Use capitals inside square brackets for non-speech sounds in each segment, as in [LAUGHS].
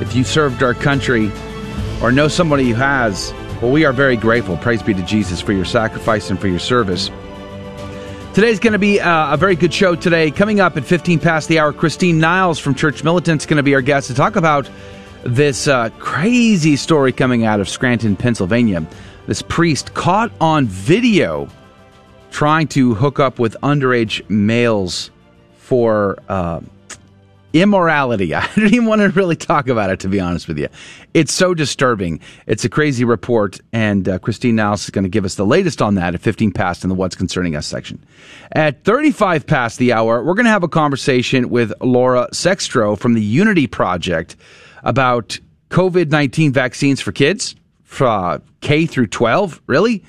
If you served our country or know somebody who has, well, we are very grateful. Praise be to Jesus for your sacrifice and for your service. Today's going to be uh, a very good show today. Coming up at 15 past the hour, Christine Niles from Church Militant is going to be our guest to talk about this uh, crazy story coming out of Scranton, Pennsylvania. This priest caught on video trying to hook up with underage males for uh, immorality. [LAUGHS] I don't even want to really talk about it, to be honest with you. It's so disturbing. It's a crazy report, and uh, Christine Niles is going to give us the latest on that at 15 past in the What's Concerning Us section. At 35 past the hour, we're going to have a conversation with Laura Sextro from the Unity Project about COVID 19 vaccines for kids, K through 12. Really?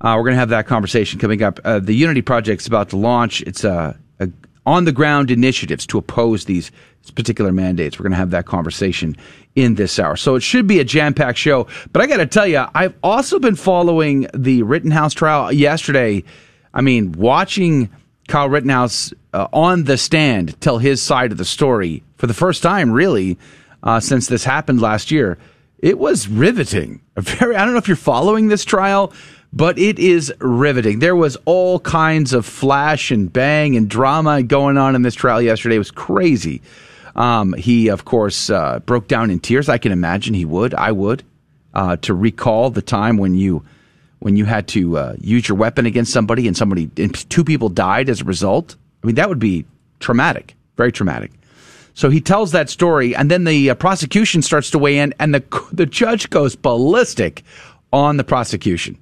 Uh, we're going to have that conversation coming up. Uh, the Unity Project is about to launch. It's a, a on the ground initiatives to oppose these particular mandates. We're going to have that conversation in this hour. So it should be a jam packed show. But I got to tell you, I've also been following the Rittenhouse trial yesterday. I mean, watching Kyle Rittenhouse uh, on the stand tell his side of the story for the first time, really, uh, since this happened last year. It was riveting. [LAUGHS] Very, I don't know if you're following this trial, but it is riveting. There was all kinds of flash and bang and drama going on in this trial yesterday. It was crazy. Um, he, of course, uh, broke down in tears. I can imagine he would. I would. Uh, to recall the time when you when you had to uh, use your weapon against somebody and somebody and two people died as a result. I mean, that would be traumatic, very traumatic. So he tells that story, and then the uh, prosecution starts to weigh in, and the the judge goes ballistic on the prosecution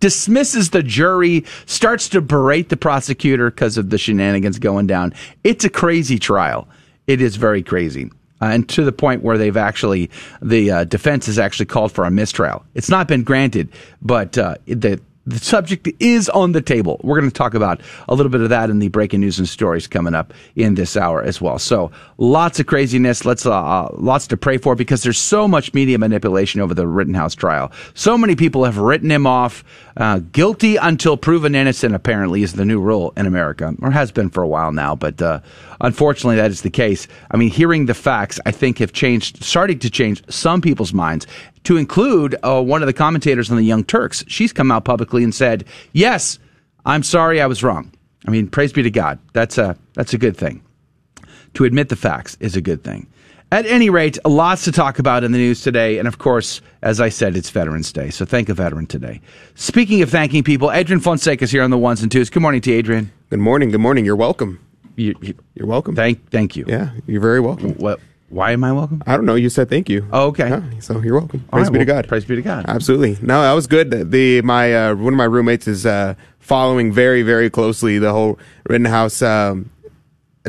dismisses the jury, starts to berate the prosecutor because of the shenanigans going down. It's a crazy trial. It is very crazy. Uh, and to the point where they've actually, the uh, defense has actually called for a mistrial. It's not been granted, but uh, the the subject is on the table. We're going to talk about a little bit of that in the breaking news and stories coming up in this hour as well. So lots of craziness. Let's uh, uh, lots to pray for because there's so much media manipulation over the Rittenhouse trial. So many people have written him off uh, guilty until proven innocent. Apparently, is the new rule in America, or has been for a while now. But uh, unfortunately, that is the case. I mean, hearing the facts, I think, have changed, starting to change some people's minds to include uh, one of the commentators on the Young Turks. She's come out publicly and said, "Yes, I'm sorry, I was wrong." I mean, praise be to God. That's a that's a good thing. To admit the facts is a good thing. At any rate, lots to talk about in the news today. And of course, as I said, it's Veterans Day. So thank a veteran today. Speaking of thanking people, Adrian Fonseca is here on the ones and twos. Good morning to Adrian. Good morning. Good morning. You're welcome. You, are welcome. Thank, thank you. Yeah, you're very welcome. What? Why am I welcome? I don't know. You said thank you. Oh, okay. Yeah, so you're welcome. Praise right, be well, to God. Praise be to God. Absolutely. No, that was good. The my uh, one of my roommates is uh, following very very closely the whole Rittenhouse um,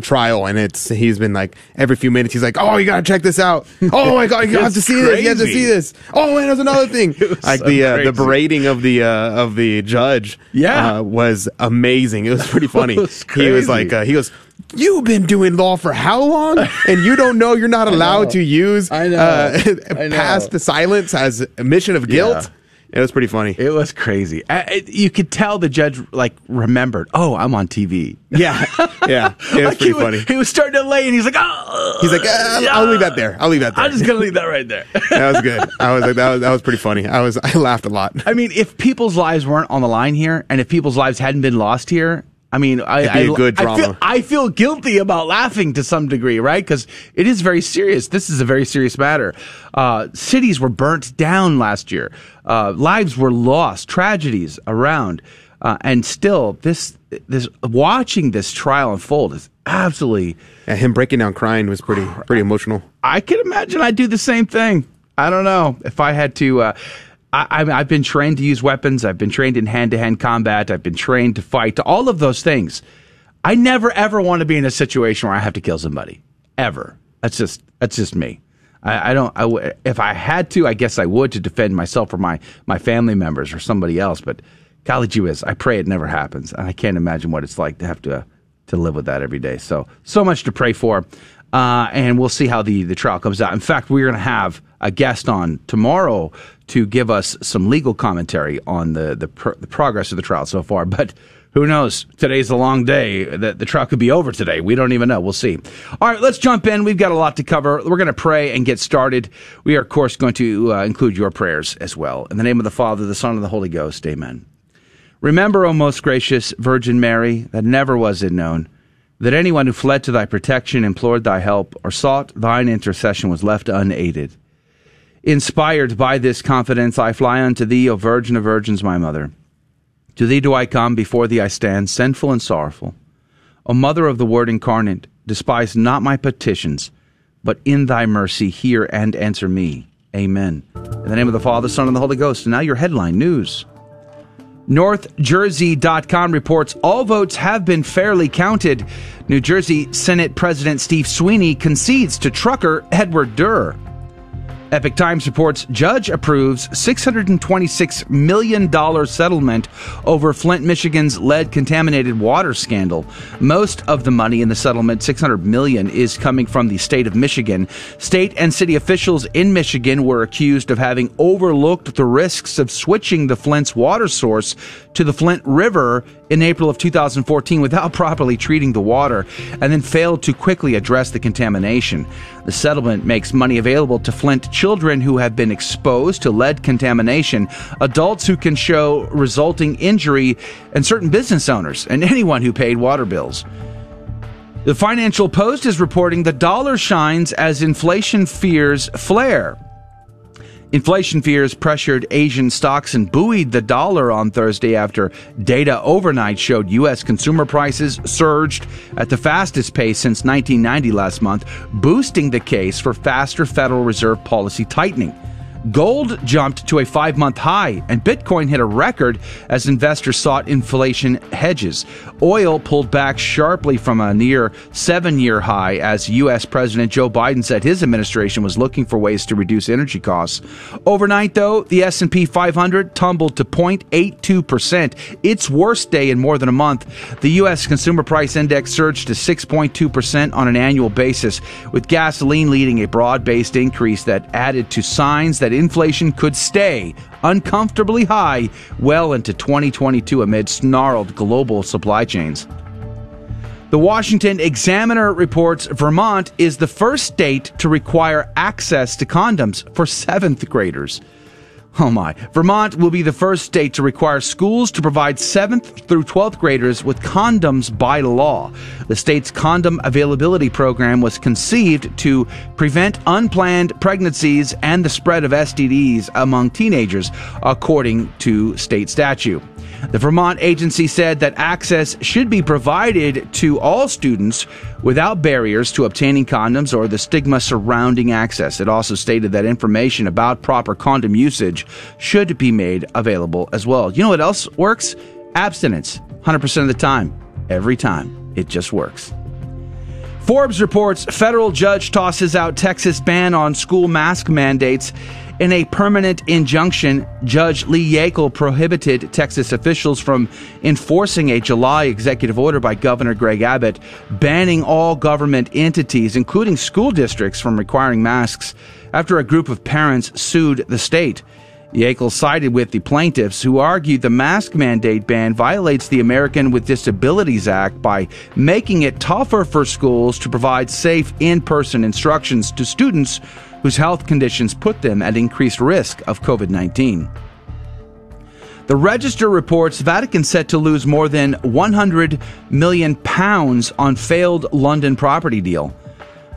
trial, and it's he's been like every few minutes he's like, "Oh, you gotta check this out! Oh my god, you [LAUGHS] have to see crazy. this! You have to see this! Oh man, there's another thing!" [LAUGHS] like so the uh, the berating of the uh, of the judge, Yeah. uh, was amazing. It was pretty [LAUGHS] funny. was he was like, uh, he goes. You've been doing law for how long, and you don't know you're not allowed to use I know. uh, I know. past the silence as admission of guilt. It was pretty funny. It was crazy. I, it, you could tell the judge like remembered. Oh, I'm on TV. yeah, yeah, it [LAUGHS] was Like, pretty he, was, funny. he was starting to lay, and he's like, "Oh, He's like, uh, I'll leave that there. I'll leave that there. I'm just gonna leave that right there." [LAUGHS] that was good. I was like, that was that was pretty funny. I was I laughed a lot. I mean, if people's lives weren't on the line here, and if people's lives hadn't been lost here, I mean, I, It'd be a I- good I drama. feel, I feel guilty about laughing to some degree, right? Because it is very serious. This is a very serious matter. Uh, cities were burnt down last year. Uh, lives were lost. Tragedies around, uh, and still, this this watching this trial unfold is absolutely. Yeah, him breaking down crying was pretty pretty emotional. I can imagine I'd do the same thing. I don't know if I had to. I, I've been trained to use weapons. I've been trained in hand to hand combat. I've been trained to fight. All of those things. I never ever want to be in a situation where I have to kill somebody. Ever. That's just that's just me. I, I don't. If I had to, I guess I would to defend myself or my my family members or somebody else. But golly gee whiz, I pray it never happens, and I can't imagine what it's like to have to to live with that every day. So so much to pray for, uh, and we'll see how the the trial comes out. In fact, we're going to have a guest on tomorrow to give us some legal commentary on the the, the progress of the trial so far, but who knows? Today's a long day. The, the trial could be over today. We don't even know. We'll see. All right, let's jump in. We've got a lot to cover. We're going to pray and get started. We are, of course, going to uh, include your prayers as well. In the name of the Father, the Son, and the Holy Ghost, amen. Remember, O most gracious Virgin Mary, that never was it known that anyone who fled to thy protection, implored thy help, or sought thine intercession was left unaided. Inspired by this confidence, I fly unto thee, O Virgin of Virgins, my mother. To thee do I come, before thee I stand, sinful and sorrowful. O Mother of the Word incarnate, despise not my petitions, but in thy mercy hear and answer me. Amen. In the name of the Father, Son, and the Holy Ghost. And now your headline news. NorthJersey.com reports all votes have been fairly counted. New Jersey Senate President Steve Sweeney concedes to trucker Edward Durr. Epoch Times reports judge approves $626 million settlement over Flint, Michigan's lead contaminated water scandal. Most of the money in the settlement, 600 million, is coming from the state of Michigan. State and city officials in Michigan were accused of having overlooked the risks of switching the Flint's water source to the Flint River in April of 2014 without [LAUGHS] properly treating the water and then failed to quickly address the contamination. The settlement makes money available to Flint children who have been exposed to lead contamination, adults who can show resulting injury, and certain business owners and anyone who paid water bills. The Financial Post is reporting the dollar shines as inflation fears flare. Inflation fears pressured Asian stocks and buoyed the dollar on Thursday after data overnight showed U.S. consumer prices surged at the fastest pace since 1990 last month, boosting the case for faster Federal Reserve policy tightening. Gold jumped to a five month high, and Bitcoin hit a record as investors sought inflation hedges. Oil pulled back sharply from a near seven year high as U.S. President Joe Biden said his administration was looking for ways to reduce energy costs. Overnight, though, the S&P 500 tumbled to 0.82%, its worst day in more than a month. The U.S. Consumer Price Index surged to 6.2% on an annual basis, with gasoline leading a broad based increase that added to signs that inflation could stay uncomfortably high well into 2022 amid snarled global supply chains. The Washington Examiner reports Vermont is the first state to require access to condoms for seventh graders. Oh my. Vermont will be the first state to require schools to provide 7th through 12th graders with condoms by law. The state's condom availability program was conceived to prevent unplanned pregnancies and the spread of STDs among teenagers, according to state statute. The Vermont agency said that access should be provided to all students without barriers to obtaining condoms or the stigma surrounding access. It also stated that information about proper condom usage should be made available as well. You know what else works? Abstinence. 100% of the time. Every time. It just works. Forbes reports federal judge tosses out Texas ban on school mask mandates in a permanent injunction, Judge Lee Yeakel prohibited Texas officials from enforcing a July executive order by Governor Greg Abbott banning all government entities, including school districts, from requiring masks after a group of parents sued the state. Yeakel sided with the plaintiffs who argued the mask mandate ban violates the American with Disabilities Act by making it tougher for schools to provide safe in person instructions to students whose health conditions put them at increased risk of COVID 19. The Register reports Vatican set to lose more than 100 million pounds on failed London property deal.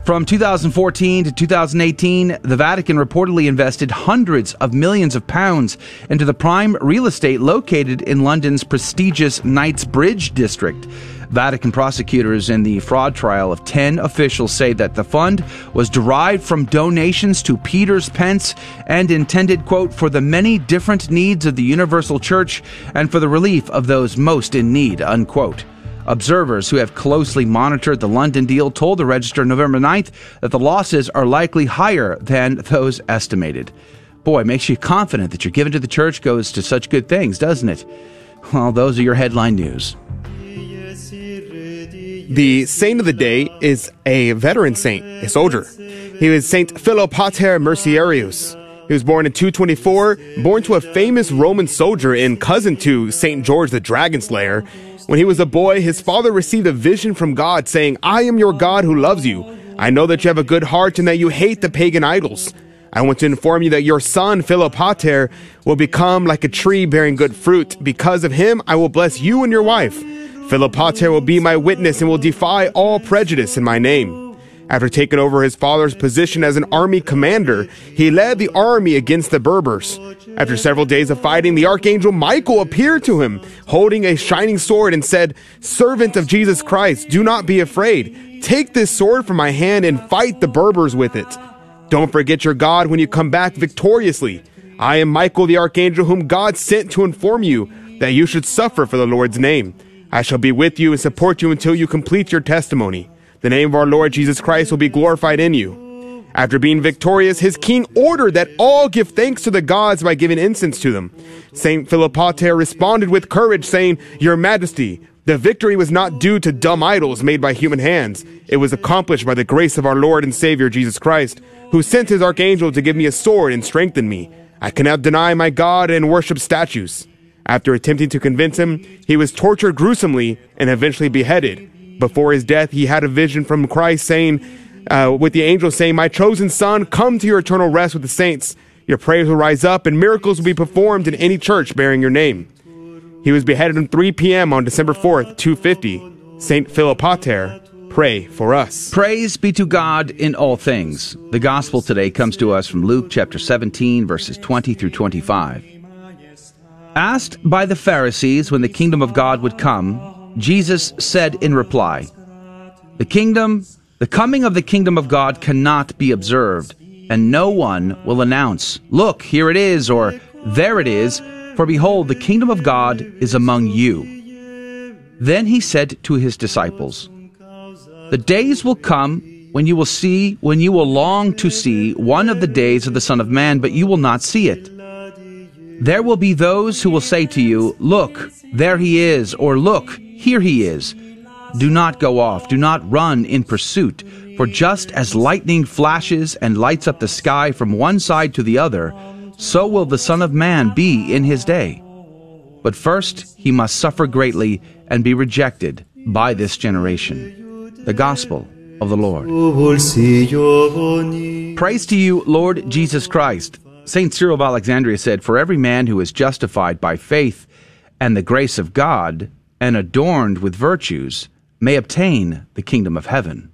From 2014 to 2018, the Vatican reportedly invested hundreds of millions of pounds into the prime real estate located in London's prestigious Knightsbridge district. Vatican prosecutors in the fraud trial of 10 officials say that the fund was derived from donations to Peter's Pence and intended, quote, for the many different needs of the universal church and for the relief of those most in need, unquote. Observers who have closely monitored the London deal told the Register November 9th that the losses are likely higher than those estimated. Boy, makes you confident that your giving to the church goes to such good things, doesn't it? Well, those are your headline news. The saint of the day is a veteran saint, a soldier. He was Saint Philopater Mercurius. He was born in 224, born to a famous Roman soldier and cousin to Saint George the Dragon Slayer. When he was a boy, his father received a vision from God saying, I am your God who loves you. I know that you have a good heart and that you hate the pagan idols. I want to inform you that your son, Philopater, will become like a tree bearing good fruit. Because of him, I will bless you and your wife. Philopater will be my witness and will defy all prejudice in my name. After taking over his father's position as an army commander, he led the army against the Berbers. After several days of fighting, the archangel Michael appeared to him, holding a shining sword, and said, Servant of Jesus Christ, do not be afraid. Take this sword from my hand and fight the Berbers with it. Don't forget your God when you come back victoriously. I am Michael the archangel, whom God sent to inform you that you should suffer for the Lord's name. I shall be with you and support you until you complete your testimony. The name of our Lord Jesus Christ will be glorified in you. After being victorious, his king ordered that all give thanks to the gods by giving incense to them. Saint Philopater responded with courage, saying, Your Majesty, the victory was not due to dumb idols made by human hands. It was accomplished by the grace of our Lord and Savior Jesus Christ, who sent his archangel to give me a sword and strengthen me. I cannot deny my God and worship statues. After attempting to convince him, he was tortured gruesomely and eventually beheaded. Before his death, he had a vision from Christ saying, uh, with the angel saying, My chosen son, come to your eternal rest with the saints. Your prayers will rise up and miracles will be performed in any church bearing your name. He was beheaded at 3 p.m. on December 4th, 250. Saint Philopater, pray for us. Praise be to God in all things. The gospel today comes to us from Luke chapter 17, verses 20 through 25. Asked by the Pharisees when the kingdom of God would come, Jesus said in reply, The kingdom, the coming of the kingdom of God cannot be observed, and no one will announce, Look, here it is, or There it is, for behold, the kingdom of God is among you. Then he said to his disciples, The days will come when you will see, when you will long to see one of the days of the Son of Man, but you will not see it. There will be those who will say to you, Look, there he is, or Look, here he is. Do not go off, do not run in pursuit, for just as lightning flashes and lights up the sky from one side to the other, so will the Son of Man be in his day. But first he must suffer greatly and be rejected by this generation. The Gospel of the Lord. Praise to you, Lord Jesus Christ. St. Cyril of Alexandria said, For every man who is justified by faith and the grace of God and adorned with virtues may obtain the kingdom of heaven.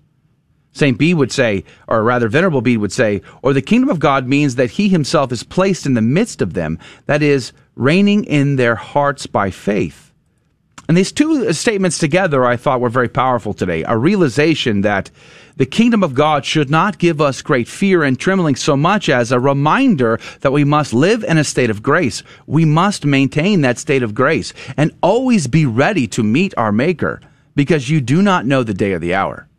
St. Bede would say, or rather, Venerable Bede would say, or the kingdom of God means that he himself is placed in the midst of them, that is, reigning in their hearts by faith. And these two statements together I thought were very powerful today. A realization that the kingdom of God should not give us great fear and trembling so much as a reminder that we must live in a state of grace. We must maintain that state of grace and always be ready to meet our Maker because you do not know the day or the hour.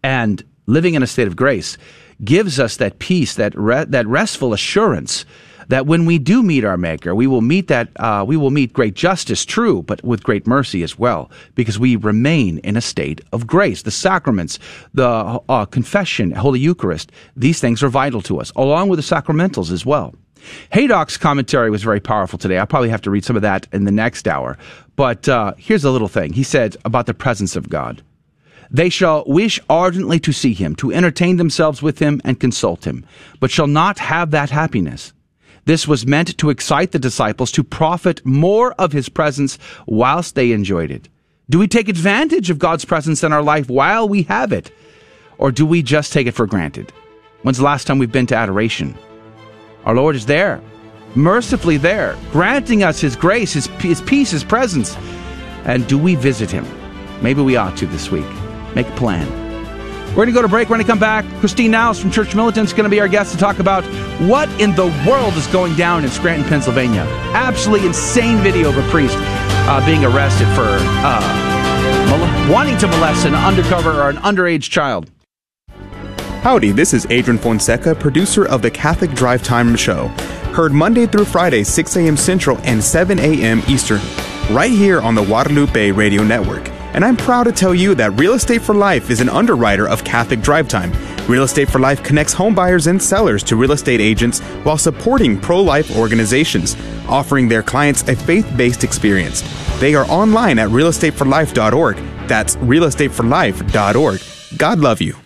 And living in a state of grace gives us that peace, that, re- that restful assurance that when we do meet our Maker, we will meet that uh, we will meet great justice, true, but with great mercy as well, because we remain in a state of grace. The sacraments, the uh, confession, Holy Eucharist, these things are vital to us, along with the sacramentals as well. Haydock's commentary was very powerful today. I'll probably have to read some of that in the next hour. But uh, here's a little thing. He said about the presence of God. They shall wish ardently to see him, to entertain themselves with him and consult him, but shall not have that happiness. This was meant to excite the disciples to profit more of his presence whilst they enjoyed it. Do we take advantage of God's presence in our life while we have it? Or do we just take it for granted? When's the last time we've been to adoration? Our Lord is there, mercifully there, granting us His grace, His, his peace, His presence. And do we visit Him? Maybe we ought to this week. Make a plan. We're going to go to break. We're going to come back. Christine Niles from Church Militant is going to be our guest to talk about what in the world is going down in Scranton, Pennsylvania. Absolutely insane video of a priest uh, being arrested for uh, wanting to molest an undercover or an underage child. Howdy, this is Adrian Fonseca, producer of the Catholic Drive Time Show. Heard Monday through Friday, 6 a.m. Central and 7 a.m. Eastern, right here on the Guadalupe Radio Network. And I'm proud to tell you that Real Estate for Life is an underwriter of Catholic Drive Time. Real Estate for Life connects homebuyers and sellers to real estate agents while supporting pro life organizations, offering their clients a faith based experience. They are online at realestateforlife.org. That's realestateforlife.org. God love you.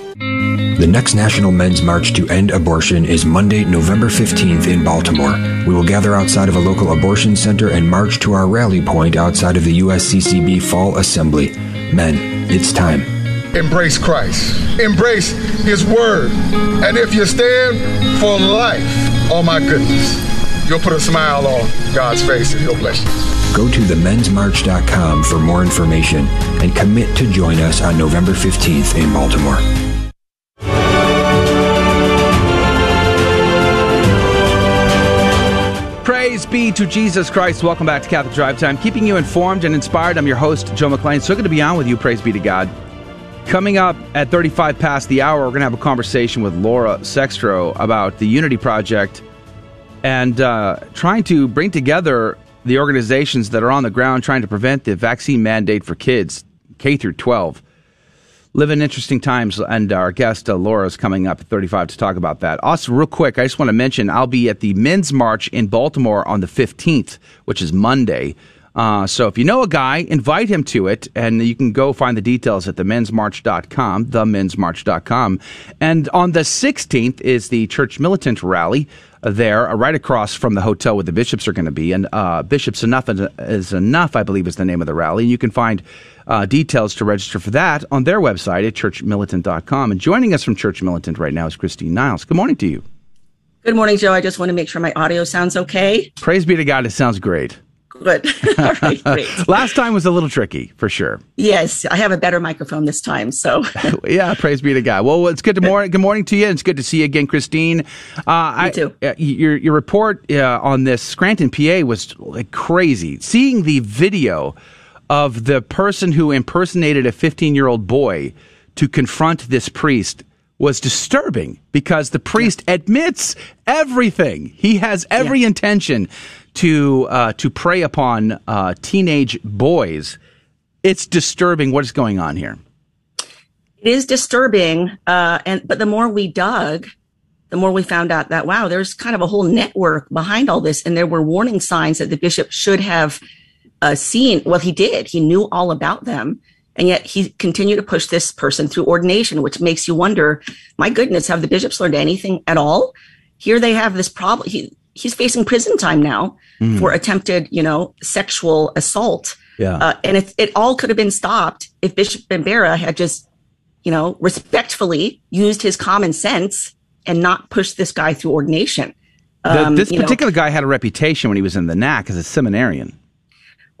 The next National Men's March to End Abortion is Monday, November 15th in Baltimore. We will gather outside of a local abortion center and march to our rally point outside of the USCCB Fall Assembly. Men, it's time. Embrace Christ. Embrace His Word. And if you stand for life, oh my goodness, you'll put a smile on God's face and He'll bless you. Go to themensmarch.com for more information and commit to join us on November 15th in Baltimore. Praise be to Jesus Christ. Welcome back to Catholic Drive Time, keeping you informed and inspired. I'm your host, Joe McLean. So good to be on with you. Praise be to God. Coming up at 35 past the hour, we're going to have a conversation with Laura Sextro about the Unity Project and uh, trying to bring together the organizations that are on the ground trying to prevent the vaccine mandate for kids, K through 12 live in interesting times, and our guest uh, Laura is coming up at 35 to talk about that. Also, real quick, I just want to mention I'll be at the Men's March in Baltimore on the 15th, which is Monday. Uh, so if you know a guy, invite him to it, and you can go find the details at themensmarch.com, themensmarch.com. And on the 16th is the Church Militant Rally there, uh, right across from the hotel where the bishops are going to be. And uh, Bishops Enough is Enough, I believe, is the name of the rally. And you can find uh, details to register for that on their website at churchmilitant.com. And joining us from Church Militant right now is Christine Niles. Good morning to you. Good morning, Joe. I just want to make sure my audio sounds okay. Praise be to God, it sounds great. Good. [LAUGHS] All right, [LAUGHS] great. Last time was a little tricky, for sure. Yes, I have a better microphone this time. So, [LAUGHS] yeah, praise be to God. Well, it's good to morning. Good morning to you. It's good to see you again, Christine. Uh, Me too. I, your your report uh, on this Scranton, PA, was like crazy. Seeing the video of the person who impersonated a 15 year old boy to confront this priest was disturbing because the priest yeah. admits everything. He has every yeah. intention to uh, to prey upon uh, teenage boys. It's disturbing what is going on here. It is disturbing, uh, and but the more we dug, the more we found out that wow, there's kind of a whole network behind all this, and there were warning signs that the bishop should have uh, seen. Well, he did. He knew all about them. And yet he continued to push this person through ordination, which makes you wonder, my goodness, have the bishops learned anything at all? Here they have this problem. He, he's facing prison time now mm. for attempted, you know, sexual assault. Yeah. Uh, and it, it all could have been stopped if Bishop Bambera had just, you know, respectfully used his common sense and not pushed this guy through ordination. Um, the, this particular know, guy had a reputation when he was in the NAC as a seminarian.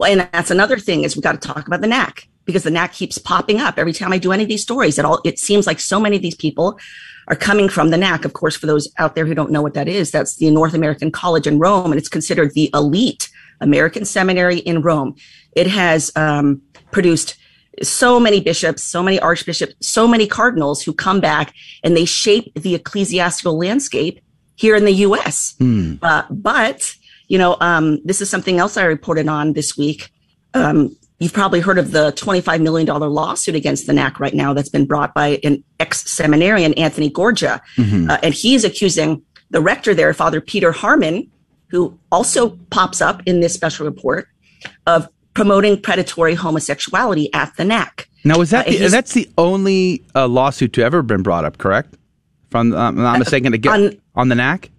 Well, and that's another thing is we got to talk about the NAC because the NAC keeps popping up every time I do any of these stories. It all it seems like so many of these people are coming from the NAC. Of course, for those out there who don't know what that is, that's the North American College in Rome, and it's considered the elite American seminary in Rome. It has um, produced so many bishops, so many archbishops, so many cardinals who come back and they shape the ecclesiastical landscape here in the U.S. Hmm. Uh, but you know, um, this is something else I reported on this week. Um, you've probably heard of the $25 million lawsuit against the NAC right now that's been brought by an ex seminarian, Anthony Gorgia. Mm-hmm. Uh, and he's accusing the rector there, Father Peter Harman, who also pops up in this special report, of promoting predatory homosexuality at the NAC. Now, is that uh, the, that's the only uh, lawsuit to ever been brought up, correct? From um, I'm not mistaken, to get on, on the NAC.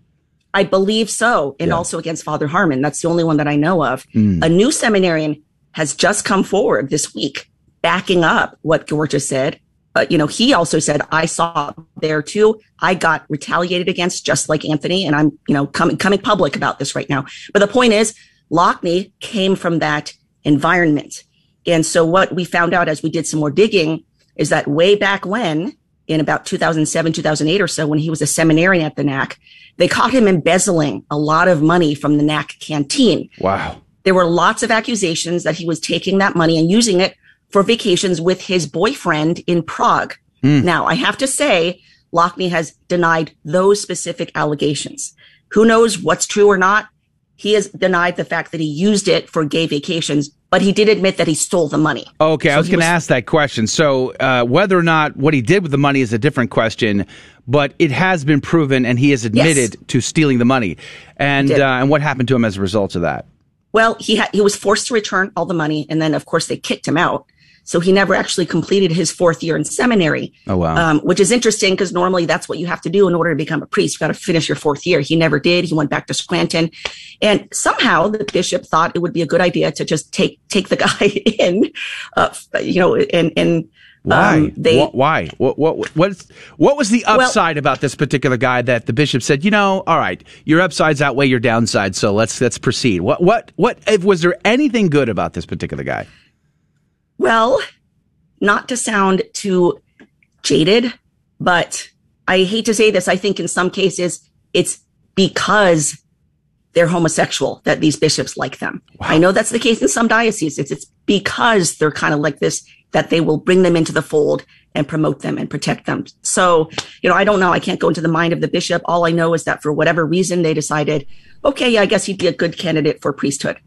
I believe so. And yeah. also against Father Harman. That's the only one that I know of. Mm. A new seminarian has just come forward this week backing up what Gorgia said. But, you know, he also said, I saw there too. I got retaliated against just like Anthony. And I'm, you know, coming, coming public about this right now. But the point is Loughney came from that environment. And so what we found out as we did some more digging is that way back when in about 2007, 2008 or so, when he was a seminarian at the NAC, they caught him embezzling a lot of money from the NAC canteen. Wow. There were lots of accusations that he was taking that money and using it for vacations with his boyfriend in Prague. Mm. Now, I have to say, Lockney has denied those specific allegations. Who knows what's true or not? He has denied the fact that he used it for gay vacations, but he did admit that he stole the money. Okay, So I was going to ask that question. So, uh, whether or not what he did with the money is a different question, but it has been proven, and he has admitted to stealing the money. And uh, and what happened to him as a result of that? Well, he had, he was forced to return all the money. And then, of course, they kicked him out. So he never actually completed his fourth year in seminary. Oh wow! Um, which is interesting because normally that's what you have to do in order to become a priest. You've got to finish your fourth year. He never did. He went back to Scranton, and somehow the bishop thought it would be a good idea to just take take the [LAUGHS] guy in, uh, you know, and and why? um, they Wh- why? What what what what was the upside about this particular guy that the bishop said? You know, all right, your upsides outweigh your downsides, so let's let's proceed. What what what? If, was there anything good about this particular guy? Well, not to sound too jaded, but I hate to say this. I think in some cases it's because they're homosexual that these bishops like them. I know that's the case in some dioceses. It's, it's because they're kind of like this that they will bring them into the fold and promote them and protect them. So, you know, I don't know. I can't go into the mind of the bishop. All I know is that for whatever reason, they decided, okay, yeah, I guess he'd be a good candidate for priesthood.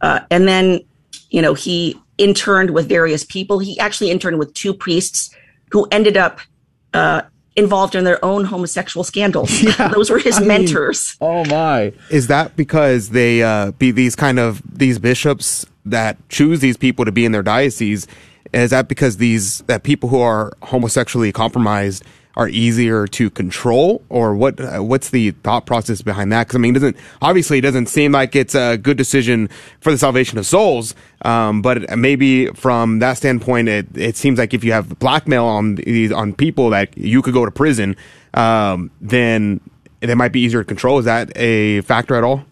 Uh, and then, you know, he interned with various people. He actually interned with two priests who ended up uh, involved in their own homosexual scandals. [LAUGHS] Those were his I mean- mentors. Oh my! Is that because they uh, be these kind of these bishops that choose these people to be in their diocese? Is that because these that people who are homosexually compromised are easier to control, or what? Uh, what's the thought process behind that? Because I mean, it doesn't obviously it doesn't seem like it's a good decision for the salvation of souls. Um, but maybe from that standpoint, it it seems like if you have blackmail on these on people that you could go to prison, um, then it might be easier to control. Is that a factor at all?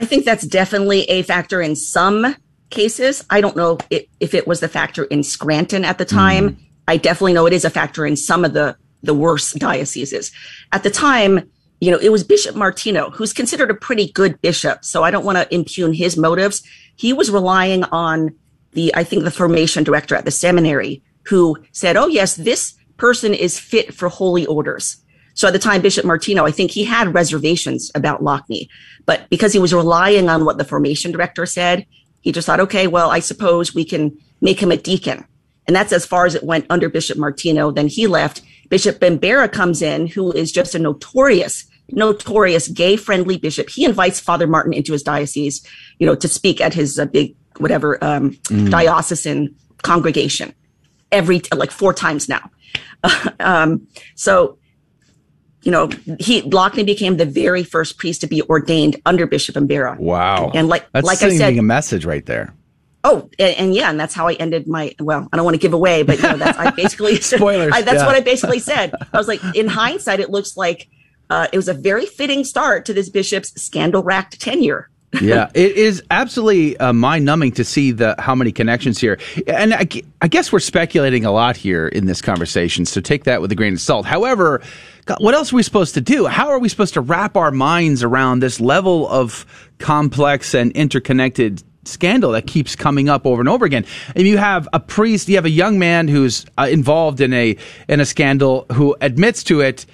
I think that's definitely a factor in some cases. I don't know if, if it was the factor in Scranton at the time. I definitely know it is a factor in some of the the worst dioceses. At the time, you know, it was Bishop Martino, who's considered a pretty good bishop. So I don't want to impugn his motives. He was relying on the, I think, the formation director at the seminary who said, oh, yes, this person is fit for holy orders. So at the time, Bishop Martino, I think he had reservations about Lockney, but because he was relying on what the formation director said, he just thought, okay, well, I suppose we can make him a deacon. And that's as far as it went under Bishop Martino. Then he left. Bishop Bambera comes in, who is just a notorious, notorious gay friendly bishop. He invites Father Martin into his diocese, you know, to speak at his uh, big, whatever, um, Mm. diocesan congregation every, like four times now. [LAUGHS] um, so, you know, he, Lockney became the very first priest to be ordained under Bishop Bambera. Wow! And like, that's like I sending said, a message right there. Oh, and, and yeah, and that's how I ended my. Well, I don't want to give away, but you know, that's I [LAUGHS] basically Spoilers, I, that's yeah. what I basically [LAUGHS] said. I was like, in hindsight, it looks like uh, it was a very fitting start to this bishop's scandal-racked tenure. [LAUGHS] yeah, it is absolutely uh, mind-numbing to see the how many connections here, and I, I guess we're speculating a lot here in this conversation. So take that with a grain of salt. However, God, what else are we supposed to do? How are we supposed to wrap our minds around this level of complex and interconnected? Scandal that keeps coming up over and over again. And you have a priest, you have a young man who's uh, involved in a in a scandal who admits to it,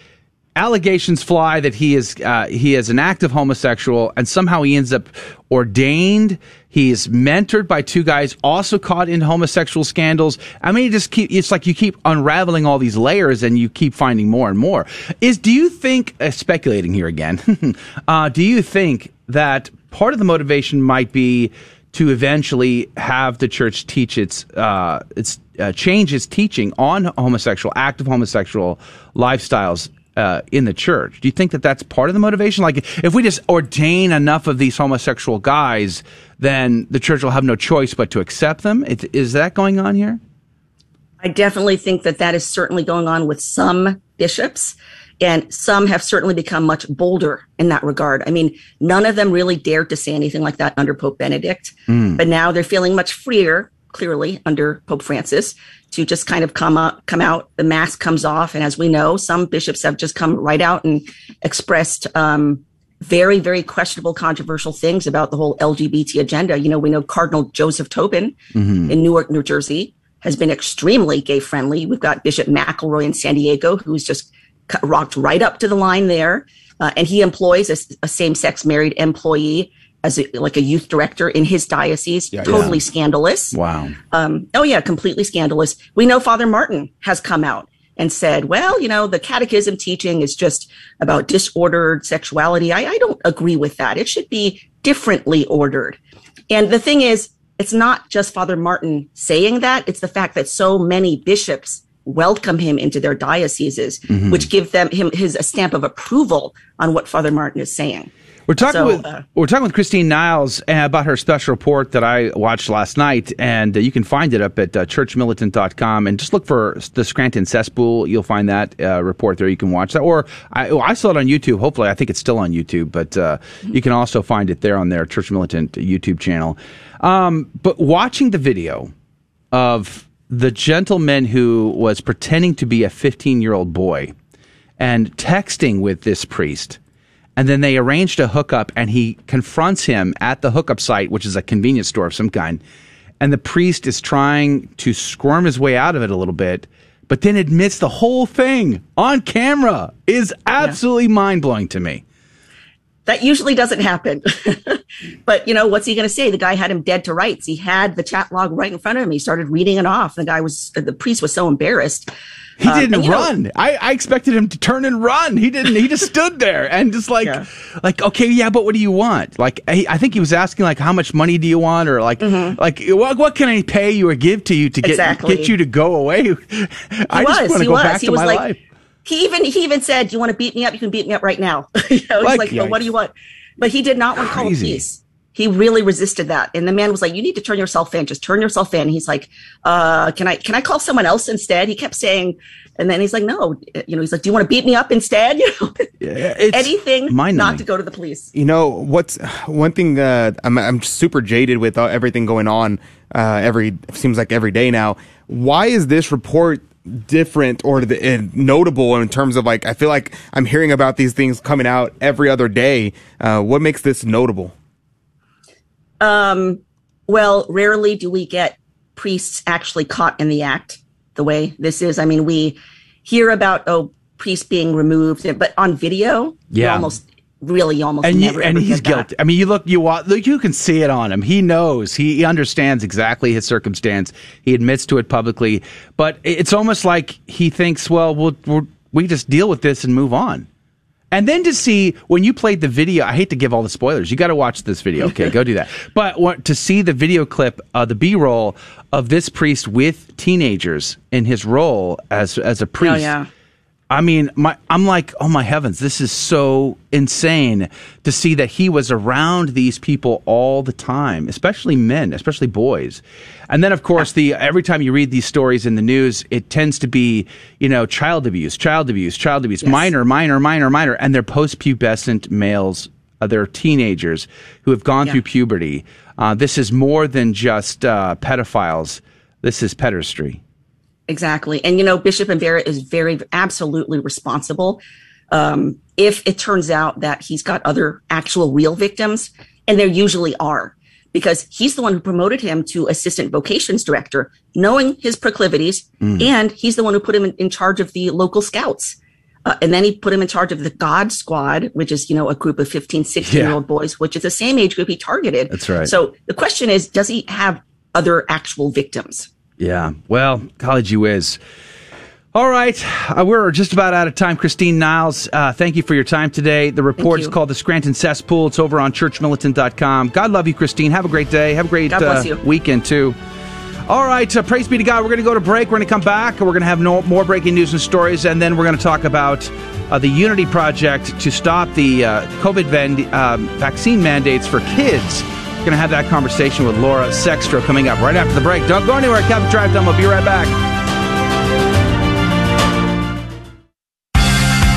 allegations fly that he is uh, he is an active homosexual, and somehow he ends up ordained. He is mentored by two guys also caught in homosexual scandals. I mean, it just keep it's like you keep unraveling all these layers, and you keep finding more and more. Is do you think uh, speculating here again? [LAUGHS] uh, do you think that part of the motivation might be to eventually have the church teach its uh, its uh, change its teaching on homosexual, active homosexual lifestyles uh, in the church. Do you think that that's part of the motivation? Like, if we just ordain enough of these homosexual guys, then the church will have no choice but to accept them. It, is that going on here? I definitely think that that is certainly going on with some bishops. And some have certainly become much bolder in that regard. I mean, none of them really dared to say anything like that under Pope Benedict, Hmm. but now they're feeling much freer, clearly, under Pope Francis to just kind of come up, come out. The mask comes off. And as we know, some bishops have just come right out and expressed, um, very, very questionable, controversial things about the whole LGBT agenda. You know, we know Cardinal Joseph Tobin Mm-hmm. in Newark, New Jersey, has been extremely gay friendly. We've got Bishop McElroy in San Diego, who's just rocked right up to the line there. Uh, and he employs a same sex married employee as a, like a youth director in his diocese. Yeah, totally yeah. scandalous. Wow. Um, oh, yeah, completely scandalous. We know Father Martin has come out and said, well, you know, the catechism teaching is just about disordered sexuality. I, I don't agree with that. It should be differently ordered. And the thing is, it's not just Father Martin saying that, it's the fact that so many bishops welcome him into their dioceses, Mhm. which give them him his a stamp of approval on what Father Martin is saying. We're talking So, with uh, we're talking with Christine Niles uh, about her special report that I watched last night, and uh, you can find it up at uh, churchmilitant.com and just look for the Scranton cesspool. You'll find that uh, report there. You can watch that, or I, oh, I saw it on YouTube. Hopefully, I think it's still on YouTube, but uh, you can also find it there on their Church Militant YouTube channel. Um, but watching the video of the gentleman who was pretending to be a 15 year old boy and texting with this priest. And then they arranged a hookup, and he confronts him at the hookup site, which is a convenience store of some kind. And the priest is trying to squirm his way out of it a little bit, but then admits the whole thing on camera is absolutely mind blowing to me. That usually doesn't happen. [LAUGHS] but you know, what's he going to say? The guy had him dead to rights. He had the chat log right in front of him. He started reading it off. The guy was, the priest was so embarrassed. He Um, didn't and, you know, run. I, I expected him to turn and run. He didn't. He just stood there and just like, like, okay, yeah, but what do you want? Like, I, I think he was asking like, how much money do you want, or like, like, what, what can I pay you or give to you to get Mm-hmm. Exactly. get you to go away? He [LAUGHS] I just was. want to He go was. back He to was my like, life. He even he even said, "Do you want to beat me up? You can beat me up right now." [LAUGHS] you know, Like, he's like, well, "What do you want?" But he did not want to call the police. He really resisted that, and the man was like, "You need to turn yourself in. Just turn yourself in." He's like, uh, "Can I can I call someone else instead?" He kept saying, and then he's like, "No." You know, he's like, "Do you want to beat me up instead?" [LAUGHS] You know, anything mind-numbing. not to go to the police. You know what's one thing uh, I'm I'm super jaded with uh, everything going on uh, every seems like every day now. Why is this report different or the, notable in terms of like I feel like I'm hearing about these things coming out every other day. Uh, what makes this notable? Um, well, rarely do we get priests actually caught in the act the way this is. I mean, we hear about oh priests being removed, but on video, you Yeah. almost really almost and you, never and he's guilty. I mean, you look, you look, you can see it on him. He knows. He, he understands exactly his circumstance. He admits to it publicly, but it's almost like he thinks, well, we'll, we'll we just deal with this and move on. And then to see when you played the video, I hate to give all the spoilers. You got to watch this video. Okay, go do that. [LAUGHS] But what, to see the video clip, uh, the B roll of this priest with teenagers in his role as as a priest. Oh, yeah. I mean, my I'm like, oh my heavens, this is so insane to see that he was around these people all the time, especially men, especially boys. And then of course, the every time you read these stories in the news, it tends to be, you know, child abuse, child abuse, child abuse, minor, minor, minor, minor, and they're post-pubescent males, uh, they're teenagers who have gone Yeah. through puberty. Uh, this is more than just uh, pedophiles. This is pederastry. Exactly. And, you know, Bishop Bambera is very, absolutely responsible. Um, if it turns out that he's got other actual real victims, and there usually are, because he's the one who promoted him to assistant vocations director, knowing his proclivities, Mm. and he's the one who put him in, in charge of the local scouts. Uh, and then he put him in charge of the God Squad, which is, you know, a group of 15, 16 year old boys, which is the same age group he targeted. That's right. So the question is, does he have other actual victims? Yeah. Well, college you is. All right. Uh, we're just about out of time. Christine Niles, uh, thank you for your time today. The report is called The Scranton Cesspool. It's over on churchmilitant.com. God love you, Christine. Have a great day. Have a great uh, weekend, too. All right. Uh, praise be to God. We're going to go to break. We're going to come back. We're going to have no, more breaking news and stories. And then we're going to talk about uh, the Unity Project to stop the uh, COVID van- um, vaccine mandates for kids going to have that conversation with Laura Sextro coming up right after the break. Don't go anywhere. Kevin Drive Time. We'll be right back.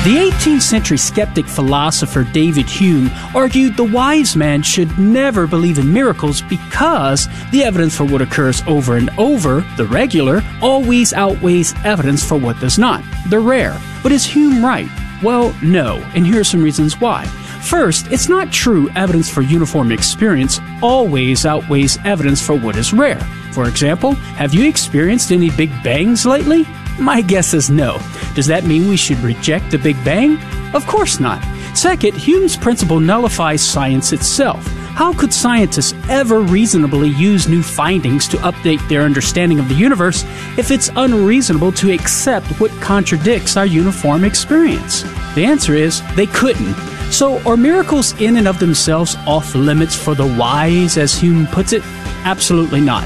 The 18th century skeptic philosopher David Hume argued the wise man should never believe in miracles because the evidence for what occurs over and over, the regular, always outweighs evidence for what does not, the rare. But is Hume right? Well, no, and here are some reasons why. First, it's not true evidence for uniform experience always outweighs evidence for what is rare. For example, have you experienced any Big Bangs lately? My guess is no. Does that mean we should reject the Big Bang? Of course not. Second, Hume's principle nullifies science itself. How could scientists ever reasonably use new findings to update their understanding of the universe if it's unreasonable to accept what contradicts our uniform experience? The answer is they couldn't. So, are miracles in and of themselves off limits for the wise, as Hume puts it? Absolutely not.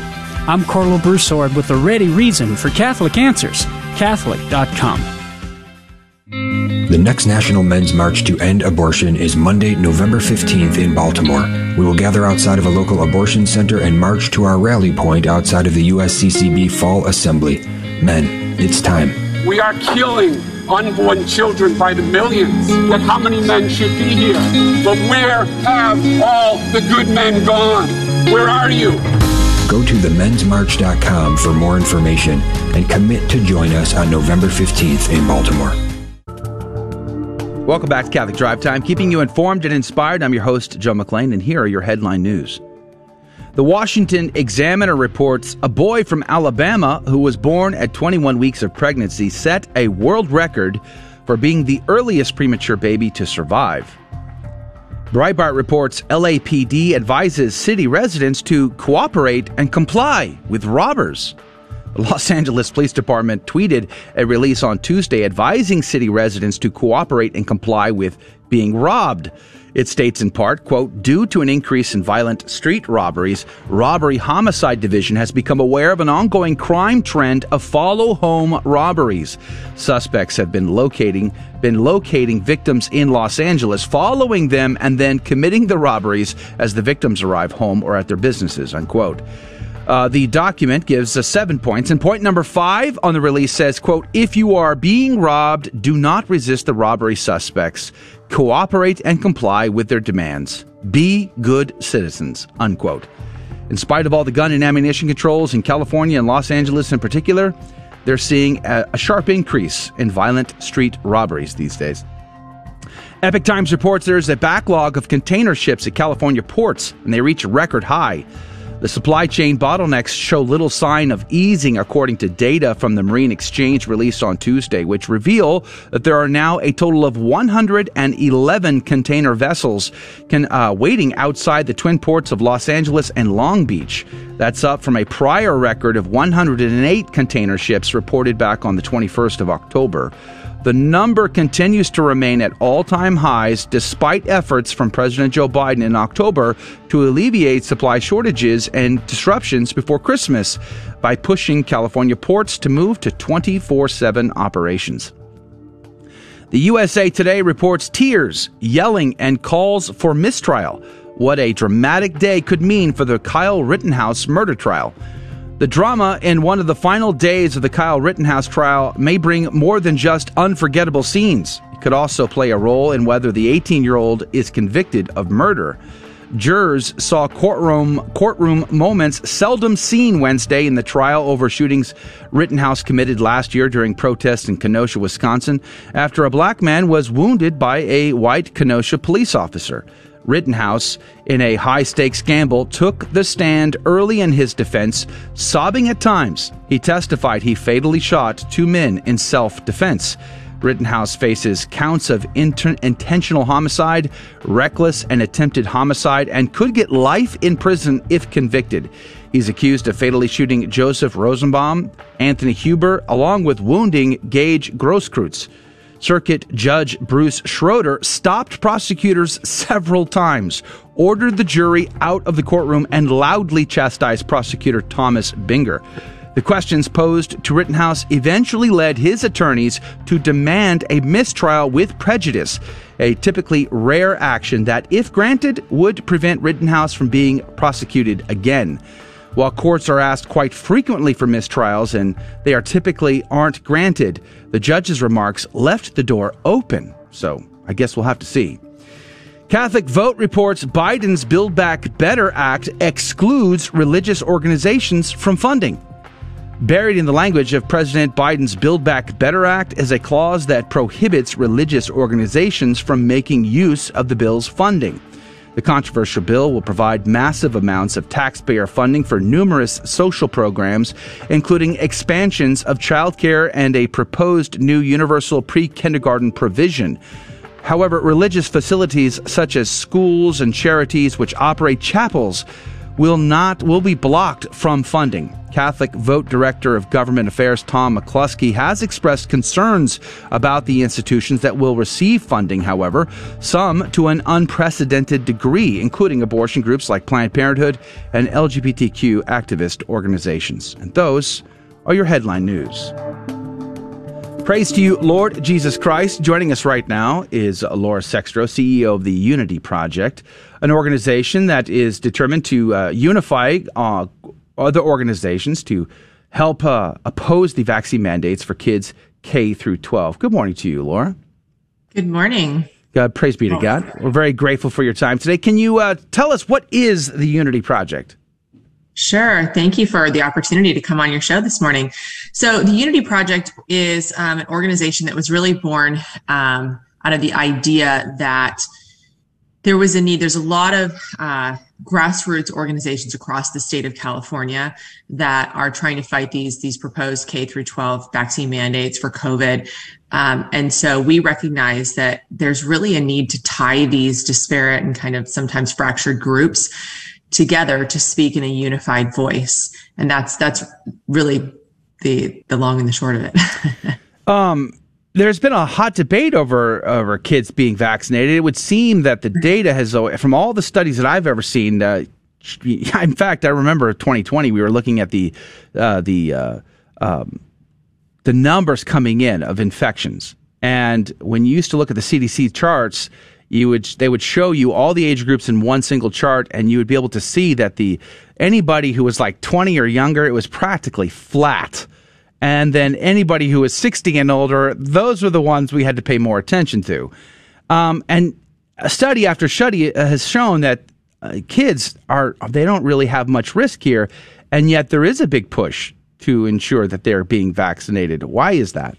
I'm Karlo Broussard with a ready reason for Catholic Answers, Catholic.com. The next National Men's March to End Abortion is Monday, November 15th in Baltimore. We will gather outside of a local abortion center and march to our rally point outside of the USCCB Fall Assembly. Men, it's time. We are killing unborn children by the millions. Yet how many men should be here? But where have all the good men gone? Where are you? Go to themensmarch.com for more information and commit to join us on November 15th in Baltimore. Welcome back to Catholic Drive Time, keeping you informed and inspired. I'm your host, Joe McClane, and here are your headline news. The Washington Examiner reports a boy from Alabama who was born at 21 weeks of pregnancy set a world record for being the earliest premature baby to survive. Breitbart reports LAPD advises city residents to cooperate and comply with robbers. The Los Angeles Police Department tweeted a release on Tuesday advising city residents to cooperate and comply with being robbed. It states in part, quote, due to an increase in violent street robberies, Robbery Homicide Division has become aware of an ongoing crime trend of follow home robberies. Suspects have been locating been locating victims in Los Angeles, following them and then committing the robberies as the victims arrive home or at their businesses, unquote. Uh, the document gives us seven points, and point number five on the release says, "quote If you are being robbed, do not resist the robbery suspects. Cooperate and comply with their demands. Be good citizens." Unquote. In spite of all the gun and ammunition controls in California and Los Angeles in particular, they're seeing a, sharp increase in violent street robberies these days. Epoch Times reports there's a backlog of container ships at California ports, and they reach a record high. The supply chain bottlenecks show little sign of easing, according to data from the Marine Exchange released on Tuesday, which reveal that there are now a total of 111 container vessels can, uh, waiting outside the twin ports of Los Angeles and Long Beach. That's up from a prior record of 108 container ships reported back on the 21st of October. The number continues to remain at all time highs despite efforts from President Joe Biden in October to alleviate supply shortages and disruptions before Christmas by pushing California ports to move to 24 7 operations. The USA Today reports tears, yelling, and calls for mistrial. What a dramatic day could mean for the Kyle Rittenhouse murder trial. The drama in one of the final days of the Kyle Rittenhouse trial may bring more than just unforgettable scenes. It could also play a role in whether the 18 year old is convicted of murder. Jurors saw courtroom courtroom moments seldom seen Wednesday in the trial over shootings Rittenhouse committed last year during protests in Kenosha, Wisconsin, after a black man was wounded by a white Kenosha police officer. Rittenhouse, in a high stakes gamble, took the stand early in his defense, sobbing at times. He testified he fatally shot two men in self defense. Rittenhouse faces counts of inter- intentional homicide, reckless and attempted homicide, and could get life in prison if convicted. He's accused of fatally shooting Joseph Rosenbaum, Anthony Huber, along with wounding Gage Grosskreutz. Circuit Judge Bruce Schroeder stopped prosecutors several times, ordered the jury out of the courtroom, and loudly chastised prosecutor Thomas Binger. The questions posed to Rittenhouse eventually led his attorneys to demand a mistrial with prejudice, a typically rare action that, if granted, would prevent Rittenhouse from being prosecuted again. While courts are asked quite frequently for mistrials and they are typically aren't granted, the judge's remarks left the door open. So I guess we'll have to see. Catholic Vote reports Biden's Build Back Better Act excludes religious organizations from funding. Buried in the language of President Biden's Build Back Better Act is a clause that prohibits religious organizations from making use of the bill's funding. The controversial bill will provide massive amounts of taxpayer funding for numerous social programs, including expansions of childcare and a proposed new universal pre kindergarten provision. However, religious facilities such as schools and charities which operate chapels will not will be blocked from funding. Catholic Vote Director of Government Affairs Tom McCluskey has expressed concerns about the institutions that will receive funding, however, some to an unprecedented degree, including abortion groups like Planned Parenthood and LGBTQ activist organizations. And those are your headline news. Praise to you, Lord Jesus Christ. Joining us right now is Laura Sextro, CEO of the Unity Project, an organization that is determined to uh, unify uh, other organizations to help uh, oppose the vaccine mandates for kids K through 12. Good morning to you, Laura. Good morning. God, praise be to God. We're very grateful for your time today. Can you uh, tell us what is the Unity Project? Sure. Thank you for the opportunity to come on your show this morning. So, the Unity Project is um, an organization that was really born um, out of the idea that there was a need. There's a lot of uh, grassroots organizations across the state of California that are trying to fight these these proposed K through 12 vaccine mandates for COVID. Um, and so we recognize that there's really a need to tie these disparate and kind of sometimes fractured groups together to speak in a unified voice. And that's, that's really the, the long and the short of it. [LAUGHS] um, there's been a hot debate over over kids being vaccinated. It would seem that the data has, from all the studies that I've ever seen, uh, [LAUGHS] in fact, I remember 2020 we were looking at the uh, the uh, um, the numbers coming in of infections, and when you used to look at the CDC charts, you would they would show you all the age groups in one single chart and you would be able to see that the anybody who was like 20 or younger it was practically flat. And then anybody who was 60 and older those were the ones we had to pay more attention to. Um, and a study after study uh, has shown that uh, kids are they don't really have much risk here and yet there is a big push to ensure that they're being vaccinated. Why is that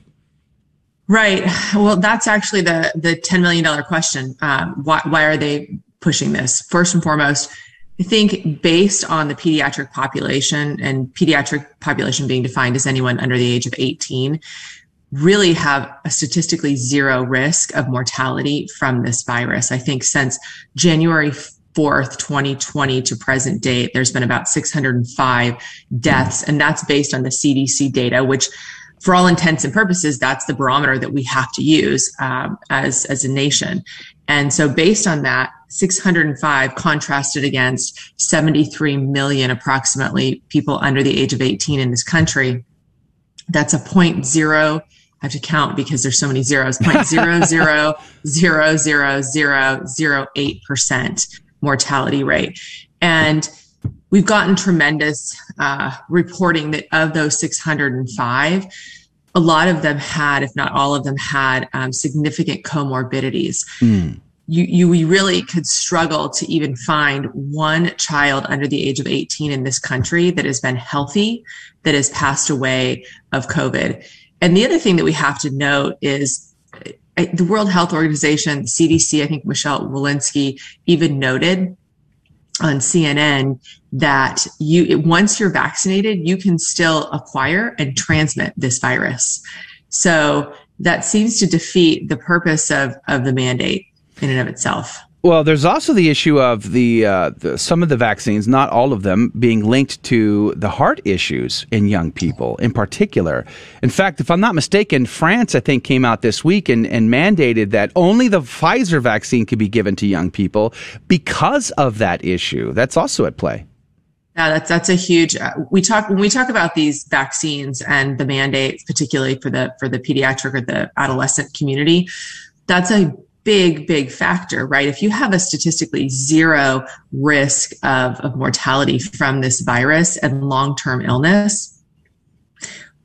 Right. Well, that's actually the the ten million dollar question. Um, why why are they pushing this? First and foremost, I think based on the pediatric population and pediatric population being defined as anyone under the age of 18, really have a statistically zero risk of mortality from this virus. I think since January 4th, 2020 to present date, there's been about 605 deaths, and that's based on the CDC data, which for all intents and purposes, that's the barometer that we have to use um, as as a nation. And so, based on that, 605 contrasted against 73 million, approximately, people under the age of 18 in this country. That's a point zero. I have to count because there's so many zeros. Point zero [LAUGHS] zero zero zero zero zero eight percent mortality rate, and we've gotten tremendous uh, reporting that of those 605, a lot of them had, if not all of them, had um, significant comorbidities. Mm. You, you we really could struggle to even find one child under the age of 18 in this country that has been healthy, that has passed away of COVID. And the other thing that we have to note is uh, the World Health Organization, CDC, I think Michelle Walensky even noted on CNN that you once you're vaccinated, you can still acquire and transmit this virus. So that seems to defeat the purpose of of the mandate in and of itself. Well, there's also the issue of the, uh, the, some of the vaccines, not all of them, being linked to the heart issues in young people, in particular. In fact, if I'm not mistaken, France I think came out this week and, and mandated that only the Pfizer vaccine could be given to young people because of that issue. That's also at play. Yeah, that's that's a huge. Uh, we talk when we talk about these vaccines and the mandates, particularly for the for the pediatric or the adolescent community. That's a big, big factor, right? If you have a statistically zero risk of, of mortality from this virus and long term illness,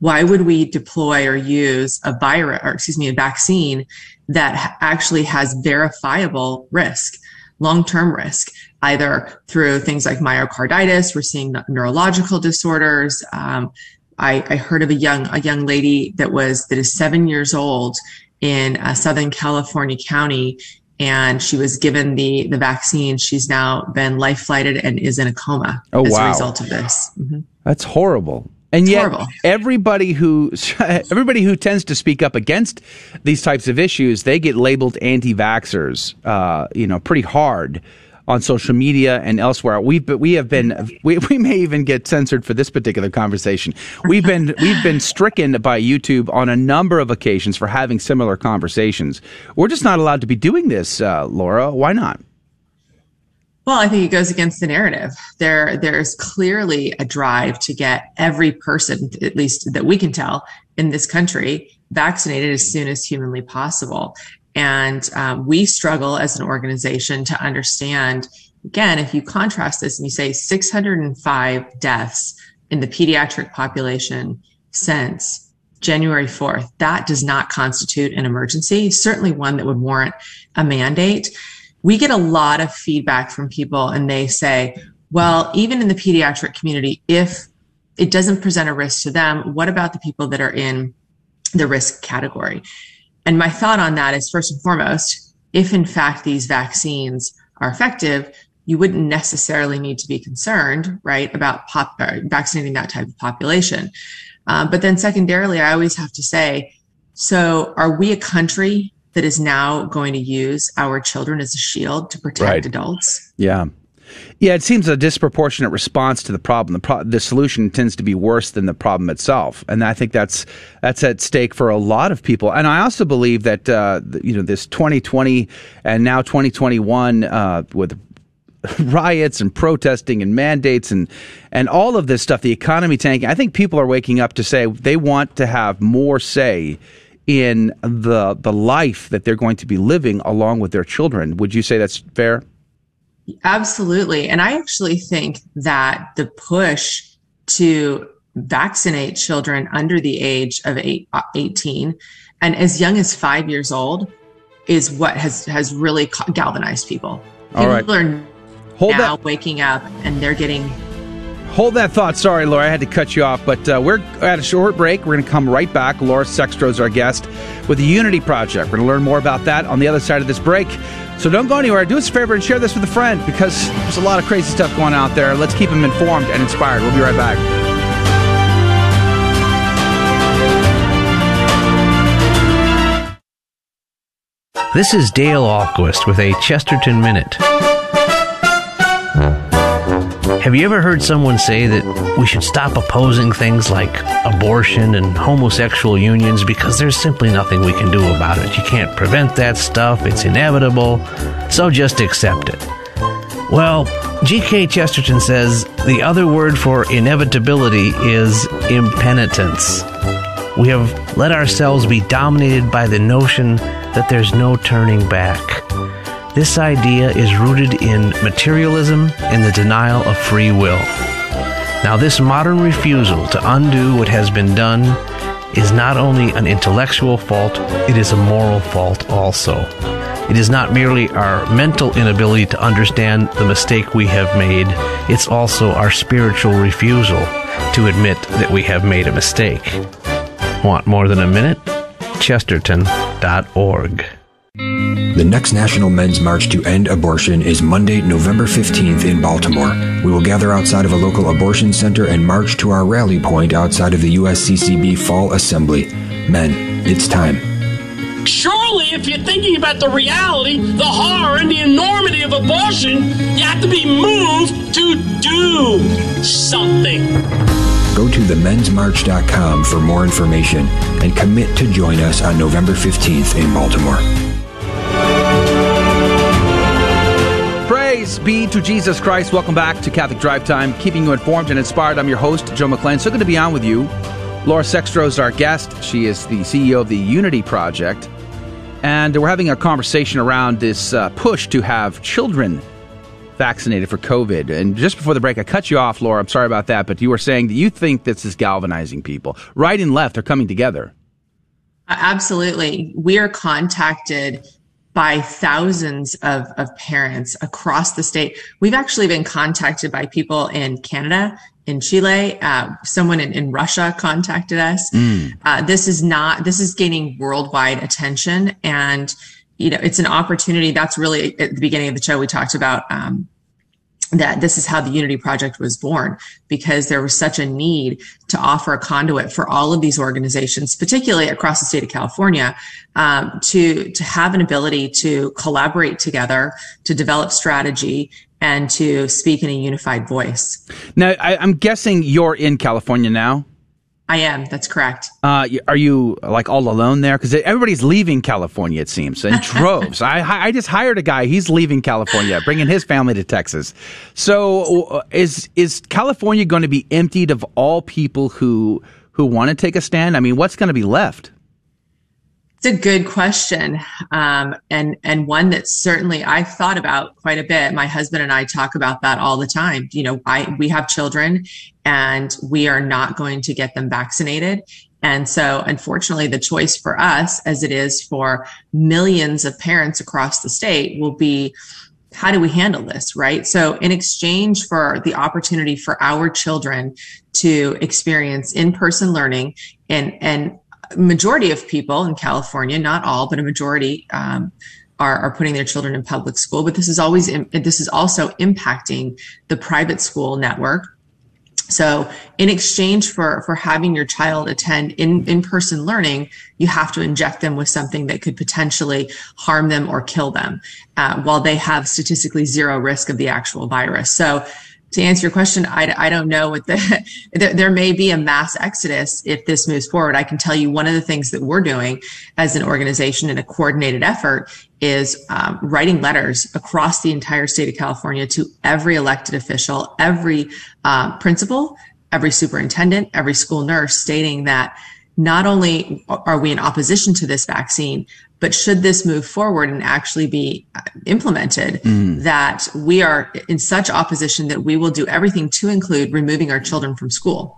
why would we deploy or use a virus, or excuse me, a vaccine that actually has verifiable risk, long term risk, either through things like myocarditis, we're seeing neurological disorders. Um, I, I, heard of a young a young lady that was that is seven years old in uh, Southern California County, and she was given the the vaccine. She's now been life flighted and is in a coma oh, as wow. a result of this. Mm-hmm. That's horrible. And yet, horrible. everybody who [LAUGHS] everybody who tends to speak up against these types of issues, they get labeled anti-vaxxers, uh, you know, pretty hard on social media and elsewhere. We've we have been [LAUGHS] we, we may even get censored for this particular conversation. We've been [LAUGHS] we've been stricken by YouTube on a number of occasions for having similar conversations. We're just not allowed to be doing this, uh, Laura. Why not? Well, I think it goes against the narrative. There, there's clearly a drive to get every person, at least that we can tell in this country, vaccinated as soon as humanly possible. And um, we struggle as an organization to understand. Again, if you contrast this and you say 605 deaths in the pediatric population since January 4th, that does not constitute an emergency. Certainly one that would warrant a mandate we get a lot of feedback from people and they say, well, even in the pediatric community, if it doesn't present a risk to them, what about the people that are in the risk category? And my thought on that is first and foremost, if in fact these vaccines are effective, you wouldn't necessarily need to be concerned, right, about pop, uh, vaccinating that type of population. Uh, but then secondarily, I always have to say, so are we a country that is now going to use our children as a shield to protect right. adults. Yeah. Yeah, it seems a disproportionate response to the problem. The, pro- the solution tends to be worse than the problem itself, and I think that's that's at stake for a lot of people. And I also believe that uh, you know this 2020 and now 2021 uh, with [LAUGHS] riots and protesting and mandates and and all of this stuff, the economy tanking. I think people are waking up to say they want to have more say in the the life that they're going to be living along with their children. Would you say that's fair? Absolutely. And I actually think that the push to vaccinate children under the age of eight, uh, 18 and as young as five years old is what has, has really galvanized people. People right. are Hold now that. waking up and they're getting Hold that thought. Sorry, Laura, I had to cut you off, but uh, we're at a short break. We're going to come right back. Laura Sextro is our guest with the Unity Project. We're going to learn more about that on the other side of this break. So don't go anywhere. Do us a favor and share this with a friend because there's a lot of crazy stuff going out there. Let's keep them informed and inspired. We'll be right back. This is Dale Ahlquist with a Chesterton Minute. Have you ever heard someone say that we should stop opposing things like abortion and homosexual unions because there's simply nothing we can do about it? You can't prevent that stuff, it's inevitable, so just accept it. Well, G.K. Chesterton says the other word for inevitability is impenitence. We have let ourselves be dominated by the notion that there's no turning back. This idea is rooted in materialism and the denial of free will. Now, this modern refusal to undo what has been done is not only an intellectual fault, it is a moral fault also. It is not merely our mental inability to understand the mistake we have made, it's also our spiritual refusal to admit that we have made a mistake. Want more than a minute? Chesterton.org. The next National Men's March to End Abortion is Monday, November 15th in Baltimore. We will gather outside of a local abortion center and march to our rally point outside of the USCCB Fall Assembly. Men, it's time. Surely, if you're thinking about the reality, the horror, and the enormity of abortion, you have to be moved to do something. Go to themensmarch.com for more information and commit to join us on November 15th in Baltimore. Praise be to Jesus Christ. Welcome back to Catholic Drive Time, keeping you informed and inspired. I'm your host, Joe McClane. So good to be on with you. Laura Sextro is our guest. She is the CEO of the Unity Project. And we're having a conversation around this uh, push to have children vaccinated for COVID. And just before the break, I cut you off, Laura. I'm sorry about that, but you were saying that you think this is galvanizing people. Right and left are coming together. Absolutely. We are contacted by thousands of, of parents across the state. We've actually been contacted by people in Canada, in Chile. Uh, someone in, in, Russia contacted us. Mm. Uh, this is not, this is gaining worldwide attention. And, you know, it's an opportunity. That's really at the beginning of the show, we talked about, um, that this is how the Unity Project was born because there was such a need to offer a conduit for all of these organizations, particularly across the state of California, um, to to have an ability to collaborate together, to develop strategy, and to speak in a unified voice. Now, I, I'm guessing you're in California now. I am. That's correct. Uh, are you like all alone there? Because everybody's leaving California, it seems, in [LAUGHS] droves. I I just hired a guy. He's leaving California, bringing his family to Texas. So is is California going to be emptied of all people who who want to take a stand? I mean, what's going to be left? It's a good question, um, and and one that certainly I've thought about quite a bit. My husband and I talk about that all the time. You know, I we have children, and we are not going to get them vaccinated. And so, unfortunately, the choice for us, as it is for millions of parents across the state, will be how do we handle this, right? So, in exchange for the opportunity for our children to experience in person learning and, and majority of people in California, not all, but a majority, um, are, are putting their children in public school. But this is always, this is also impacting the private school network. So in exchange for, for having your child attend in, in-person learning, you have to inject them with something that could potentially harm them or kill them, uh, while they have statistically zero risk of the actual virus. So to answer your question, I, I don't know what the, [LAUGHS] there, there, may be a mass exodus if this moves forward. I can tell you one of the things that we're doing as an organization in a coordinated effort is um, writing letters across the entire state of California to every elected official, every uh, principal, every superintendent, every school nurse stating that not only are we in opposition to this vaccine, but should this move forward and actually be uh, implemented, mm. that we are in such opposition that we will do everything to include removing our children from school.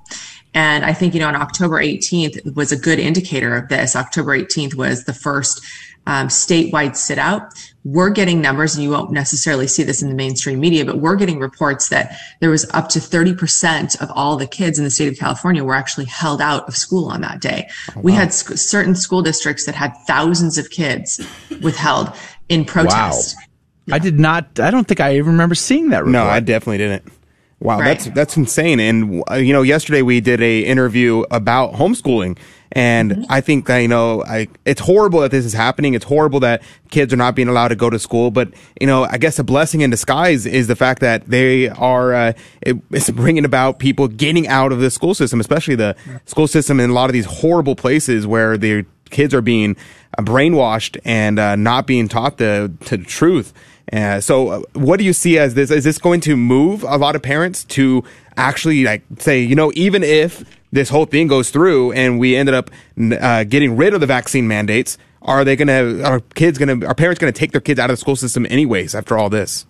And I think, you know, on October 18th was a good indicator of this. October 18th was the first um, statewide sit out. We're getting numbers, and you won't necessarily see this in the mainstream media, but we're getting reports that there was up to 30% of all the kids in the state of California were actually held out of school on that day. Oh, wow. We had sc- certain school districts that had thousands of kids withheld in protest. Wow. I did not, I don't think I even remember seeing that report. No, I definitely didn't. Wow, right. that's that's insane. And uh, you know, yesterday we did a interview about homeschooling, and mm-hmm. I think that, you know, I it's horrible that this is happening. It's horrible that kids are not being allowed to go to school. But you know, I guess a blessing in disguise is the fact that they are uh, it, it's bringing about people getting out of the school system, especially the school system in a lot of these horrible places where the kids are being uh, brainwashed and uh, not being taught the, the truth. Uh, so, uh, what do you see as this? Is this going to move a lot of parents to actually like say, you know, even if this whole thing goes through and we ended up uh, getting rid of the vaccine mandates, are they going to? Are kids going to? Are parents going to take their kids out of the school system anyways after all this?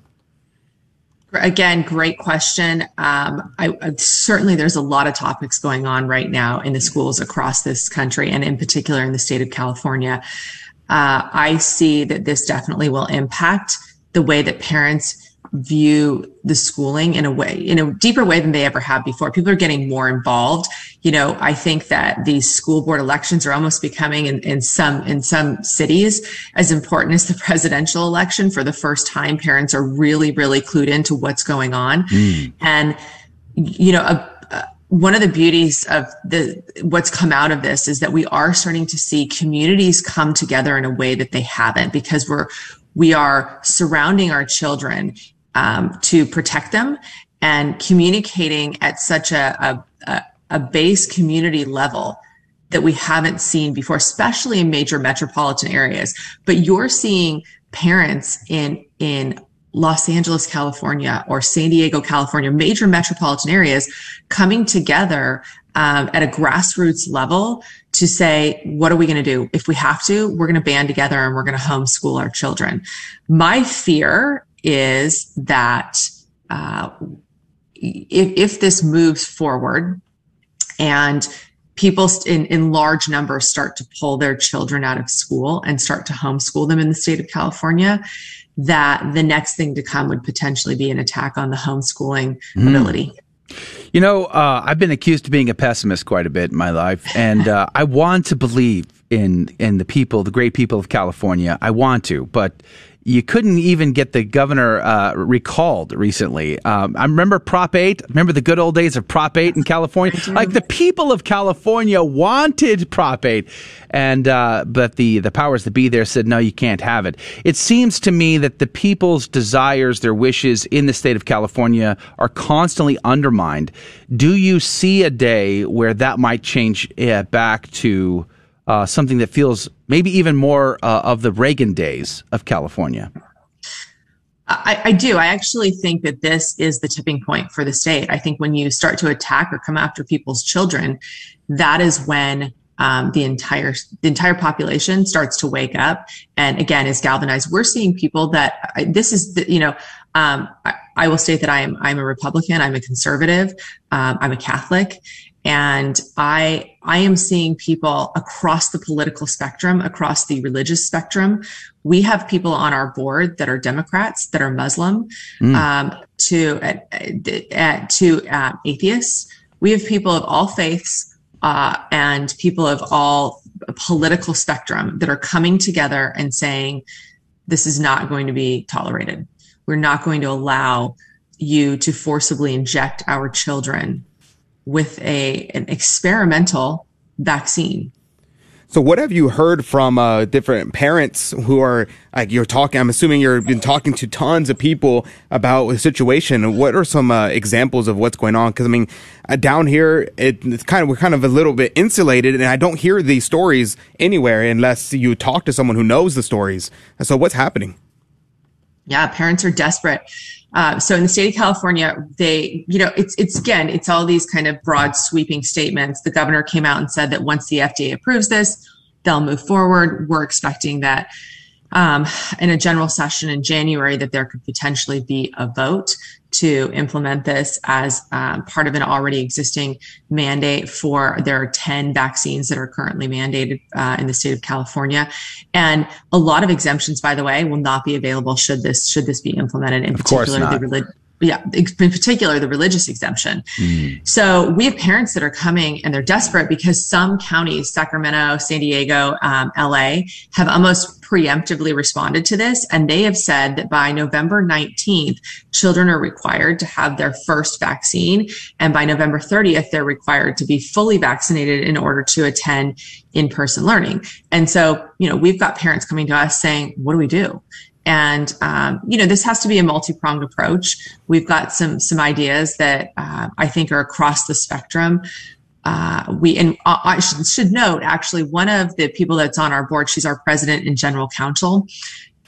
Again, great question. Um, I, I, certainly, there's a lot of topics going on right now in the schools across this country, and in particular in the state of California. Uh, I see that this definitely will impact the way that parents view the schooling in a way, in a deeper way than they ever have before. People are getting more involved. You know, I think that these school board elections are almost becoming in, in some, in some cities as important as the [LAUGHS] presidential election. For the first time, parents are really, really clued into what's going on. Mm. And, you know, a, one of the beauties of the what's come out of this is that we are starting to see communities come together in a way that they haven't because we're we are surrounding our children um, to protect them and communicating at such a, a, a base community level that we haven't seen before, especially in major metropolitan areas. But you're seeing parents in, in Los Angeles, California or San Diego, California, major metropolitan areas coming together um, at a grassroots level to say, what are we going to do? If we have to, we're going to band together and we're going to homeschool our children. My fear is that uh, if, if this moves forward and people in, in large numbers start to pull their children out of school and start to homeschool them in the state of California, that the next thing to come would potentially be an attack on the homeschooling mm. ability. You know, uh, I've been accused of being a pessimist quite a bit in my life, and uh, [LAUGHS] I want to believe in in the people, the great people of California. I want to, but you couldn't even get the governor uh, recalled recently. Um, I remember Prop 8. Remember the good old days of Prop 8 in California? Like the people of California wanted Prop 8, and uh, but the the powers that be there said no, you can't have it. It seems to me that the people's desires, their wishes in the state of California are constantly undermined. Do you see a day where that might change uh, back to? uh, something that feels maybe even more uh, of the Reagan days of California? I, I, do. I actually think that this is the tipping point for the state. I think when you start to attack or come after people's children, that is when um, the entire the entire population starts to wake up and again is galvanized. We're seeing people that this is the, you know um, I, I, will state that I am I'm a Republican. I'm a conservative. Um, I'm a Catholic, and I, I am seeing people across the political spectrum, across the religious spectrum. We have people on our board that are Democrats, that are Muslim, mm. um, to, uh, uh, to uh, atheists. We have people of all faiths, uh, and people of all political spectrum that are coming together and saying, this is not going to be tolerated. We're not going to allow you to forcibly inject our children with a an experimental vaccine. So, what have you heard from uh, different parents who are like you're talking? I'm assuming you've been talking to tons of people about the situation. What are some uh, examples of what's going on? Because I mean, uh, down here, it, it's kind of we're kind of a little bit insulated, and I don't hear these stories anywhere unless you talk to someone who knows the stories. So, what's happening? Yeah, parents are desperate. Uh, so in the state of California, they, you know, it's, it's again, it's all these kind of broad sweeping statements. The governor came out and said that once the FDA approves this, they'll move forward. We're expecting that um, in a general session in January that there could potentially be a vote to implement this as um, part of an already existing mandate for there are 10 vaccines that are currently mandated uh, in the state of California. And a lot of exemptions by the way will not be available should this should this be implemented in of particular the yeah, in particular, the religious exemption. Mm. So we have parents that are coming and they're desperate because some counties, Sacramento, San Diego, um, LA, have almost preemptively responded to this. And they have said that by November 19th, children are required to have their first vaccine. And by November 30th, they're required to be fully vaccinated in order to attend in-person learning. And so, you know, we've got parents coming to us saying, what do we do? And um, you know, this has to be a multi-pronged approach. We've got some some ideas that uh, I think are across the spectrum. Uh, we and I should, should note actually one of the people that's on our board. She's our president and general counsel.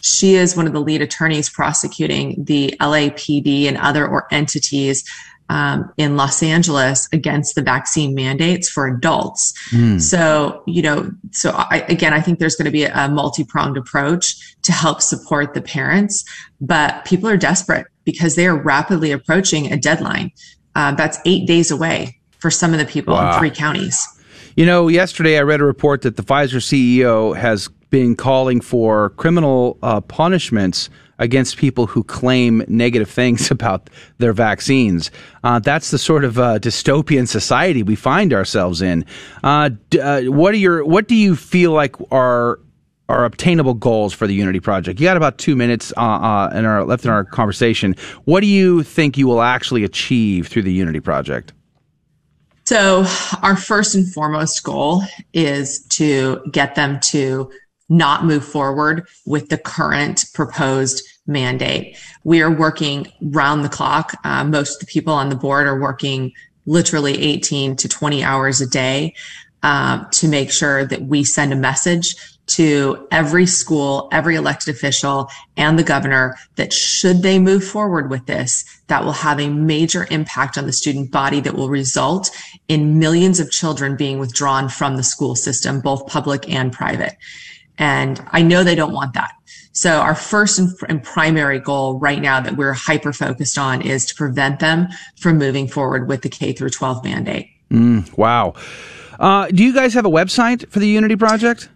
She is one of the lead attorneys prosecuting the LAPD and other or entities um, in Los Angeles against the vaccine mandates for adults. Mm. So, you know, so I, again, I think there's going to be a, multi pronged approach to help support the parents, but people are desperate because they are rapidly approaching a deadline. Uh, that's eight days away for some of the people wow. in three counties. You know, yesterday I read a report that the Pfizer CEO has been calling for criminal uh, punishments against people who claim negative things [LAUGHS] about their vaccines. Uh, that's the sort of uh, dystopian society we find ourselves in. Uh, d- uh, what are your What do you feel like are are obtainable goals for the Unity Project? You got about two minutes uh, uh, in our left in our conversation. What do you think you will actually achieve through the Unity Project? So, our first and foremost goal is to get them to not move forward with the current proposed mandate. We are working round the clock. Uh, most of the people on the board are working literally 18 to 20 hours a day uh, to make sure that we send a message to every school, every elected official, and the governor that should they move forward with this, that will have a major impact on the student body that will result in millions of children being withdrawn from the school system, both public and private. And I know they don't want that. So our first and, primary goal right now that we're hyper focused on is to prevent them from moving forward with the K through 12 mandate. Mm, wow. Uh, do you guys have a website for the Unity Project?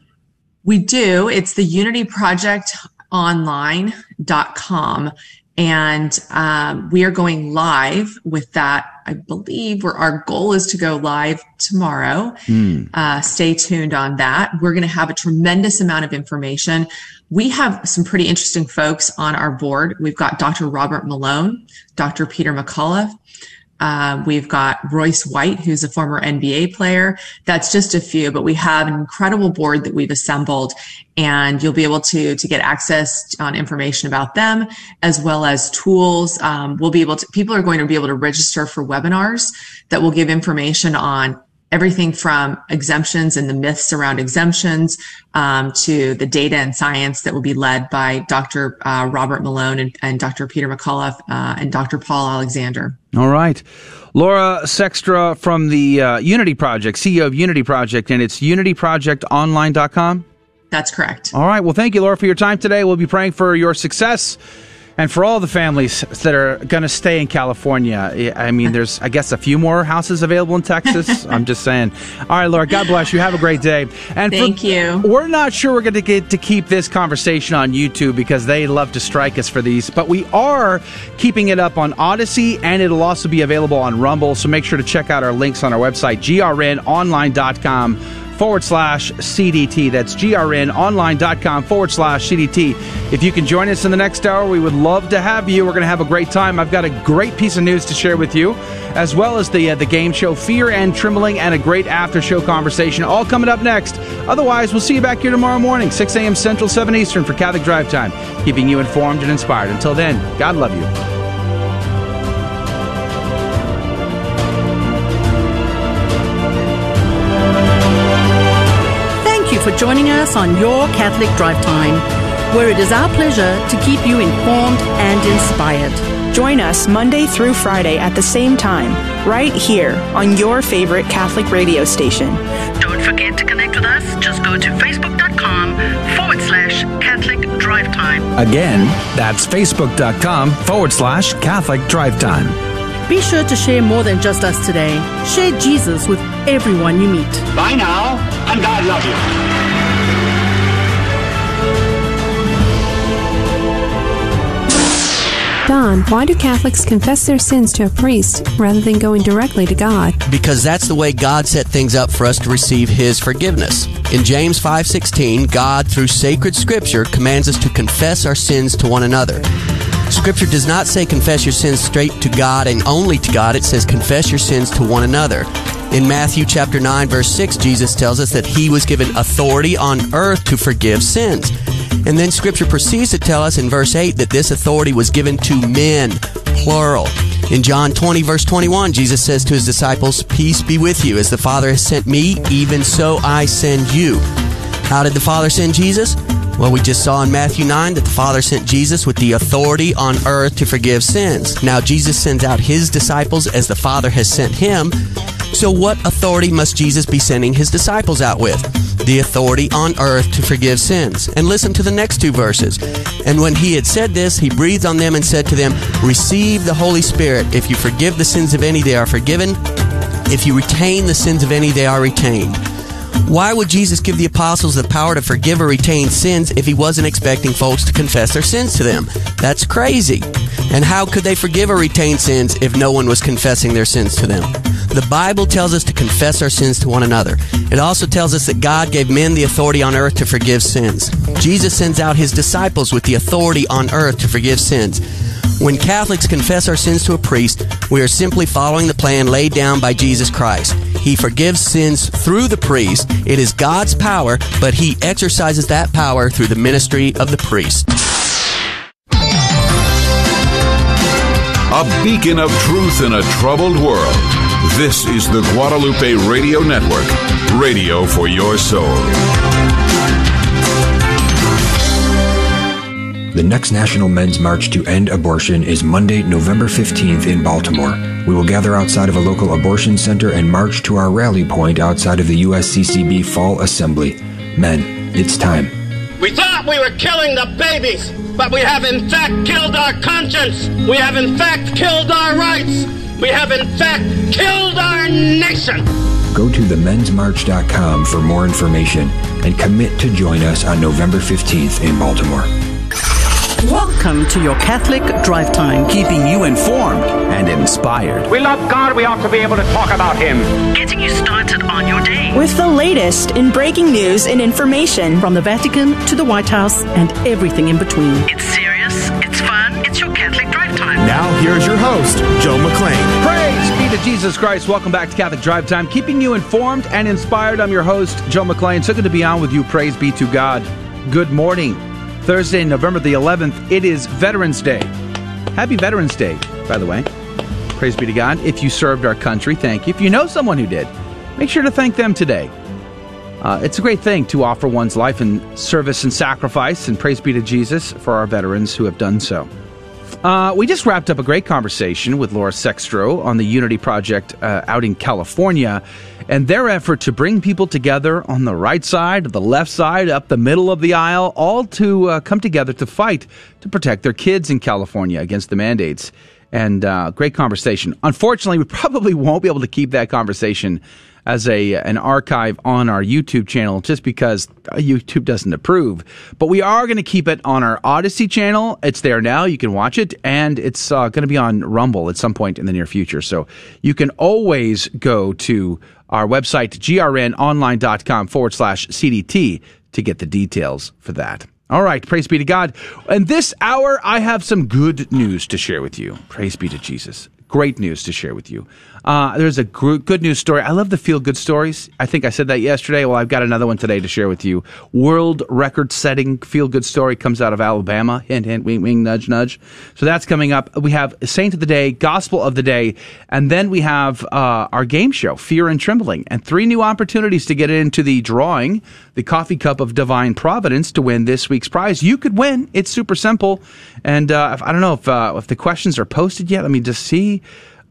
We do. It's the Unity Project online.com. And um, we are going live with that. I believe where our goal is to go live tomorrow. Mm. Uh, stay tuned on that. We're going to have a tremendous amount of information. We have some pretty interesting folks on our board. We've got Dr. Robert Malone, Dr. Peter McCullough, uh, we've got Royce White, who's a former NBA player. That's just a few, but we have an incredible board that we've assembled and you'll be able to, to get access on information about them as well as tools. Um, we'll be able to, people are going to be able to register for webinars that will give information on everything from exemptions and the myths around exemptions um, to the data and science that will be led by Dr. Uh, Robert Malone and, and, Dr. Peter McCullough uh, and Dr. Paul Alexander. All right. Laura Sextro from the uh, Unity Project, CEO of Unity Project, and it's unityprojectonline.com? That's correct. All right. Well, thank you, Laura, for your time today. We'll be praying for your success and for all the families that are going to stay in California, I mean, there's, I guess, a few more houses available in Texas. [LAUGHS] I'm just saying. All right, Laura, God bless you. Have a great day. And Thank for, you. We're not sure we're going to get to keep this conversation on YouTube because they love to strike us for these, but we are keeping it up on Odysee and it'll also be available on Rumble. So make sure to check out our links on our website, grnonline.com forward slash CDT. That's grnonline.com forward slash CDT. If you can join us in the next hour, we would love to have you. We're going to have a great time. I've got a great piece of news to share with you, as well as the, uh, the game show Fear and Trembling and a great after show conversation, all coming up next. Otherwise, we'll see you back here tomorrow morning, 6 a.m. Central, 7 Eastern for Catholic Drive Time, keeping you informed and inspired. Until then, God love you. For joining us on Your Catholic Drive Time, where it is our pleasure to keep you informed and inspired. Join us Monday through Friday at the same time, right here on your favorite Catholic radio station. Don't forget to connect with us. Just go to facebook.com forward slash Catholic Drive Time. Again, that's facebook.com forward slash Catholic Drive Time. Be sure to share more than just us today. Share Jesus with everyone you meet. Bye now, and God love you. Don, why do Catholics confess their sins to a priest rather than going directly to God? Because that's the way God set things up for us to receive his forgiveness. In James 5:16, God through sacred scripture commands us to confess our sins to one another. Scripture does not say confess your sins straight to God and only to God. It says confess your sins to one another. In Matthew chapter 9 verse 6, Jesus tells us that he was given authority on earth to forgive sins. And then scripture proceeds to tell us in verse 8 that this authority was given to men, plural. In John 20, verse 21, Jesus says to his disciples, Peace be with you. As the Father has sent me, even so I send you. How did the Father send Jesus? Well, we just saw in Matthew 9 that the Father sent Jesus with the authority on earth to forgive sins. Now, Jesus sends out his disciples as the Father has sent him. So, what authority must Jesus be sending his disciples out with? The authority on earth to forgive sins. And listen to the next two verses. And when he had said this, he breathed on them and said to them, Receive the Holy Spirit. If you forgive the sins of any, they are forgiven. If you retain the sins of any, they are retained. Why would Jesus give the apostles the power to forgive or retain sins if he wasn't expecting folks to confess their sins to them? That's crazy. And how could they forgive or retain sins if no one was confessing their sins to them? The Bible tells us to confess our sins to one another. It also tells us that God gave men the authority on earth to forgive sins. Jesus sends out his disciples with the authority on earth to forgive sins. When Catholics confess our sins to a priest, we are simply following the plan laid down by Jesus Christ. He forgives sins through the priest. It is God's power, but he exercises that power through the ministry of the priest. A beacon of truth in a troubled world. This is the Guadalupe Radio Network, radio for your soul. The next National Men's March to End Abortion is Monday, November 15th in Baltimore. We will gather outside of a local abortion center and march to our rally point outside of the USCCB Fall Assembly. Men, it's time. We thought we were killing the babies, but we have in fact killed our conscience. We have in fact killed our rights. We have in fact killed our nation. Go to themensmarch.com for more information and commit to join us on November 15th in Baltimore. Welcome to your Catholic Drive Time, keeping you informed and inspired. We love God, we ought to be able to talk about Him. Getting you started on your day. With the latest in breaking news and information from the Vatican to the White House and everything in between. It's serious, here's your host, Joe McClane. Praise be to Jesus Christ. Welcome back to Catholic Drive Time, keeping you informed and inspired. I'm your host, Joe McClane. So good to be on with you. Praise be to God. Good morning. Thursday, November the 11th, it is Veterans Day. Happy Veterans Day, by the way. Praise be to God. If you served our country, thank you. If you know someone who did, make sure to thank them today. Uh, it's a great thing to offer one's life in service and sacrifice, and praise be to Jesus for our veterans who have done so. Uh, we just wrapped up a great conversation with Laura Sextro on the Unity Project uh, out in California and their effort to bring people together on the right side, the left side, up the middle of the aisle, all to uh, come together to fight to protect their kids in California against the mandates. And uh, great conversation. Unfortunately, we [LAUGHS] probably won't be able to keep that conversation as a an archive on our YouTube channel just because YouTube doesn't approve. But we are going to keep it on our Odysee channel. It's there now. You can watch it, and it's uh, going to be on Rumble at some point in the near future. So you can always go to our website, grnonline.com forward slash CDT, to get the details for that. All right, praise be to God. And this hour, I have some good news to share with you. Praise be to Jesus. Great news to share with you. Uh, there's a gr- good news story. I love the feel good stories. I think I said that yesterday. Well, I've got another one today to share with you. World record setting feel good story comes out of Alabama. Hint, hint, wing, wing, nudge, nudge. So that's coming up. We have Saint of the Day, Gospel of the Day, and then we have uh, our game show, Fear and Trembling, and three new opportunities to get into the drawing, the Coffee Cup of Divine Providence to win this week's prize. You could win. It's super simple. And uh, I don't know if, uh, if the questions are posted yet. Let me just see.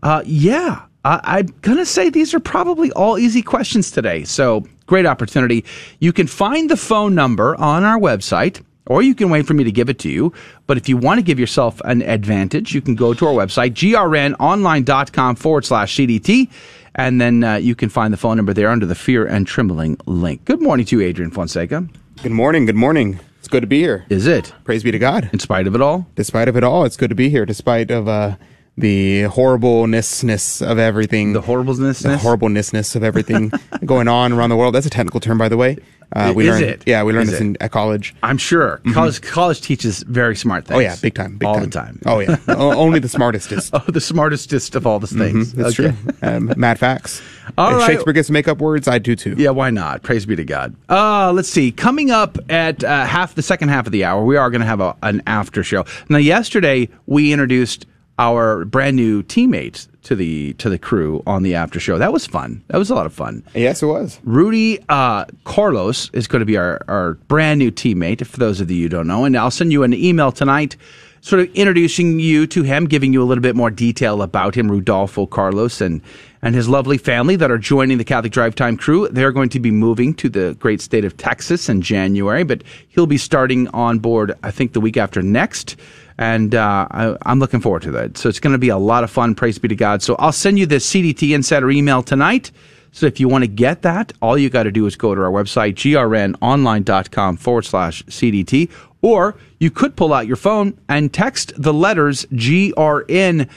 Uh, yeah. Uh, I'm going to say these are probably all easy questions today. So, great opportunity. You can find the phone number on our website, or you can wait for me to give it to you. But if you want to give yourself an advantage, you can go to our website, grnonline.com forward slash CDT, and then uh, you can find the phone number there under the Fear and Trembling link. Good morning to you, Adrian Fonseca. Good morning. Good morning. It's good to be here. Is it? Praise be to God. In spite of it all? Despite of it all, it's good to be here. Despite of uh, the horribleness of everything. The horribleness? The horribleness of everything [LAUGHS] going on around the world. That's a technical term, by the way. Uh, we Is learned, it? Yeah, we learned Is this in, at college. I'm sure. Mhm. College college teaches very smart things. Oh yeah, big time, big all time. the time. Oh yeah, [LAUGHS] O- only the smartestest. oh, the smartestest of all the things. Mhm, that's Okay. true. Um, [LAUGHS] mad facts. All if right. Shakespeare gets to make up words, I do too. Yeah, why not? Praise be to God. Uh, let's see. Coming up at uh, half the second half of the hour, we are going to have a, an after show. Now, yesterday we introduced our brand new teammates to the to the crew on the after show. That was fun. That was a lot of fun. Yes, it was. Rudy uh, Carlos is going to be our, our brand new teammate, for those of you who don't know. And I'll send you an email tonight, sort of introducing you to him, giving you a little bit more detail about him, Rudolfo Carlos, and, and his lovely family that are joining the Catholic Drive Time crew. They're going to be moving to the great state of Texas in January, but he'll be starting on board, I think, the week after next. And uh, I, I'm looking forward to that. So it's going to be a lot of fun. Praise be to God. So I'll send you the CDT Insider email tonight. So if you want to get that, all you got to do is go to our website, grnonline.com forward slash CDT, or you could pull out your phone and text the letters GRN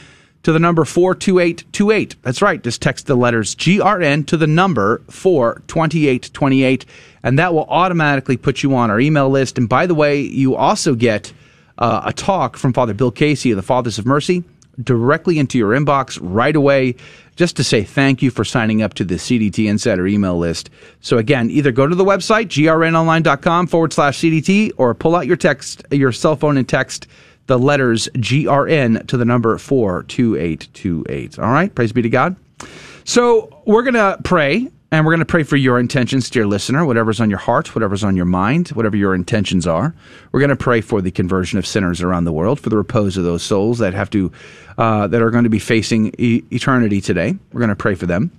to the number 42828. That's right. Just text the letters GRN to the number 42828, and that will automatically put you on our email list. And by the way, you also get uh, a talk from Father Bill Casey of the Fathers of Mercy directly into your inbox right away just to say thank you for signing up to the CDT Insider email list. So again, either go to the website, grnonline.com forward slash CDT, or pull out your text, your cell phone and text the letters GRN to the number 42828. All right? Praise be to God. So we're going to pray And we're going to pray for your intentions, dear listener, whatever's on your heart, whatever's on your mind, whatever your intentions are. We're going to pray for the conversion of sinners around the world, for the repose of those souls that have to, uh, that are going to be facing e- eternity today. We're going to pray for them,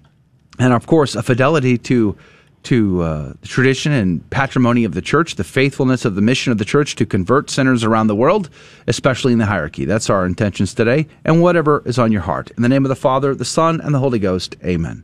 and of course, a fidelity to to uh, the tradition and patrimony of the church, the faithfulness of the mission of the church to convert sinners around the world, especially in the hierarchy. That's our intentions today, and whatever is on your heart. In the name of the Father, the Son, and the Holy Ghost. Amen.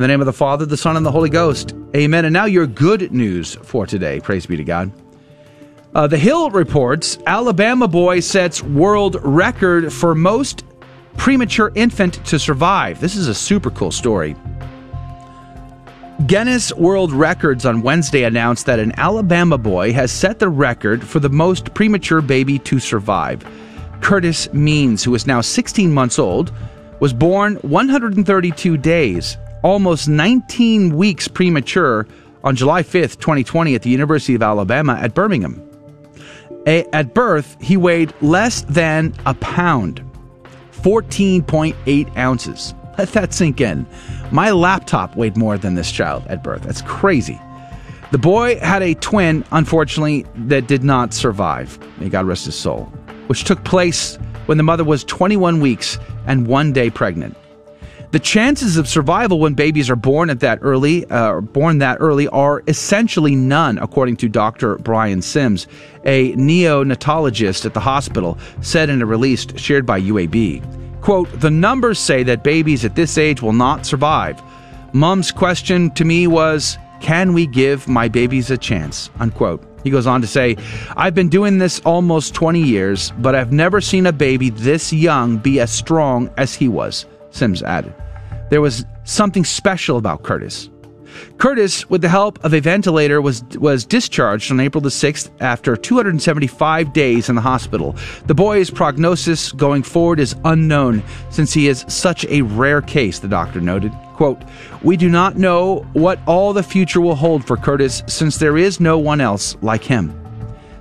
In the name of the Father, the Son, and the Holy Ghost. Amen. And now your good news for today. Praise be to God. Uh, the Hill reports Alabama boy sets world record for most premature infant to survive. This is a super cool story. Guinness World Records on Wednesday announced that an Alabama boy has set the record for the most premature baby to survive. Curtis Means, who is now 16 months old, was born 132 days almost 19 weeks premature on July 5th, 2020, at the University of Alabama at Birmingham. A- at birth, he weighed less than a pound, 14.8 ounces. [LAUGHS] Let that sink in. My laptop weighed more than this child at birth. That's crazy. The boy had a twin, unfortunately, that did not survive. May God rest his soul, which took place when the mother was 21 weeks and one day pregnant. The chances of survival when babies are born at that early, uh, born that early, are essentially none, according to Dr. Brian Sims, a neonatologist at the hospital, said in a release shared by UAB. Quote, the numbers say that babies at this age will not survive. Mom's question to me was, can we give my babies a chance? Unquote. He goes on to say, I've been doing this almost 20 years, but I've never seen a baby this young be as strong as he was. Sims added. There was something special about Curtis. Curtis, with the help of a ventilator, was was discharged on April the 6th after 275 days in the hospital. The boy's prognosis going forward is unknown since he is such a rare case, the doctor noted. Quote, We do not know what all the future will hold for Curtis since there is no one else like him.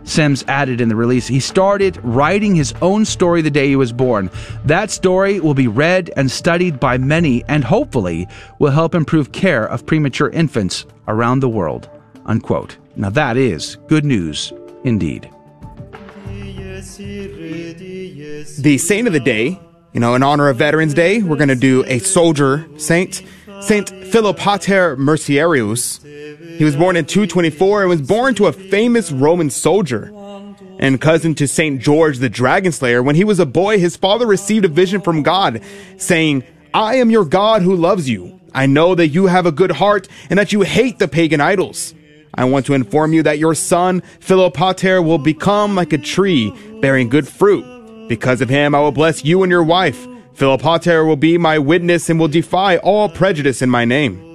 Sims added in the release, he started writing his own story the day he was born. That story will be read and studied by many and hopefully will help improve care of premature infants around the world. Unquote. Now that is good news indeed. The saint of the day, you know, in honor of Veterans Day, we're going to do a soldier saint, Saint Philopater Mercurius. He was born in 224 and was born to a famous Roman soldier. And cousin to Saint George the Dragon Slayer, when he was a boy, his father received a vision from God, saying, I am your God who loves you. I know that you have a good heart and that you hate the pagan idols. I want to inform you that your son, Philopater, will become like a tree bearing good fruit. Because of him, I will bless you and your wife. Philopater will be my witness and will defy all prejudice in my name.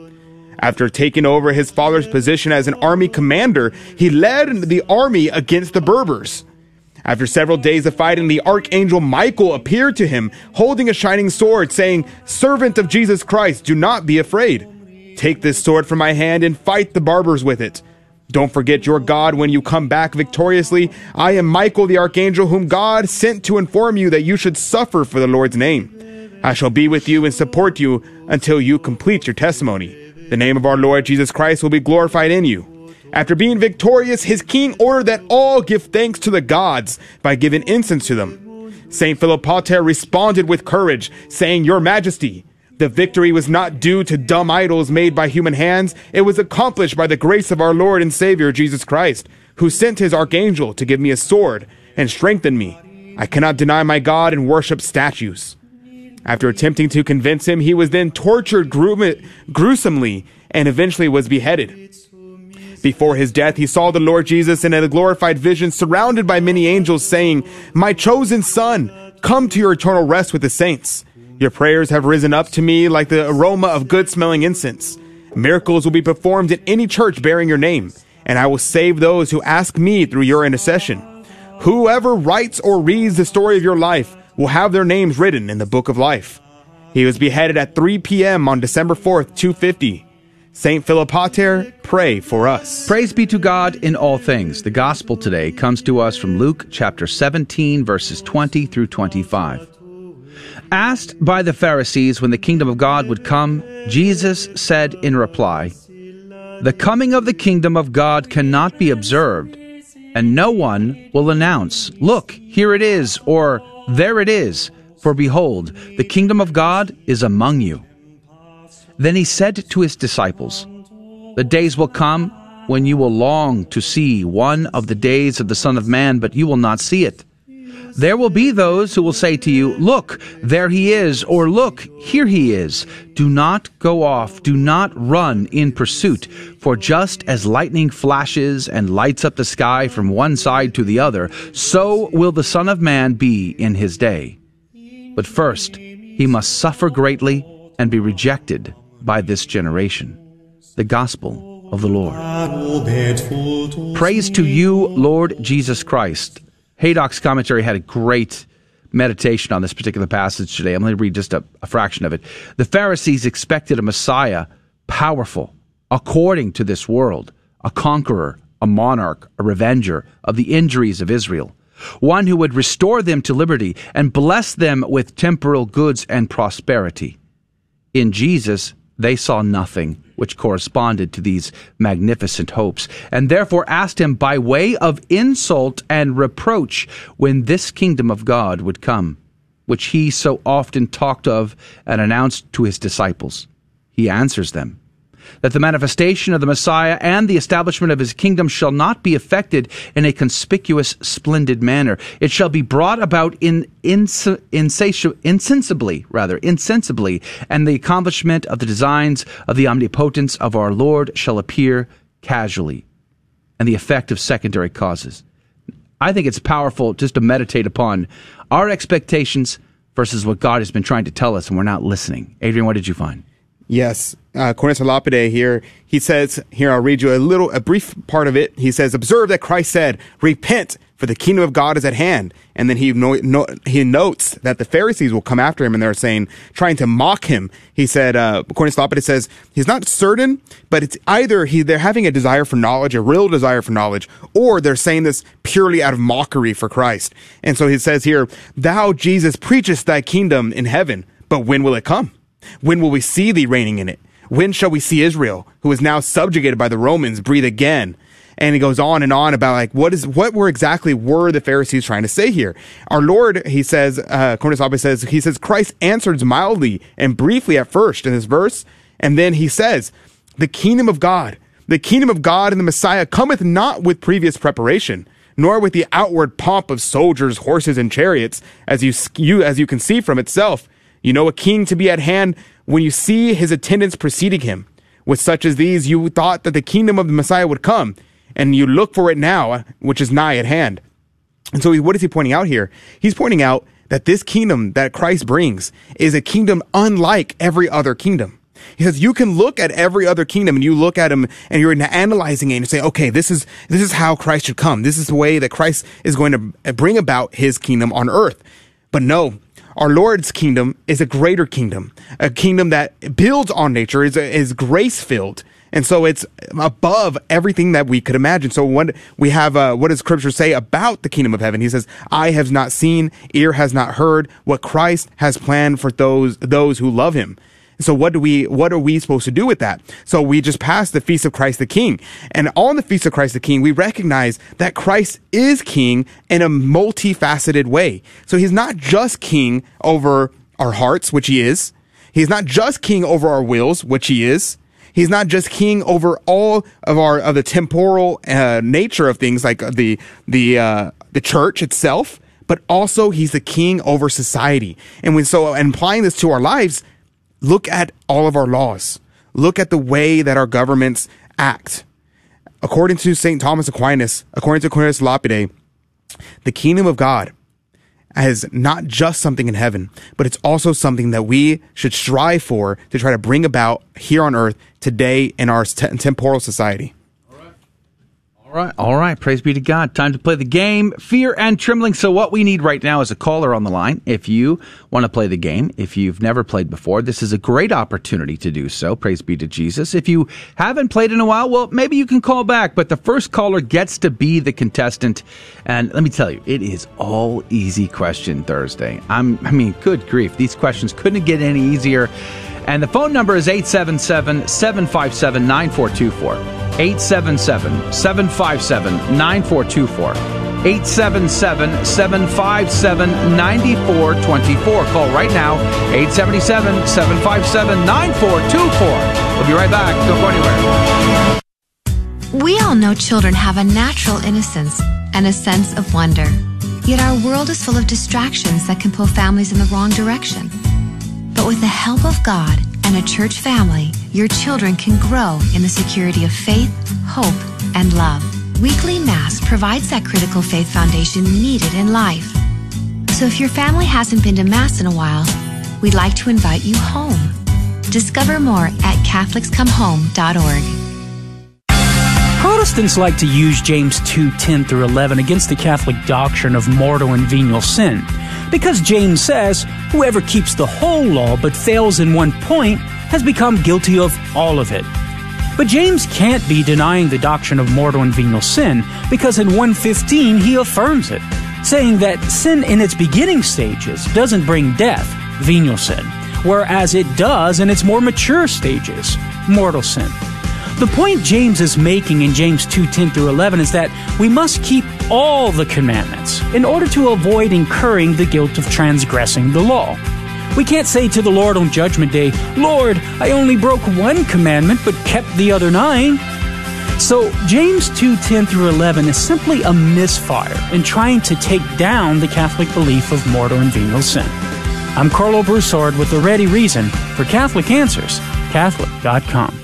After taking over his father's position as an army commander, he led the army against the Berbers. After several days of fighting, the archangel Michael appeared to him, holding a shining sword, saying, Servant of Jesus Christ, do not be afraid. Take this sword from my hand and fight the Berbers with it. Don't forget your God when you come back victoriously. I am Michael the archangel, whom God sent to inform you that you should suffer for the Lord's name. I shall be with you and support you until you complete your testimony. The name of our Lord Jesus Christ will be glorified in you. After being victorious, his king ordered that all give thanks to the gods by giving incense to them. Saint Philopater responded with courage, saying, Your Majesty, the victory was not due to dumb idols made by human hands. It was accomplished by the grace of our Lord and Savior Jesus Christ, who sent his archangel to give me a sword and strengthen me. I cannot deny my God and worship statues. After attempting to convince him, he was then tortured gru- gruesomely and eventually was beheaded. Before his death, he saw the Lord Jesus in a glorified vision surrounded by many angels saying, My chosen son, come to your eternal rest with the saints. Your prayers have risen up to me like the aroma of good smelling incense. Miracles will be performed in any church bearing your name, and I will save those who ask me through your intercession. Whoever writes or reads the story of your life will have their names written in the book of life. He was beheaded at 3 p.m. on December 4th, 250. Saint Philopater, pray for us. Praise be to God in all things. The gospel today comes to us from Luke chapter 17, verses 20 through 25. Asked by the Pharisees when the kingdom of God would come, Jesus said in reply, The coming of the kingdom of God cannot be observed, and no one will announce, Look, here it is, or There it is, for behold, the kingdom of God is among you. Then he said to his disciples, The days will come when you will long to see one of the days of the Son of Man, but you will not see it. There will be those who will say to you, Look, there he is, or Look, here he is. Do not go off, do not run in pursuit, for just as lightning flashes and lights up the sky from one side to the other, so will the Son of Man be in his day. But first, he must suffer greatly and be rejected by this generation. The Gospel of the Lord. Praise to you, Lord Jesus Christ. Haydock's commentary had a great meditation on this particular passage today. I'm going to read just a, a fraction of it. The Pharisees expected a Messiah powerful, according to this world, a conqueror, a monarch, a revenger of the injuries of Israel, one who would restore them to liberty and bless them with temporal goods and prosperity. In Jesus, they saw nothing which corresponded to these magnificent hopes, and therefore asked him by way of insult and reproach when this kingdom of God would come, which he so often talked of and announced to his disciples. He answers them that the manifestation of the Messiah and the establishment of his kingdom shall not be effected in a conspicuous, splendid manner. It shall be brought about in insensibly, rather, insensibly, and the accomplishment of the designs of the omnipotence of our Lord shall appear casually, and the effect of secondary causes. I think it's powerful just to meditate upon our expectations versus what God has been trying to tell us, and we're not listening. Adrian, what did you find? Yes, uh, Cornelius Lapide here. He says here. I'll read you a little, a brief part of it. He says, "Observe that Christ said, repent, for the kingdom of God is at hand." And then he no, no, he notes that the Pharisees will come after him, and they're saying, trying to mock him. He said, uh, Cornelius Lapide says he's not certain, but it's either he they're having a desire for knowledge, a real desire for knowledge, or they're saying this purely out of mockery for Christ. And so he says here, "Thou Jesus preachest thy kingdom in heaven, but when will it come?" When will we see thee reigning in it? When shall we see Israel, who is now subjugated by the Romans, breathe again? And he goes on and on about like what is what were exactly were the Pharisees trying to say here? Our Lord, he says, uh, Cornelius Lapide says, he says Christ answers mildly and briefly at first in this verse, and then he says, the kingdom of God, the kingdom of God and the Messiah cometh not with previous preparation, nor with the outward pomp of soldiers, horses, and chariots, as you, you as you can see from itself. You know a king to be at hand when you see his attendants preceding him. With such as these, you thought that the kingdom of the Messiah would come, and you look for it now, uh, which is nigh at hand. And so, what is he pointing out here? He's pointing out that this kingdom that Christ brings is a kingdom unlike every other kingdom. He says you can look at every other kingdom and you look at them and you're analyzing it and say, okay, this is this is how Christ should come. This is the way that Christ is going to bring about his kingdom on earth. But no, our Lord's kingdom is a greater kingdom, a kingdom that builds on nature, is, is grace filled. And so it's above everything that we could imagine. So what we have, uh, what does scripture say about the kingdom of heaven? He says, eye has not seen, ear has not heard what Christ has planned for those, those who love him. So what do we, what are we supposed to do with that? So we just passed the feast of Christ the King. And on the feast of Christ the King, we recognize that Christ is king in a multifaceted way. So he's not just king over our hearts, which he is. He's not just king over our wills, which he is. He's not just king over all of our of the temporal uh, nature of things like the the uh, the church itself, but also he's the king over society. And when so and applying this to our lives, look at all of our laws. Look at the way that our governments act. According to St. Thomas Aquinas, according to Cornelius Lapide, the kingdom of God is not just something in heaven, but it's also something that we should strive for to try to bring about here on earth today in our temporal society. Right, all right. Praise be to God. Time to play the game, Fear and Trembling. So, what we need right now is a caller on the line. If you want to play the game, if you've never played before, this is a great opportunity to do so. Praise be to Jesus. If you haven't played in a while, well, maybe you can call back, but the first caller gets to be the contestant. And let me tell you, it is all easy question Thursday. I'm, I mean, good grief. These questions couldn't get any easier. And the phone number is 877 757 9424. 877 757 9424. 877 757 9424. Call right now 877 757 9424. We'll be right back. Don't go anywhere. We all know children have a natural innocence and a sense of wonder. Yet our world is full of distractions that can pull families in the wrong direction. But with the help of God and a church family, your children can grow in the security of faith, hope, and love. Weekly Mass provides that critical faith foundation needed in life. So if your family hasn't been to Mass in a while, we'd like to invite you home. Discover more at CatholicsComeHome.org. Protestants like to use James 2 10 through 11 against the Catholic doctrine of mortal and venial sin. Because James says, whoever keeps the whole law but fails in one point has become guilty of all of it. But James can't be denying the doctrine of mortal and venial sin because in 115 he affirms it, saying that sin in its beginning stages doesn't bring death, venial sin, whereas it does in its more mature stages, mortal sin. The point James is making in James 2 10 through 11 is that we must keep all the commandments in order to avoid incurring the guilt of transgressing the law. We can't say to the Lord on Judgment Day, Lord, I only broke one commandment but kept the other nine. So James 2 10 through 11 is simply a misfire in trying to take down the Catholic belief of mortal and venial sin. I'm Karlo Broussard with the ready reason for Catholic Answers, Catholic.com.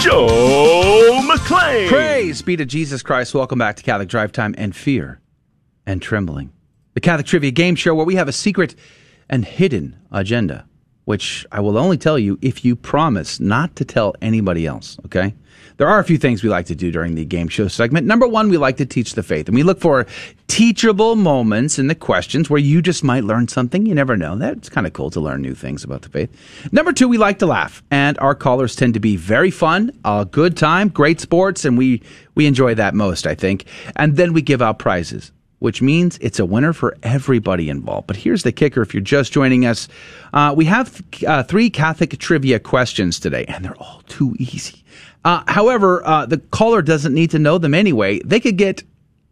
Joe McClane. Praise be to Jesus Christ. Welcome back to Catholic Drive Time and Fear and Trembling, the Catholic Trivia Game Show where we have a secret and hidden agenda, which I will only tell you if you promise not to tell anybody else, okay? There are a few things we like to do during the game show segment. Number one, we like to teach the faith, and we look for teachable moments in the questions where you just might learn something. You never know. That's kind of cool to learn new things about the faith. Number two, we like to laugh, and our callers tend to be very fun, a good time, great sports, and we we enjoy that most, I think. And then we give out prizes which means it's a winner for everybody involved. But here's the kicker if you're just joining us, uh, we have uh, three Catholic trivia questions today, and they're all too easy. Uh, however, uh, the caller doesn't need to know them anyway. They could get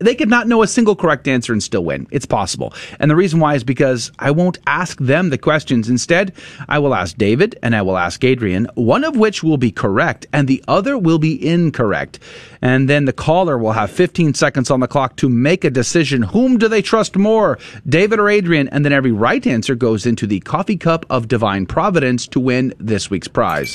they could not know a single correct answer and still win. It's possible. And the reason why is because I won't ask them the questions. Instead, I will ask David and I will ask Adrian, one of which will be correct and the other will be incorrect. And then the caller will have 15 seconds on the clock to make a decision. Whom do they trust more, David or Adrian? And then every right answer goes into the coffee cup of divine providence to win this week's prize.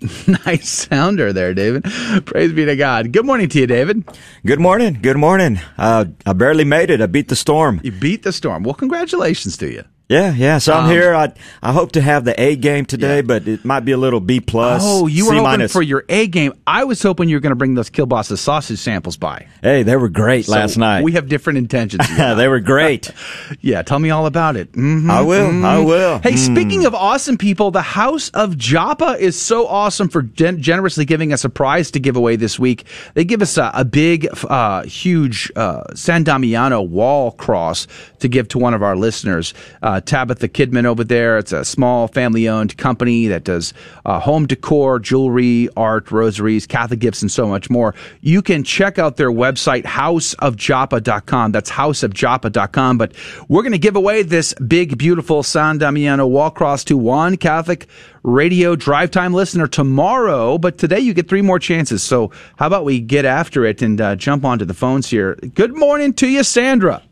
[LAUGHS] nice sounder there, David. Praise be to God. Good morning to you, David. Good morning. Good morning. Uh, I barely made it. I beat the storm. You beat the storm. Well, congratulations to you. Yeah, yeah. So I'm Um, here. I I hope to have the A game today, but it might be a little B plus. Oh, you were C hoping minus. for your A game. I was hoping you were going to bring those Kill Kielbasa sausage samples by. Hey, they were great So last night. We have different intentions. [LAUGHS] Yeah, they were great. [LAUGHS] yeah, tell me all about it. Mhm, I will, I mhm. will. Hey, Mm. speaking of awesome people, the House of Joppa is so awesome for gen- generously giving us a prize to give away this week. They give us a, a big, uh, huge uh, San Damiano wall cross to give to one of our listeners. Uh, Tabitha Kidman over there. It's a small family-owned company that does uh, home decor, jewelry, art, rosaries, Catholic gifts, and so much more. You can check out their website, houseofjoppa.com. That's houseofjoppa.com. But we're going to give away this big, beautiful San Damiano wall cross to one Catholic radio drive time listener tomorrow. But today you get three more chances. So how about we get after it and uh, jump onto the phones here? Good morning to you, Sandra.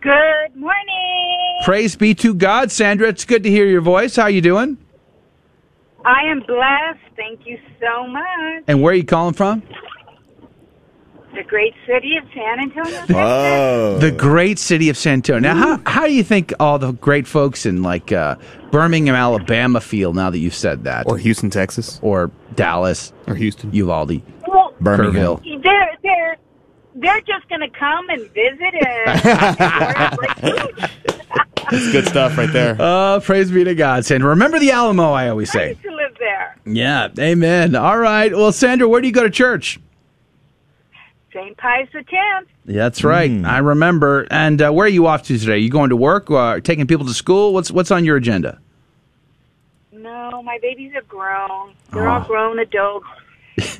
Good morning. Praise be to God, Sandra. It's good to hear your voice. How you doing? I am blessed. Thank you so much. And where are you calling from? The great city of San Antonio. Oh. The great city of San Antonio. Now, how, how do you think all the great folks in like uh, Birmingham, Alabama feel now that you've said that? Or Houston, Texas. Or Dallas. Or Houston. Uvalde. Well, Kerrville. they're they're they're just going to come and visit and [LAUGHS] That's good stuff right there. Oh, praise be to God, Sandra. Remember the Alamo, I always say. to live there. Yeah, amen. All right. Well, Sandra, where do you go to church? St. Pius the Tenth. That's right. I remember. And uh, where are you off to today? You going to work? Uh, taking people to school? What's what's on your agenda? No, my babies are grown. They're all Oh. grown adults.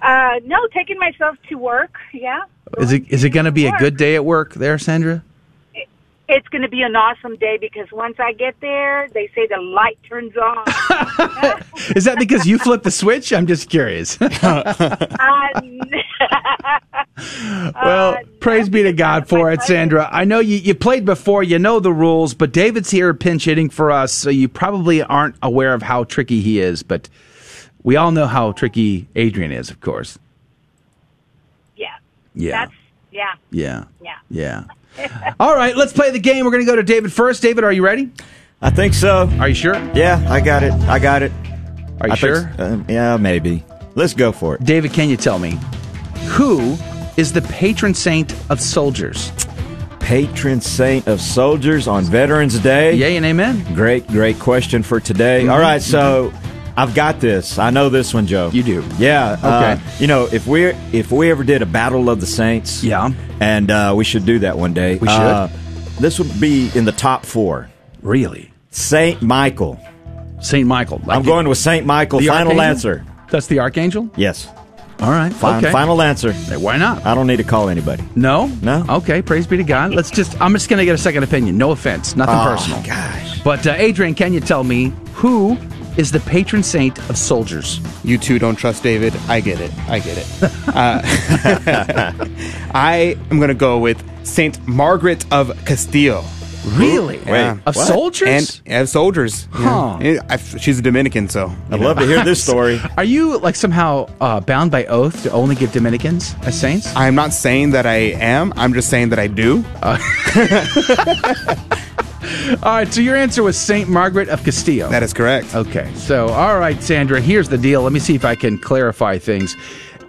Uh, no, taking myself to work. Yeah, Is it is it going to be a good day at work there, Sandra? it's going to be an awesome day because once I get there, they say the light turns on. [LAUGHS] Is that because you flipped the switch? I'm just curious. [LAUGHS] Uh, [LAUGHS] well, uh, praise be to God for it, Sandra. I know you, you played before, you know the rules, but David's here pinch hitting for us, so you probably aren't aware of how tricky he is, but we all know how tricky Adrian is, of course. Yeah, Yeah. that's yeah, Yeah. yeah. Yeah. [LAUGHS] All right, let's play the game. We're going to go to David first. David, are you ready? I think so. Are you sure? Yeah, I got it. I got it. Are you I sure? s- uh, yeah, maybe. Let's go for it. David, can you tell me who is the patron saint of soldiers? Patron saint of soldiers on Veterans Day. Yay and amen. Great, great question for today. All right, so I've got this. I know this one, Joe. You do. Yeah. uh, Okay. you know, if we if we ever did a battle of the saints, yeah, and uh, we should do that one day. We should. Uh, this would be in the top four. Really? Saint Michael. Saint Michael. I'm going with Saint Michael. Final Archangel? answer. That's the archangel. Yes. All right. Fin- okay. Final answer. Why not? I don't need to call anybody. No. No. Okay. Praise be to God. Let's just. I'm just going to get a second opinion. No offense. Nothing personal. Oh, personal. Gosh. But uh, Adrian, can you tell me who is the patron saint of soldiers? You two don't trust David. I get it. I get it. uh, [LAUGHS] I am going to go with Saint Margaret of Castello. Really? Yeah. Of soldiers? And of soldiers. Huh. Yeah. I- she's a Dominican, so. I'd love to hear this story. [LAUGHS] Are you like somehow uh, bound by oath to only give Dominicans as saints? I'm not saying that I am. I'm just saying that I do. [LAUGHS] All right, so your answer was Saint Margaret of Castello. That is correct. Okay, so all right, Sandra, here's the deal. Let me see if I can clarify things.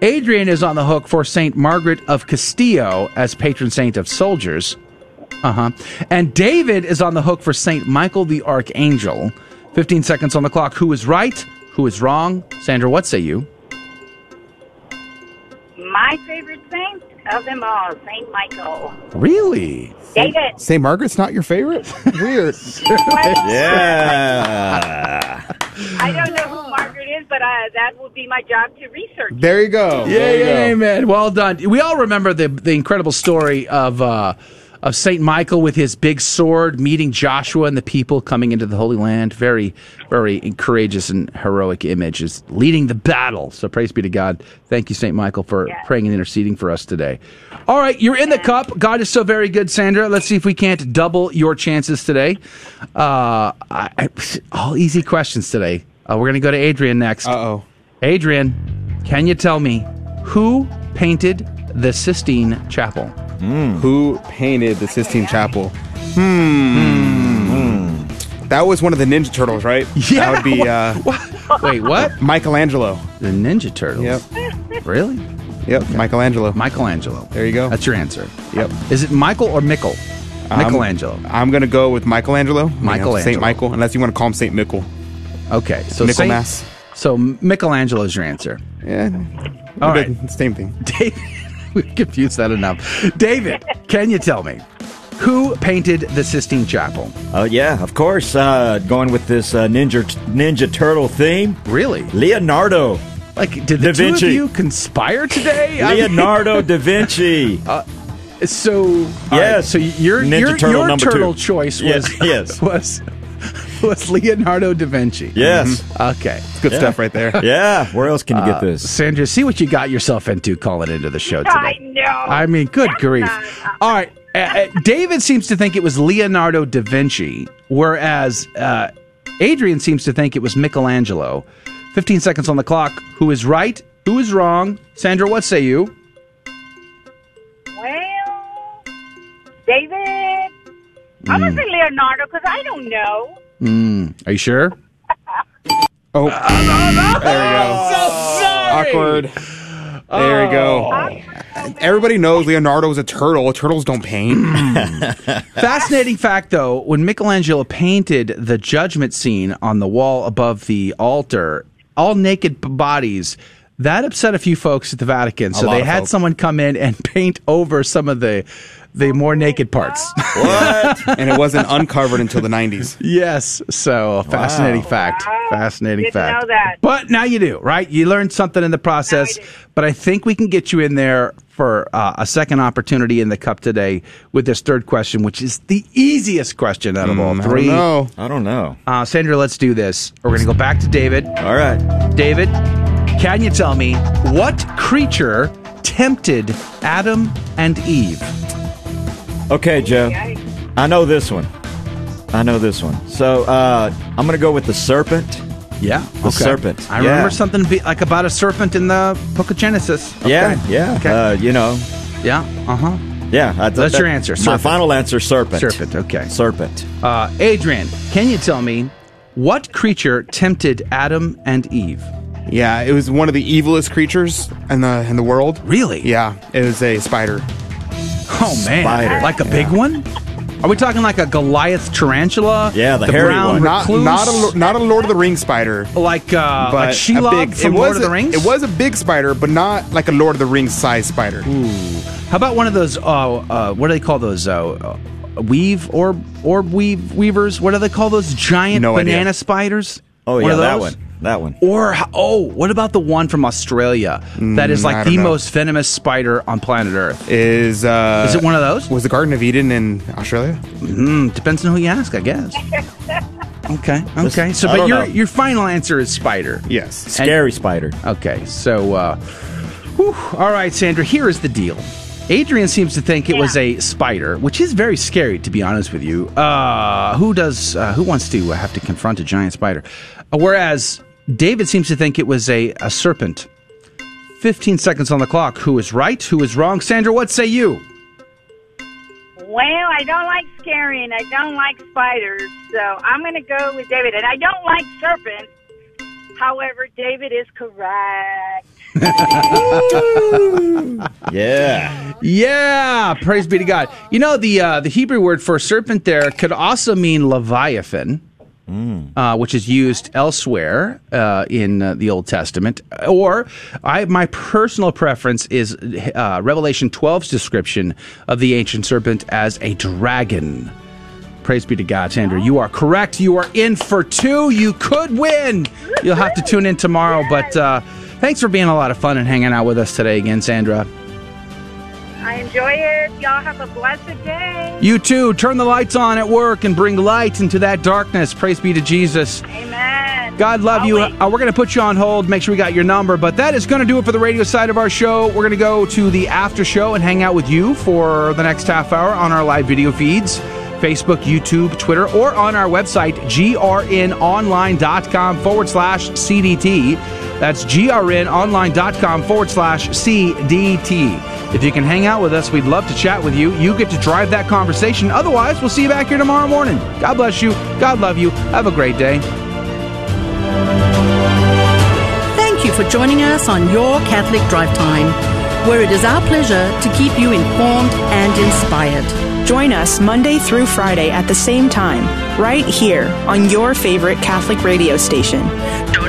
Adrian is on the hook for Saint Margaret of Castello as patron saint of soldiers. Uh huh. And David is on the hook for Saint Michael the Archangel. 15 seconds on the clock. Who is right? Who is wrong? Sandra, what say you? My favorite saint of them all, Saint Michael. Really? David. Saint Margaret's not your favorite? [LAUGHS] Weird. [LAUGHS] yeah. I don't know who Margaret is, but uh, that will be my job to research. There you go. Yeah, yeah, amen. Well done. We all remember the the incredible story of uh, of Saint Michael with his big sword meeting Joshua and the people coming into the Holy Land. Very, very courageous and heroic image is leading the battle. So praise be to God. Thank you, Saint Michael, for praying and interceding for us today. All right, you're in the cup. God is so very good, Sandra. Let's see if we can't double your chances today. Uh, I, I, all easy questions today. Uh, we're going to go to Adrian next. Uh oh. Adrian, can you tell me who painted the Sistine Chapel? Who painted the Sistine Chapel? Hmm. That was one of the Ninja Turtles, right? Yeah. [LAUGHS] That would be uh, Wait, what? Michelangelo. The Ninja Turtles. Yep. Really? Yep. Michelangelo. Michelangelo. There you go. That's your answer. Yep. Is it Michael or Mickle? Um, Michelangelo. I'm gonna go with Michelangelo. Michelangelo. Saint Michael, unless you want to call him Saint Michael. Okay, so Michaelmas. Saint, so Michelangelo is your answer. Yeah. All right. Same thing. [LAUGHS] David, we've [LAUGHS] confused that enough. David, can you tell me who painted the Sistine Chapel? Oh yeah, of course. Uh, going with this uh, Ninja Ninja Turtle theme. Really? Leonardo. Like, did the Da two of you conspire today? Leonardo [LAUGHS] da Vinci. Uh, so all right, Yes. so your Ninja your, Turtle your turtle two. choice Yeah, was [LAUGHS] yes. was [LAUGHS] was Leonardo da Vinci. Yes. Okay. It's Good stuff right there. [LAUGHS] Yeah. Where else can you Uh, get this? Sandra, see what you got yourself into calling into the show today. I know. I mean, good grief. All right. Uh, uh, David seems to think it was Leonardo da Vinci, whereas uh, Adrian seems to think it was Michelangelo. 15 seconds on the clock. Who is right? Who is wrong? Sandra, what say you? Well, David, I'm gonna say Leonardo because I don't know. Mm, are you sure? [LAUGHS] Oh, there we go. So sorry. Awkward. There we go. Everybody knows Leonardo is a turtle. Turtles don't paint. [LAUGHS] Fascinating fact, though, when Michelangelo painted the judgment scene on the wall above the altar, all naked b- bodies, that upset a few folks at the Vatican. So lot they of had folks. someone come in and [LAUGHS] paint over some of the the more naked parts. [LAUGHS] What? and it wasn't uncovered until the 90s. yes. So fascinating fact. Fascinating Didn't fact. know that. But now you do, right? You learned something in the process. But I think we can get you in there for uh, a second opportunity in the cup today with this third question, which is the easiest question out of all Mm, I don't three. know. I don't know. Uh, Sandra, let's do this. We're going to go back to David. All right. David, can you tell me what creature tempted Adam and Eve? Okay, Joe. I know this one. I know this one. So uh, I'm going to go with the serpent. Yeah, The serpent. I Yeah. remember something be, like about a serpent in the Book of Genesis. Yeah, yeah. Okay. Uh, you know, yeah. Uh huh. yeah. I, That's that- your answer, My serpent. final answer, serpent. Serpent. Okay. Serpent. Uh, Adrian, can you tell me what creature tempted Adam and Eve? Yeah, it was one of the evilest creatures in the in the world. Really? Yeah, it was a spider. Oh man, Spider. like a big one? Are we talking like a Goliath tarantula? Yeah, the hairy brown one. Not recluse? not a not a Lord of the Rings spider, like uh, but like a Shelob big. from it Lord was of the a- Rings. It was a big spider, but not like a Lord of the Rings size spider. Ooh. How about one of those? Uh, uh, what do they call those? Uh, uh, weave or orb weave weavers? What do they call those giant No idea. banana spiders? Oh, One yeah, of that one. That one. Or oh, what about the one from Australia that is Mm, I like don't the know. most venomous spider on planet Earth? Is uh, Is it one of those? Was the Garden of Eden in Australia? Mm, depends on who you ask, I guess. [LAUGHS] Okay, okay. So, I but don't your know. your final answer is spider. Yes. Scary spider. Okay, so, uh, whew, all right, Sandra, here is the deal. Adrian seems to think it was a spider, which is very scary, to be honest with you. Uh, who does? Uh, who wants to have to confront a giant spider? Uh, whereas David seems to think it was a, a serpent. Fifteen seconds on the clock. Who is right? Who is wrong? Sandra, what say you? Well, I don't like scary and I don't like spiders, so I'm going to go with David. And I don't like serpents. However, David is correct. [LAUGHS] Yeah. Yeah, praise be to God. You know the uh, the Hebrew word for serpent there could also mean leviathan, uh, which is used elsewhere uh, in uh, the Old Testament. Or I my personal preference is uh, Revelation 12's description of the ancient serpent as a dragon. Praise be to God, Sandra. You are correct. You are in for two. You could win. You'll have to tune in tomorrow. But uh, thanks for being a lot of fun and hanging out with us today again, Sandra. I enjoy it. Y'all have a blessed day. You too. Turn the lights on at work and bring light into that darkness. Praise be to Jesus. Amen. God love you. Uh, we're going to put you on hold. Make sure we got your number. But that is going to do it for the radio side of our show. We're going to go to the after show and hang out with you for the next half hour on our live video feeds. Facebook, YouTube, Twitter, or on our website, grnonline.com forward slash CDT. That's grnonline.com forward slash CDT. If you can hang out with us, we'd love to chat with you. You get to drive that conversation. Otherwise, we'll see you back here tomorrow morning. God bless you. God love you. Have a great day. Thank you for joining us on Your Catholic Drive Time, where it is our pleasure to keep you informed and inspired. Join us Monday through Friday at the same time, right here on your favorite Catholic radio station.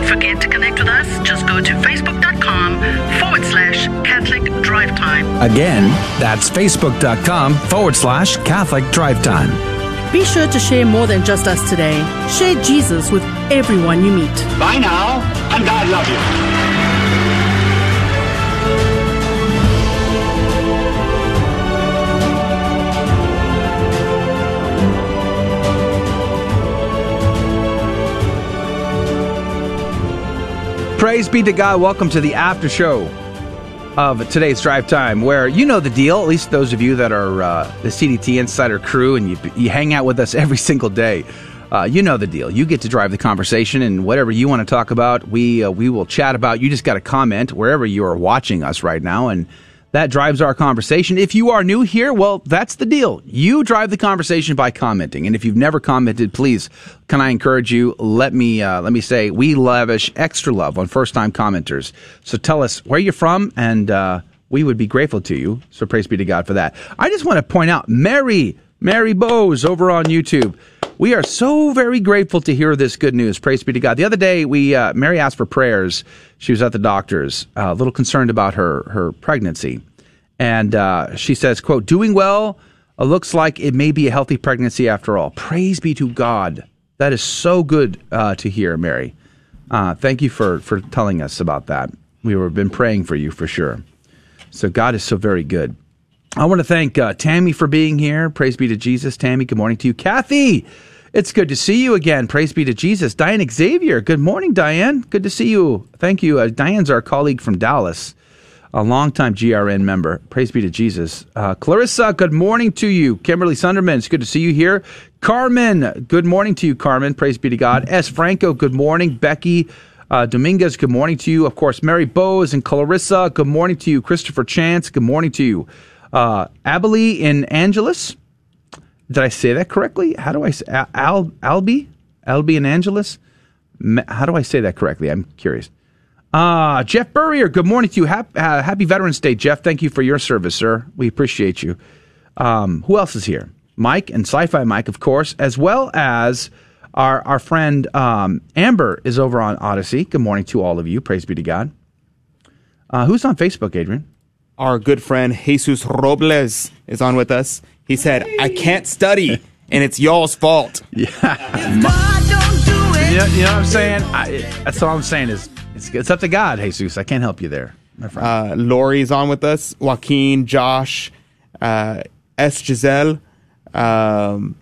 Don't forget to connect with us. Just go to facebook.com forward slash Catholic Drive Time. Again, that's facebook.com forward slash Catholic Drive Time. Be sure to share more than just us today. Share Jesus with everyone you meet. Bye now, and God love you. Praise be to God. Welcome to the after show of today's Drive Time, where you know the deal, at least those of you that are uh, the CDT Insider crew and you, you hang out with us [LAUGHS] every single day. Uh, you know the deal. You get to drive the conversation, and whatever you want to talk about, we uh, we will chat about. You just got to comment wherever you are watching us right now, and that drives our conversation. If you are new here, well, that's the deal. You drive the conversation by commenting, and if you've never commented, please, can I encourage you? Let me uh, let me say we lavish extra love on first time commenters. So tell us where you're from, and uh, we would be grateful to you. So praise be to God for that. I just want to point out Mary Mary Bowes over on YouTube. We are so very grateful to hear this good news. Praise be to God. The other day, we uh, Mary asked for prayers. She was at the doctor's, uh, a little concerned about her her pregnancy, and uh, she says, "quote Doing well. Uh, looks like it may be a healthy pregnancy after all. Praise be to God. That is so good uh, to hear, Mary. Uh, thank you for for telling us about that. We have been praying for you for sure. So God is so very good." I want to thank uh, Tammy for being here. Praise be to Jesus. Tammy, good morning to you. Kathy, it's good to see you again. Praise be to Jesus. Diane Xavier, good morning, Diane. Good to see you. Thank you. Uh, Diane's our colleague from Dallas, a longtime GRN member. Praise be to Jesus. Uh, Clarissa, good morning to you. Kimberly Sunderman, it's good to see you here. Carmen, good morning to you, Carmen. Praise be to God. S. Franco, good morning. Becky, uh, Dominguez, good morning to you. Of course, Mary Bowes and Clarissa, good morning to you. Christopher Chance, good morning to you. Uh, Abilene in Angeles. Did I say that correctly? How do I say Al Albi? Albi and Angeles? How do I say that correctly? I'm curious. Uh, Jeff Burrier, good morning to you. Happy, uh, happy Veterans Day, Jeff. Thank you for your service, sir. We appreciate you. Um, who else is here? Mike and Sci Fi Mike, of course, as well as our, our friend um, Amber is over on Odysee. Good morning to all of you. Praise be to God. Uh, who's on Facebook, Adrian? Our good friend Jesus Robles is on with us. He said, I can't study, and it's y'all's fault. You know, you know what I'm saying? I, that's all I'm saying is it's, it's up to God, Jesus. I can't help you there, my friend. Uh, Lori's on with us. Joaquin, Josh, uh, S. Giselle. Um,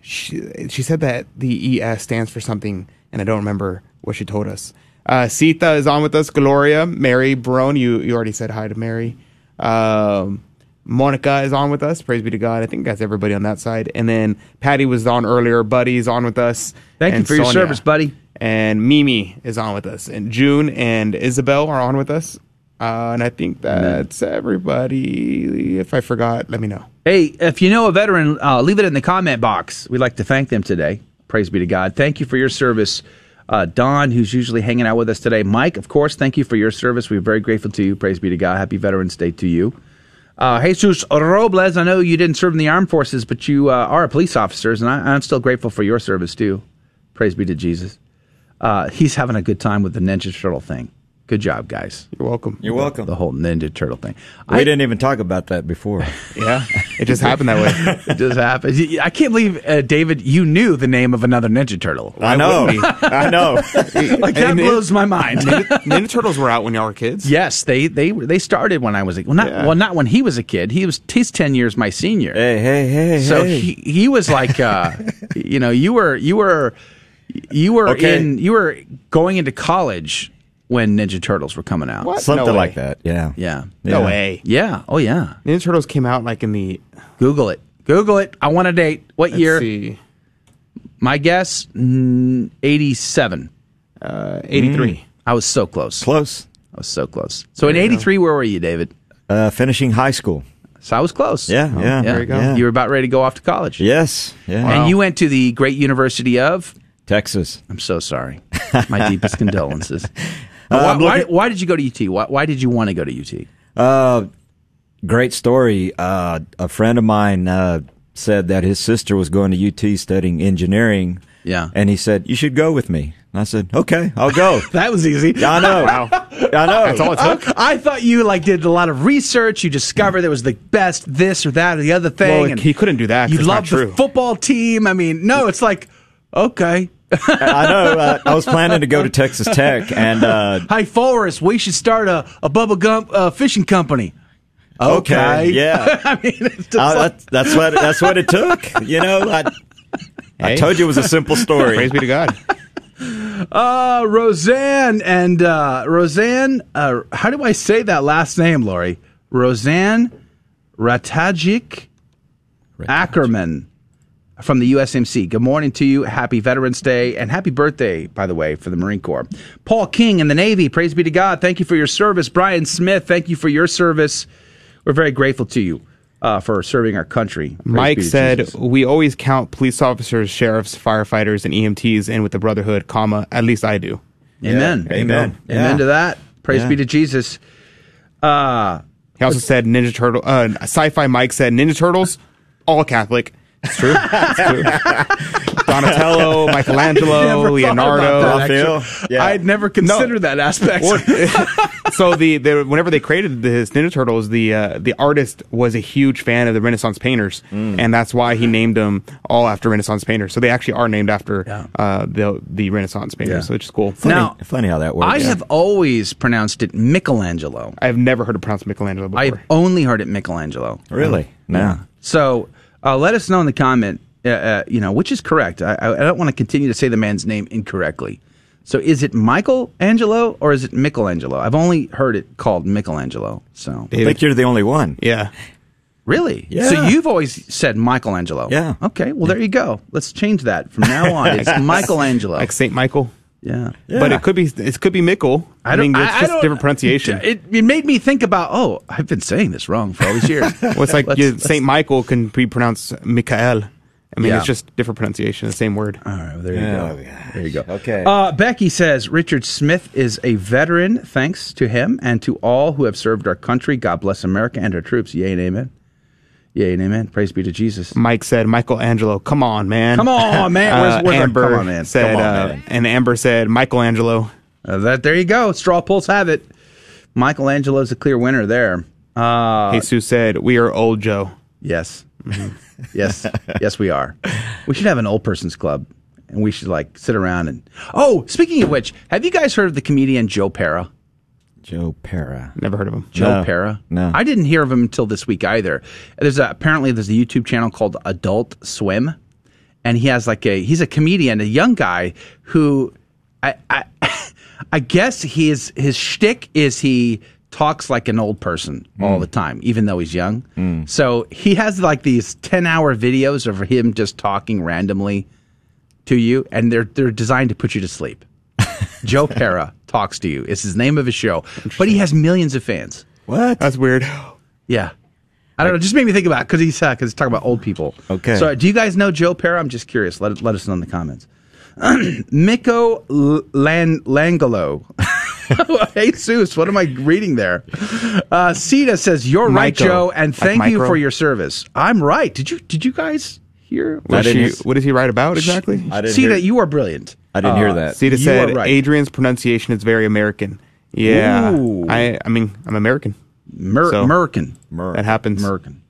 she, she said that the ES stands for something, and I don't remember what she told us. Uh, Sita is on with us. Gloria, Mary, Barone. You you already said hi to Mary. Um, Monica is on with us. Praise be to God. I think that's everybody on that side. And then Patty was on earlier. Buddy's on with us. Thank you for your service, buddy. And Mimi is on with us. And June and Isabel are on with us. Uh, and I think that's everybody. If I forgot, let me know. Hey, if you know a veteran, uh, leave it in the comment box. We'd like to thank them today. Praise be to God. Thank you for your service. Uh, Don, who's usually hanging out with us today. Mike, of course, thank you for your service. We're very grateful to you. Praise be to God. Happy Veterans Day to you. Uh, Jesus Robles, I know you didn't serve in the armed forces, but you uh, are a police officer, and I, I'm still grateful for your service too. Praise be to Jesus. Uh, he's having a good time with the Ninja Turtle thing. Good job, guys. You're welcome. You're welcome. The whole Ninja Turtle thing. We didn't even talk about that before. [LAUGHS] Yeah, it just [LAUGHS] happened that way. it just happened. I can't believe, uh, David, you knew the name of another Ninja Turtle. I know. I know. [LAUGHS] like that And it- blows my mind. Ninja, Ninja Turtles were out when y'all were kids. Yes, they they they started when I was a, well not Yeah. well not when he was a kid. He was he's ten years my senior. Hey, hey, hey, so hey. he he was like uh, you know you were you were you were Okay. in you were going into college when Ninja Turtles were coming out. What? Something No way. like that. Yeah. Yeah. No Yeah. way. Yeah. Oh yeah. Ninja Turtles came out like in the. Google it. Google it. I want a date. What Let's year? see. My guess, mm, eighty-seven. Uh, 83. I was so close. Close. I was so close. So in There you '83, where were you, David? Uh, finishing high school. So I was close. Yeah, yeah. Yeah. There you go. Yeah. You were about ready to go off to college. Yes. Yeah. And you went to the great University of Texas. I'm so sorry. My deepest [LAUGHS] condolences. Why, I'm why, why did you go to UT? Why, why did you want to go to UT? Uh, great story. Uh, a friend of mine uh, said that his sister was going to UT studying engineering. Yeah. And he said, You should go with me. And I said, Okay, I'll go. [LAUGHS] that was easy. I know. [LAUGHS] Wow. I know. That's all it took. I, I thought you like did a lot of research. You discovered there was the best this or that or the other thing. Well, and he couldn't do that. You love the football team. I mean, no, it's like okay. [LAUGHS] I know. Uh, I was planning to go to Texas Tech, and uh, Hey, Forrest, we should start a, a Bubba Gump uh, fishing company. Okay. yeah. [LAUGHS] I mean, it's just Uh, like- that, that's what that's what it took. You know, I, I told you it was a simple [LAUGHS] story. Praise be to God. Uh, Roseanne and uh, Roseanne. Uh, how do I say that last name, Lori? Roseanne Ratajic Ackerman from the USMC. Good morning to you. Happy Veterans Day and happy birthday, by the way, for the Marine Corps. Paul King in the Navy. Praise be to God. Thank you for your service. Brian Smith. Thank you for your service. We're very grateful to you uh, for serving our country. Praise Mike said, Jesus. "We always count police officers, sheriffs, firefighters, and EMTs in with the Brotherhood, comma. At least I do." Amen. Amen. Amen to that. Praise Yeah. be to Jesus. Uh, He also said Ninja Turtle. Uh, Sci-Fi Mike said Ninja Turtles, all Catholic. It's true. It's true. Donatello, [LAUGHS] Michelangelo, Leonardo, about that, actually. I'd never considered that aspect. [LAUGHS] so the, the whenever they created this Ninja Turtles, the uh, the artist was a huge fan of the Renaissance painters, Mm. and that's why he named them all after Renaissance painters. So they actually are named after uh, the the Renaissance painters, Yeah. which is cool. Now- funny how that works. I have always pronounced it Michelangelo. I've never heard it pronounced Michelangelo before. I've only heard it Michelangelo. Really? No. Yeah. So uh, let us know in the comment, uh, uh, you know, which is correct. I, I I don't want to continue to say the man's name incorrectly. So is it Michelangelo or is it Michelangelo? I've only heard it called Michelangelo. So I think you're the only one. Yeah. Really? Yeah. So you've always said Michelangelo. Yeah. Okay. Well, there you go. Let's change that from now on. [LAUGHS] It's Michelangelo. like Saint Michael. Yeah. But it could be it could be Mickle. I, mean, it's just different pronunciation. It, it made me think about. Oh, I've been saying this wrong for all these years. [LAUGHS] well, it's like you- Saint Michael can be pronounced Michael. I mean, Yeah. it's just different pronunciation, the same word. All right, well, there you Oh, go. There you go. Okay. Uh, Becky says Richard Smith is a veteran. Thanks to him and to all who have served our country. God bless America and our troops. Yay and amen. Yay and amen. Praise be to Jesus. Mike said, Michelangelo, come on, man. Come on, man. Where's- where's our- Amber come on, man. said, on, uh, man. and Amber said, Michelangelo. Uh, that there you go. Straw polls have it. Michelangelo's a clear winner there. Uh, Jesus said, we are old Joe. Yes. Mhm. yes. Yes, we are. We should have an old person's club, and we should like sit around and. Oh, speaking of which, have you guys heard of the comedian Joe Pera? Joe Pera. Never heard of him. Joe No. Pera. No. I didn't hear of him until this week either. There's a, apparently there's a YouTube channel called Adult Swim, and he has like a he's a comedian, a young guy who I I, [LAUGHS] I guess his his shtick is he talks like an old person all the hmm. time, even though he's young. Hmm. So he has like these ten hour videos of him just talking randomly to you, and they're they're designed to put you to sleep. [LAUGHS] Joe Pera talks to you. It's his name of his show, but he has millions of fans. What? That's weird. Yeah. I don't know. Just made me think about because he's because he's talking about old people. Okay. So, do you guys know Joe Pera? I'm just curious. Let let us know in the comments. [CLEARS THROAT] Miko L- Lan- Langolo. Jesus, [LAUGHS] what am I reading there? Uh, Sita says you're right, Joe, and Like thank you micro? for your service. I'm right. Did you did you guys hear? What, didn't she, what does he write about exactly? I didn't Sita, hear, you are brilliant. I didn't hear Uh, that. Sita You said, right. Adrian's pronunciation is very American. Yeah. Ooh. I I mean, I'm American. Mer- So- Merkin. That happens. American.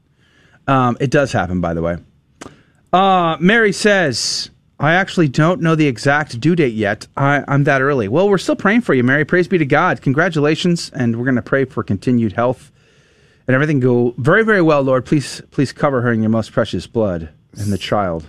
Um, it does happen, by the way. Uh, Mary says, I actually don't know the exact due date yet. I, I'm that early. Well, we're still praying for you, Mary. Praise be to God. Congratulations. And we're going to pray for continued health and everything go very, very well, Lord. Please, please cover her in your most precious blood and the child.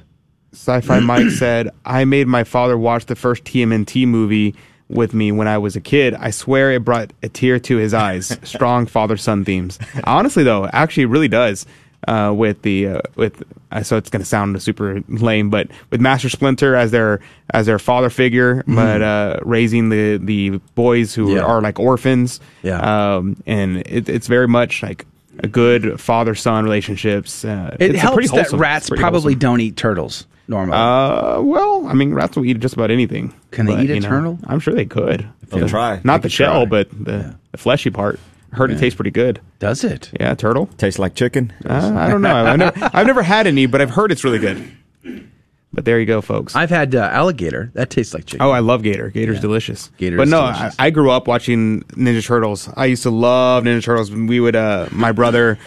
Sci-Fi [CLEARS THROAT] Mike said, "I made my father watch the first TMNT movie with me when I was a kid. I swear it brought a tear to his eyes. [LAUGHS] Strong father-son themes. Honestly, though, actually, it really does. uh, with the uh, with uh, so it's going to sound super lame, but with Master Splinter as their as their father figure, Mhm. but uh, raising the the boys who Yeah. are like orphans. Yeah. um, and it, it's very much like a good father son relationships. Uh, It it's helps pretty that rats probably wholesome. don't eat turtles normally. Uh, well, I mean, rats will eat just about anything. Can they but, eat a you know, turtle? I'm sure they could. They'll The- try. Not They the could shell, try. but the, the fleshy part. I heard Yeah. it tastes pretty good. Does it? Yeah, turtle. Tastes like chicken. Uh, I don't know. I've never, [LAUGHS] I've never had any, but I've heard it's really good. But there you go, folks. I've had uh, alligator. That tastes like chicken. Oh, I love gator. Gator's Yeah. delicious. Gator but no, delicious. I, I grew up watching Ninja Turtles. I used to love Ninja Turtles. We would, uh, my brother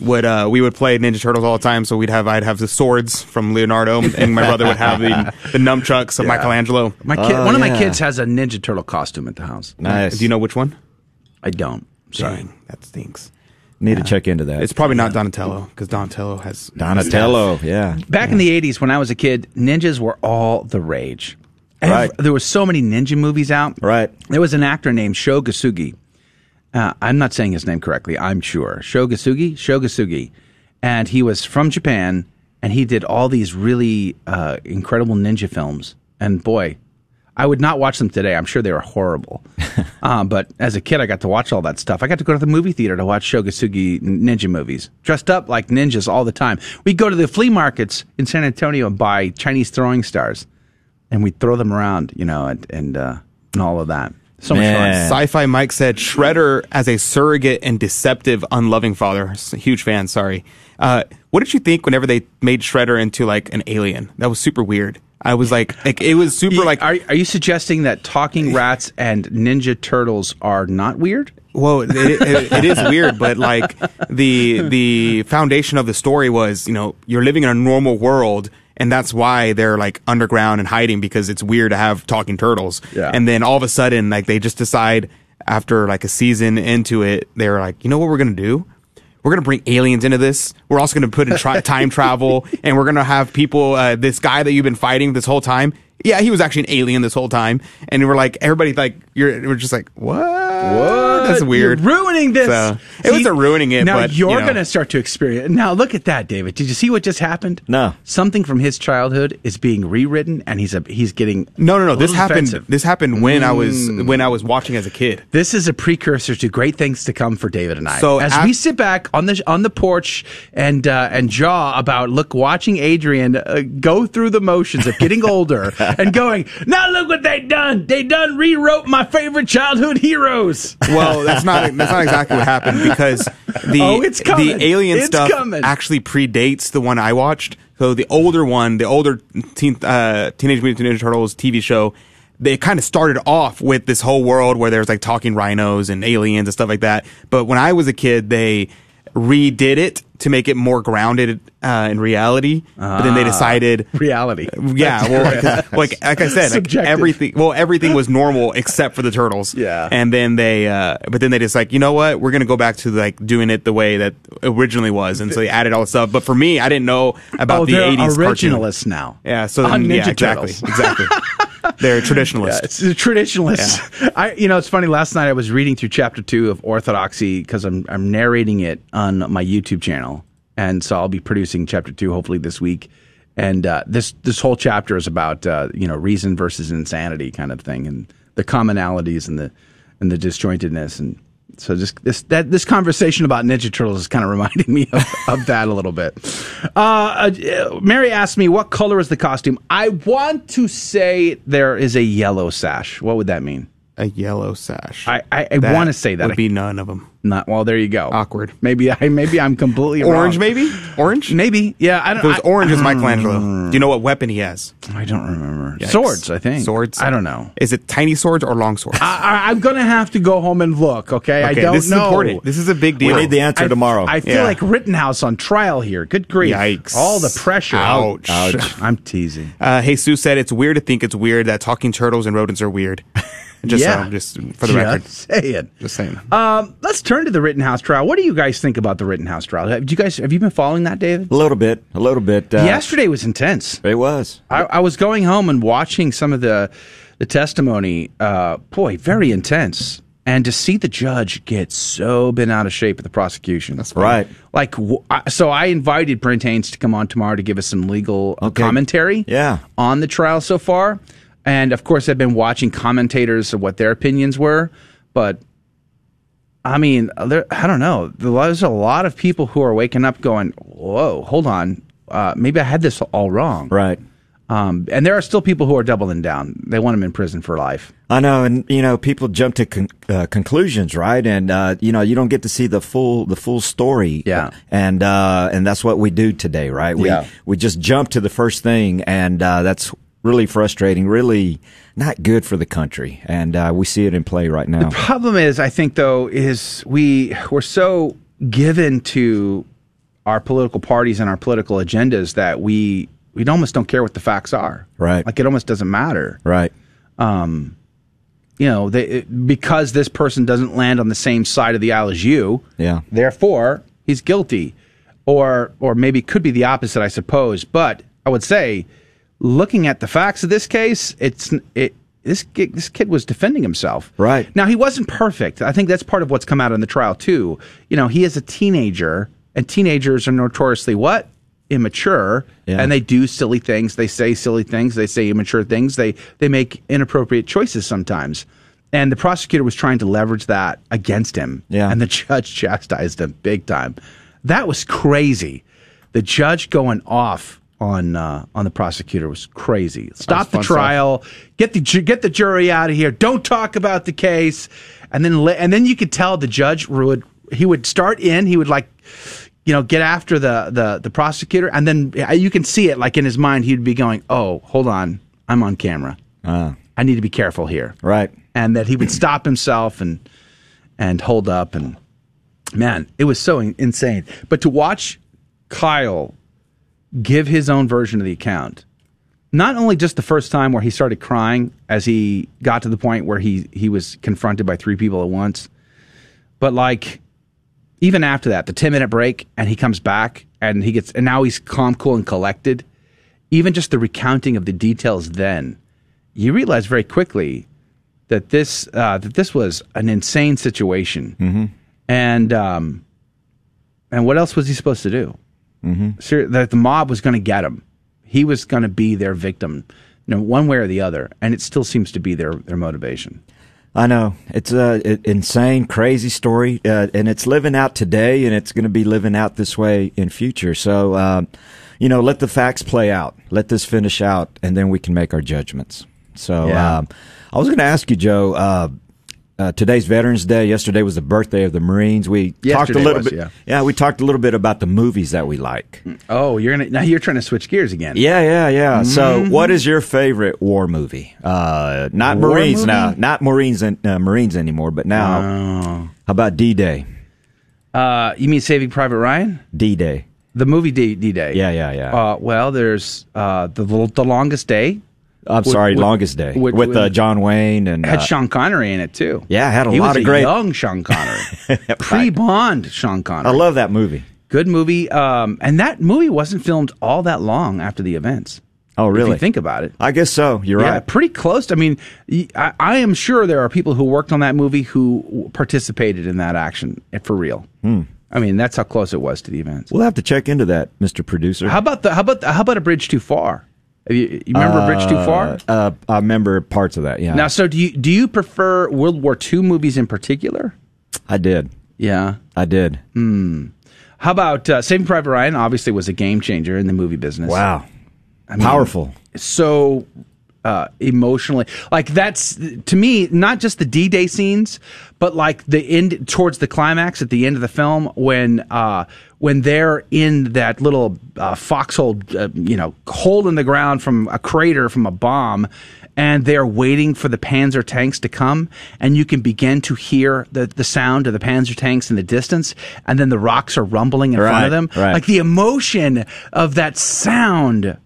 would, uh, we would play Ninja Turtles all the time. So we'd have, I'd have the swords from Leonardo, and my brother would have the, [LAUGHS] the nunchucks of Yeah. Michelangelo. My kid, one of my kids has a Ninja Turtle costume at the house. Nice. Do you know which one? I don't. Sorry. Dang, that stinks. Need to check into that. It's probably not Donatello because Donatello has Donatello. Yeah. Back in the 80s, when I was a kid, ninjas were all the rage. Ev- Right. There were so many ninja movies out. Right. There was an actor named Sho Gasugi. Uh, I'm not saying his name correctly, I'm sure. Sho Gasugi? Sho Gasugi. And he was from Japan, and he did all these really uh, incredible ninja films. And boy, I would not watch them today. I'm sure they were horrible. um, [LAUGHS] but as a kid, I got to watch all that stuff. I got to go to the movie theater to watch Shogasugi ninja movies, dressed up like ninjas all the time. We'd go to the flea markets in San Antonio and buy Chinese throwing stars, and we'd throw them around, you know, and and, uh, and all of that. So much fun. Sci-fi Mike said Shredder as a surrogate and deceptive, unloving father. Huge fan. Sorry. Uh, what did you think whenever they made Shredder into like an alien? That was super weird. I was like, like it was super like. Are, are you suggesting that talking rats and ninja turtles are not weird? Well, it, it, it is weird, but like the the foundation of the story was, you know, you're living in a normal world, and that's why they're like underground and hiding because it's weird to have talking turtles. Yeah. And then all of a sudden, like they just decide after like a season into it, they're like, you know what we're gonna do? We're gonna bring aliens into this. We're also gonna put in tri- [LAUGHS] time travel, and we're gonna have people. Uh, this guy that you've been fighting this whole time. Yeah, he was actually an alien this whole time, and we're like, everybody like, you're, we're just like, what? What? That's weird. You're ruining this. So, it was a ruining it, Now but you're you know. going to start to experience. Now look at that, David. Did you see what just happened? No. Something from his childhood is being rewritten, and he's a he's getting No, no, no. This happened. defensive. This happened when I was Mm. when I was watching as a kid. This is a precursor to great things to come for David and I. So as af- we sit back on the on the porch and uh, and jaw about look watching Adrian uh, go through the motions of getting older [LAUGHS] and going now look what they done they done rewrote my favorite childhood heroes. Well, that's not that's not exactly what happened because the Oh, the alien It's stuff coming. actually predates the one I watched. So the older one, the older teen, uh, Teenage Mutant Ninja Turtles TV show, they kind of started off with this whole world where there's like talking rhinos and aliens and stuff like that. But when I was a kid, they redid it to make it more grounded uh, in reality. but then they Ah, decided reality. [LAUGHS] Yeah, well, like, [LAUGHS] like like I said, like everything. Well, everything was normal except for the turtles. [LAUGHS] Yeah. and then they, uh, but then they just like, you know what? We're gonna go back to like doing it the way that originally was, and so they added all the stuff. But for me, I didn't know about oh, the they're '80s cartoon. originalists now. Yeah, so then, yeah, Ninja exactly, Turtles. exactly. They're traditionalists. [LAUGHS] Yeah, traditionalists. I, you know, it's funny. Last night I was reading through chapter two of Orthodoxy because I'm I'm narrating it on my YouTube channel, and so I'll be producing chapter two hopefully this week. And uh, this this whole chapter is about uh, you know reason versus insanity kind of thing, and the commonalities and the and the disjointedness, and so just this that this conversation about Ninja Turtles is kind of reminding [LAUGHS] me of, of that a little bit. Uh, uh, Mary asked me what color is the costume. I want to say there is a yellow sash. What would that mean? A yellow sash. I I, I want to say that. would be none of them. Not well. There you go. Awkward. Maybe I maybe I'm completely [LAUGHS] Orange, wrong. maybe orange. Maybe yeah. I don't. If it was I- orange is Michelangelo. Do you know what weapon he has? I don't remember. Yikes. Swords, I think. Swords. I don't know. Is it tiny swords or long swords? I, I, I'm gonna have to go home and look. Okay, I Okay, don't this is important. This is a big deal. We need the answer I- tomorrow. I feel Yeah. like Rittenhouse on trial here. Good grief! Yikes. All the pressure. Ouch. Ouch. I'm teasing. Uh, Sue said it's weird to think it's weird that talking turtles and rodents are weird. [LAUGHS] just Yeah. so, just for the record. Just saying. Just saying. Um, let's turn to the Rittenhouse trial. What do you guys think about the Rittenhouse trial? Have you guys have you been following that, David? a little bit, a little bit. Uh, Yesterday was intense. it was. I, I was going home and watching some of the the testimony. Uh, boy, very intense. and to see the judge get so bent out of shape at the prosecution. That's right. Like, so I invited Brent Haynes to come on tomorrow to give us some legal uh, commentary Yeah. on the trial so far. And of course, I've been watching commentators of what their opinions were, but I mean, there, I don't know. There's a lot of people who are waking up going, "Whoa, hold on, uh, maybe I had this all wrong." Right. Um, and there are still people who are doubling down. They want him in prison for life. I know, and you know, people jump to con- uh, conclusions, right? And uh, you know, you don't get to see the full the full story. Yeah. and uh, and that's what we do today, right? We Yeah. we just jump to the first thing, and uh, that's really frustrating, really not good for the country, and uh, we see it in play right now. The problem is, I think, though, is we we're so given to our political parties and our political agendas that we we almost don't care what the facts are. Right. Like it almost doesn't matter. Right. Um, you know, they, it- because this person doesn't land on the same side of the aisle as you. Yeah. Therefore, he's guilty, or or maybe it could be the opposite, I suppose. But I would say, looking at the facts of this case, it's it. This kid, this kid was defending himself. Right. Now he wasn't perfect. I think that's part of what's come out in the trial too. You know, he is a teenager, and teenagers are notoriously what immature, Yeah. and they do silly things. They say silly things. They say immature things. They they make inappropriate choices sometimes. And the prosecutor was trying to leverage that against him. Yeah. And the judge [LAUGHS] chastised him big time. That was crazy. The judge going off on uh, on the prosecutor was crazy. Stop the fun stuff. trial. Get the get the jury out of here. Don't talk about the case. And then and then you could tell the judge would he would start in. He would like you know get after the the the prosecutor, and then uh, you can see it like in his mind. He'd be going, "Oh, hold on, I'm on camera. Ah. I need to be careful here." Right. And that he would stop himself and and hold up and man, it was so in- insane. But to watch Kyle give his own version of the account, not only just the first time where he started crying as he got to the point where he he was confronted by three people at once, but like even after that, the 10 minute break and he comes back and he gets and now he's calm, cool and collected. Even just the recounting of the details then, you realize very quickly that this uh, that this was an insane situation. Mm-hmm. And um, and what else was he supposed to do? Mm-hmm. Ser- that the mob was going to get him. He was going to be their victim, you know, one way or the other, and it still seems to be their their motivation. I know it's a i- insane, crazy story, uh, and it's living out today, and it's going to be living out this way in future. So, um, you know, let the facts play out. Let this finish out, and then we can make our judgments. So, Yeah. um, I was going to ask you, Joe. Uh, uh, today's Veterans Day. Yesterday was the birthday of the Marines. We talked a little was, bit. yeah. we talked a little bit about the movies that we like. Oh, you're gonna now you're trying to switch gears again. Yeah, yeah, yeah. So, Mhm. what is your favorite war movie? Uh, not War Marines movie? now, not Marines and uh, Marines anymore, but now. Oh. How about D Day? Uh, you mean Saving Private Ryan? D Day. The movie D Day. Yeah, yeah, yeah. Uh, well, there's uh, the the longest day. I'm With- sorry, with- Longest Day with- with, uh, John Wayne and had uh, Sean Connery in it too. Yeah, had a he lot was of a great- young Sean [LAUGHS] Connery, pre Bond Sean Connery. I love that movie. Good movie. Um, and that movie wasn't filmed all that long after the events. Oh, If really? you think about it. I guess so. You're yeah, right. pretty close. I mean, I am sure there are people who worked on that movie who participated in that action eh, for real. Hmm. I mean, that's how close it was to the events. We'll have to check into that, Mr. Producer. How about the how about the, how about a bridge too far? You, you remember a bridge too far? Uh, uh, I remember parts of that. Yeah, Now, so do you do you prefer World War II movies in particular? I did. Yeah, I did. Hmm. How about uh, Saving Private Ryan? Obviously, was a game changer in the movie business. Wow, I mean, powerful. so uh, emotionally. Like that's to me not just the D-Day scenes, but like the end towards the climax at the end of the film when uh, when they're in that little uh, foxhole, uh, you know, hole in the ground from a crater from a bomb. And they're waiting for the Panzer tanks to come, and you can begin to hear the, the sound of the Panzer tanks in the distance, and then the rocks are rumbling in front of them. right. Like the emotion of that sound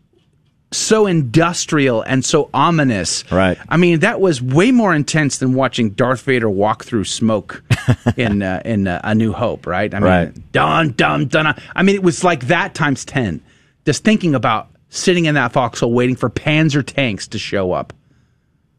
so industrial and so ominous. Right. I mean, that was way more intense than watching Darth Vader walk through smoke [LAUGHS] in uh, in uh, A New Hope. Right. I mean, Right. dun dun dun. I mean, it was like that times ten. Just thinking about sitting in that foxhole waiting for Panzer tanks to show up.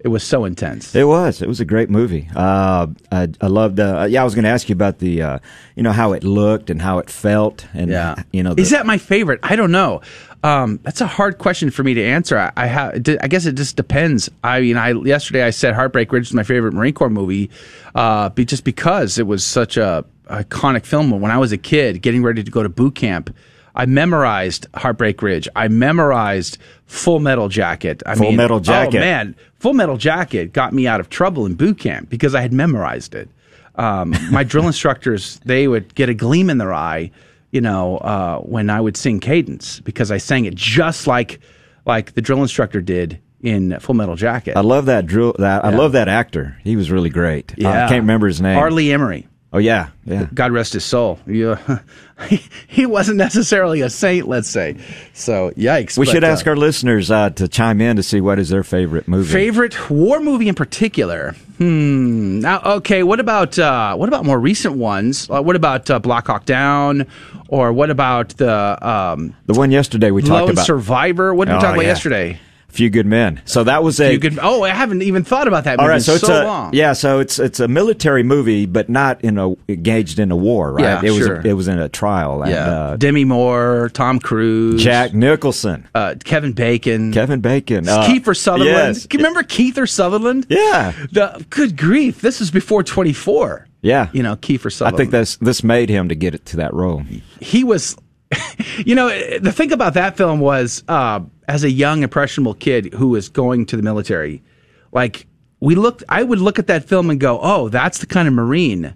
It was so intense. It was. It was a great movie. Uh, I, I loved. Uh, yeah, I was going to ask you about the, uh, you know, how it looked and how it felt, and Yeah. you know, the, Is that my favorite? I don't know. Um, that's a hard question for me to answer. I, I have. I guess it just depends. I mean, I yesterday I said Heartbreak Ridge is my favorite Marine Corps movie, uh, be, just because it was such a iconic film. When I was a kid, getting ready to go to boot camp, I memorized Heartbreak Ridge. I memorized Full Metal Jacket. I Full mean, Metal Jacket. Oh man, Full Metal Jacket got me out of trouble in boot camp because I had memorized it. Um, my drill [LAUGHS] instructors, they would get a gleam in their eye, you know, uh, when I would sing cadence because I sang it just like like the drill instructor did in Full Metal Jacket. I love that drill. That I love that actor. He was really great. Uh, Yeah. I can't remember his name. R. Lee Ermey. Oh yeah, yeah. God rest his soul. Yeah. he, [LAUGHS] he wasn't necessarily a saint, let's say. So yikes. We But, should uh, ask our listeners uh, to chime in to see what is their favorite movie. Favorite war movie in particular? Hmm. Now, okay. What about uh, what about more recent ones? Uh, what about uh, Black Hawk Down, or what about the um, the one yesterday we talked about. Survivor? What did we Oh, talk about yeah. yesterday? Few Good Men. So that was a You could. Oh, I haven't even thought about that. Movie All right, in so it's a long. yeah, so it's it's a military movie, but not in a engaged in a war, right? Yeah, it was sure. it was in a trial. And, Yeah. uh, Demi Moore, Tom Cruise, Jack Nicholson, uh, Kevin Bacon, Kevin Bacon, uh, Kiefer Sutherland. yes. Remember Kiefer Sutherland? Yeah. The good grief. This is before twenty four. Yeah, You know, Kiefer Sutherland. I think that's this made him to get it to that role. he was [LAUGHS] you know the thing about that film was uh, as a young impressionable kid who was going to the military like we looked i would look at that film and go oh that's the kind of marine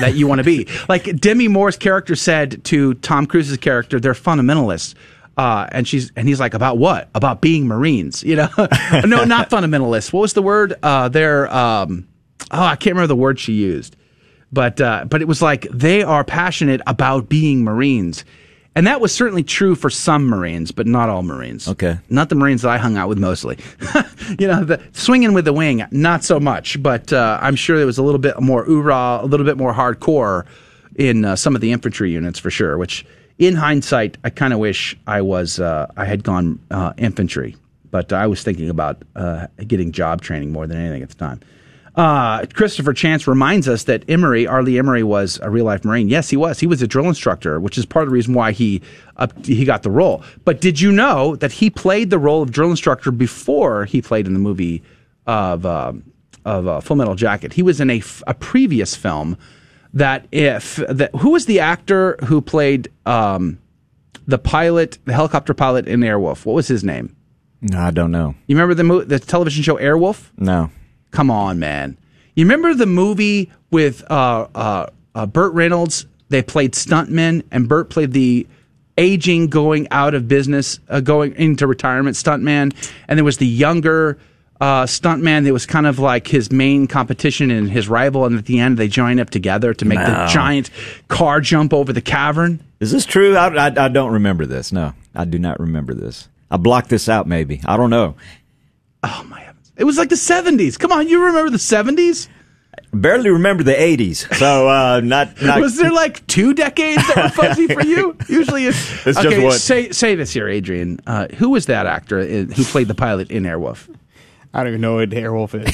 that you want to be. [LAUGHS] Like demi moore's character said to tom cruise's character they're fundamentalists uh, and she's and he's like about what? About being marines you know? [LAUGHS] No not fundamentalists. What was the word uh, they're um, oh i can't remember the word she used but uh, but it was like they are passionate about being Marines, and that was certainly true for some Marines, but not all Marines. Okay, not the Marines that I hung out with mostly. [LAUGHS] you know, the swinging with the wing, not so much. But uh, I'm sure there was a little bit more oorah, a little bit more hardcore in uh, some of the infantry units for sure. Which, in hindsight, I kind of wish I was uh, I had gone uh, infantry, but I was thinking about uh, getting job training more than anything at the time. Uh, Christopher Chance reminds us that Ermey, Arlie Emery, was a real life Marine. Yes, he was. He was a drill instructor, which is part of the reason why he uh, he got the role. But did you know that he played the role of drill instructor before he played in the movie of uh, of uh, Full Metal Jacket? He was in a, f- a previous film that if that who was the actor who played um, the pilot, the helicopter pilot in Airwolf? What was his name? No, I don't know. You remember the mo- the television show Airwolf? No. Come on, man. You remember the movie with uh, uh, uh, Burt Reynolds? They played stuntmen, and Burt played the aging, going out of business, uh, going into retirement stuntman. And there was the younger uh, stuntman that was kind of like his main competition and his rival. And at the end, they join up together to make the giant car jump over the cavern. Is this true? I, I, I don't remember this. No, I do not remember this. I blocked this out. Maybe I don't know. It was like the 70s. Come on, you remember the 70s? Barely remember the '80s. So uh, not [LAUGHS] not. was there like two decades that were fuzzy for you? [LAUGHS] Usually, it's, It's just okay. one. Say say this here, Adrian. Uh, who was that actor in, who played the pilot in Airwolf? I don't even know what Airwolf is.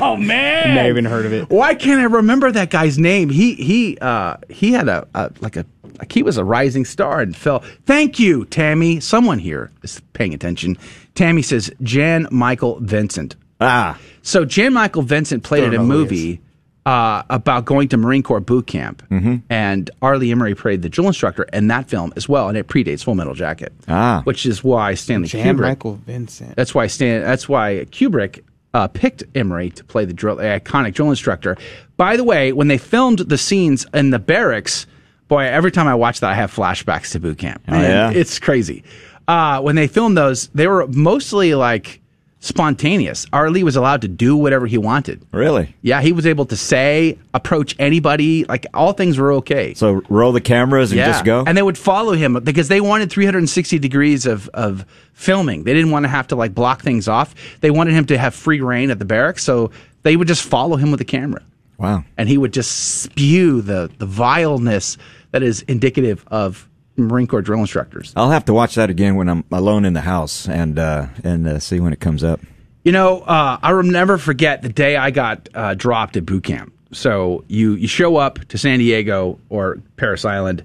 [LAUGHS] oh man, Never even heard of it. Why can't I remember that guy's name? He he uh, he had a, a like a like he was a rising star and fell. Thank you, Tammy. Someone here is paying attention. Tammy says Jan Michael Vincent. Ah, so Jan Michael Vincent played Don't in a know who he movie uh, about going to Marine Corps boot camp, Mhm. and R. Lee Ermey played the drill instructor in that film as well, and it predates Full Metal Jacket. Ah. which is why Stanley Jan Kubrick. Michael Vincent. That's why Stan. That's why Kubrick uh, picked Ermey to play the drill, the iconic drill instructor. By the way, when they filmed the scenes in the barracks, boy, every time I watch that, I have flashbacks to boot camp. Oh, yeah? it's crazy. Uh, when they filmed those, they were mostly like spontaneous. R. Lee was allowed to do whatever he wanted. really? Yeah, he was able to say, approach anybody, like all things were okay. So roll the cameras and Yeah. just go. And they would follow him because they wanted 360 degrees of, of filming. They didn't want to have to like block things off. They wanted him to have free rein at the barracks. So they would just follow him with the camera. Wow. And he would just spew the, the vileness that is indicative of Marine Corps drill instructors. I'll have to watch that again when I'm alone in the house and uh, and uh, see when it comes up. You know, uh, I will never forget the day I got uh, dropped at boot camp. So you you show up to San Diego or Parris Island,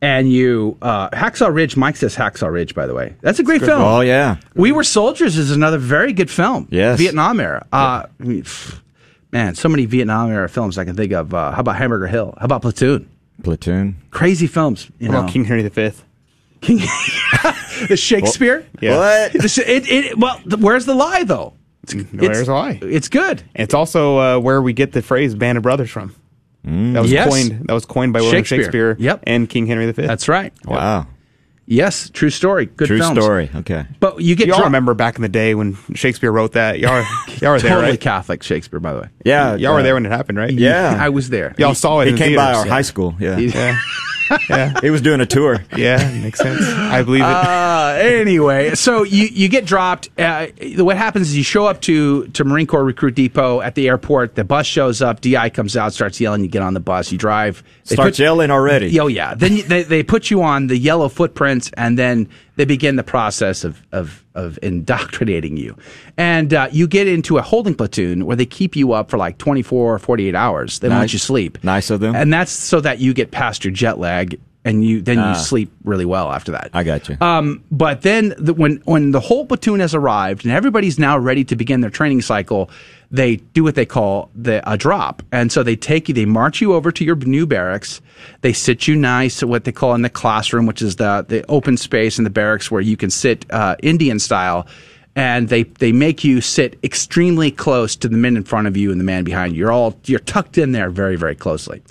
and you uh, Hacksaw Ridge. Mike says Hacksaw Ridge, by the way. That's a great film. Oh, yeah. We Were Soldiers is another very good film. Yes. Vietnam era. Uh, I mean, pff, man, so many Vietnam era films I can think of. Uh, how about Hamburger Hill? How about Platoon? Platoon. Crazy films. You know, about King Henry V? King [LAUGHS] the Shakespeare. Yeah. What? The sh- it, it, well, th- where's the lie though? There's why. It's good. It's also uh, where we get the phrase "band of brothers" from. That was Yes. coined. That was coined by William Shakespeare. Shakespeare. Yep. And King Henry V. That's right. Wow. Yes, true story. Good True films. story. Okay. But you get Y'all dro- remember back in the day when Shakespeare wrote that? Y'all, y'all were there, totally right? Catholic Shakespeare, by the way. Yeah. Y'all were there when it happened, right? Yeah. I was there. Y'all saw it. He in came by theaters. our high school. Yeah. Yeah. [LAUGHS] yeah. [LAUGHS] He was doing a tour. Yeah. Makes sense. I believe it. Uh, anyway, so you, you get dropped. Uh, what happens is you show up to, to Marine Corps Recruit Depot at the airport. The bus shows up. DI comes out, starts yelling. You get on the bus. You drive. They Starts put- yelling already. Oh yeah. Then you, they they put you on the yellow footprints, and then they begin the process of of of indoctrinating you, and uh, you get into a holding platoon where they keep you up for like 24 or 48 hours. They Nice. you sleep. Nice of them. And that's so that you get past your jet lag, and you then Ah. you sleep really well after that. I got you. Um, but then the, when when the whole platoon has arrived and everybody's now ready to begin their training cycle, they do what they call the a drop, and so they take you, they march you over to your new barracks. They sit you nice, what they call in the classroom, which is the the open space in the barracks where you can sit uh, Indian style. And they, they make you sit extremely close to the men in front of you and the man behind you. You're all you're tucked in there very very closely.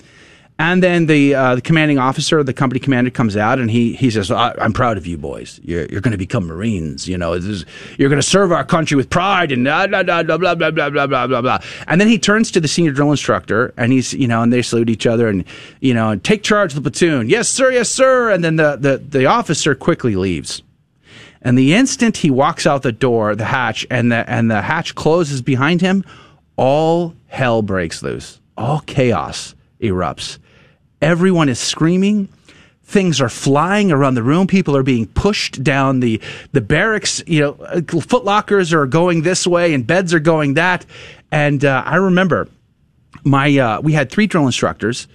And then the uh, the commanding officer, the company commander, comes out and he he says, "I'm proud of you boys. You're you're going to become Marines. You know, is, you're going to serve our country with pride and blah blah blah blah blah blah blah blah blah blah." And then he turns to the senior drill instructor and he's you know and they salute each other and you know and take charge of the platoon. Yes sir, yes sir. And then the the the officer quickly leaves. And the instant he walks out the door, the hatch, and the and the hatch closes behind him, all hell breaks loose. All chaos erupts. Everyone is screaming. Things are flying around the room. People are being pushed down the the barracks. You know, uh, foot lockers are going this way, and beds are going that. And uh, I remember my uh, we had three drill instructors,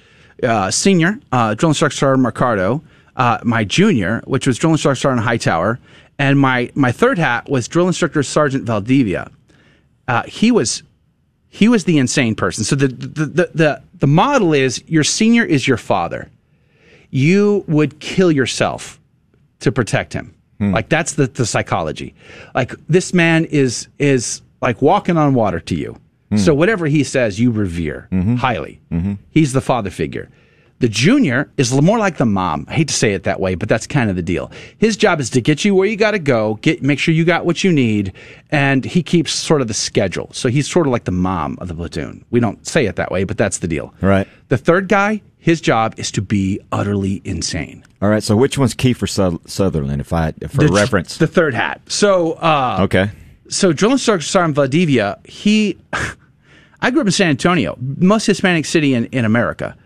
uh, senior uh, drill instructor Mercado, uh, my junior, which was drill instructor Sergeant Hightower, and my my third hat was drill instructor Sergeant Valdivia. He was he was the insane person. So the the, the the the model is your senior is your father. You would kill yourself to protect him. Hmm. Like that's the, the psychology. Like this man is is like walking on water to you. Hmm. So whatever he says, you revere mm-hmm. highly. Mm-hmm. He's the father figure. The junior is more like the mom. I hate to say it that way, but that's kind of the deal. His job is to get you where you got to go, get make sure you got what you need, and he keeps sort of the schedule. So he's sort of like the mom of the platoon. We don't say it that way, but that's the deal. Right. The third guy, his job is to be utterly insane. All right. So which one's Kiefer Suther- Sutherland? If I for the, reference. The third hat. So uh, okay. so drill instructor Sergeant Valdivia, he, [LAUGHS] I grew up in San Antonio, most Hispanic city in, in America,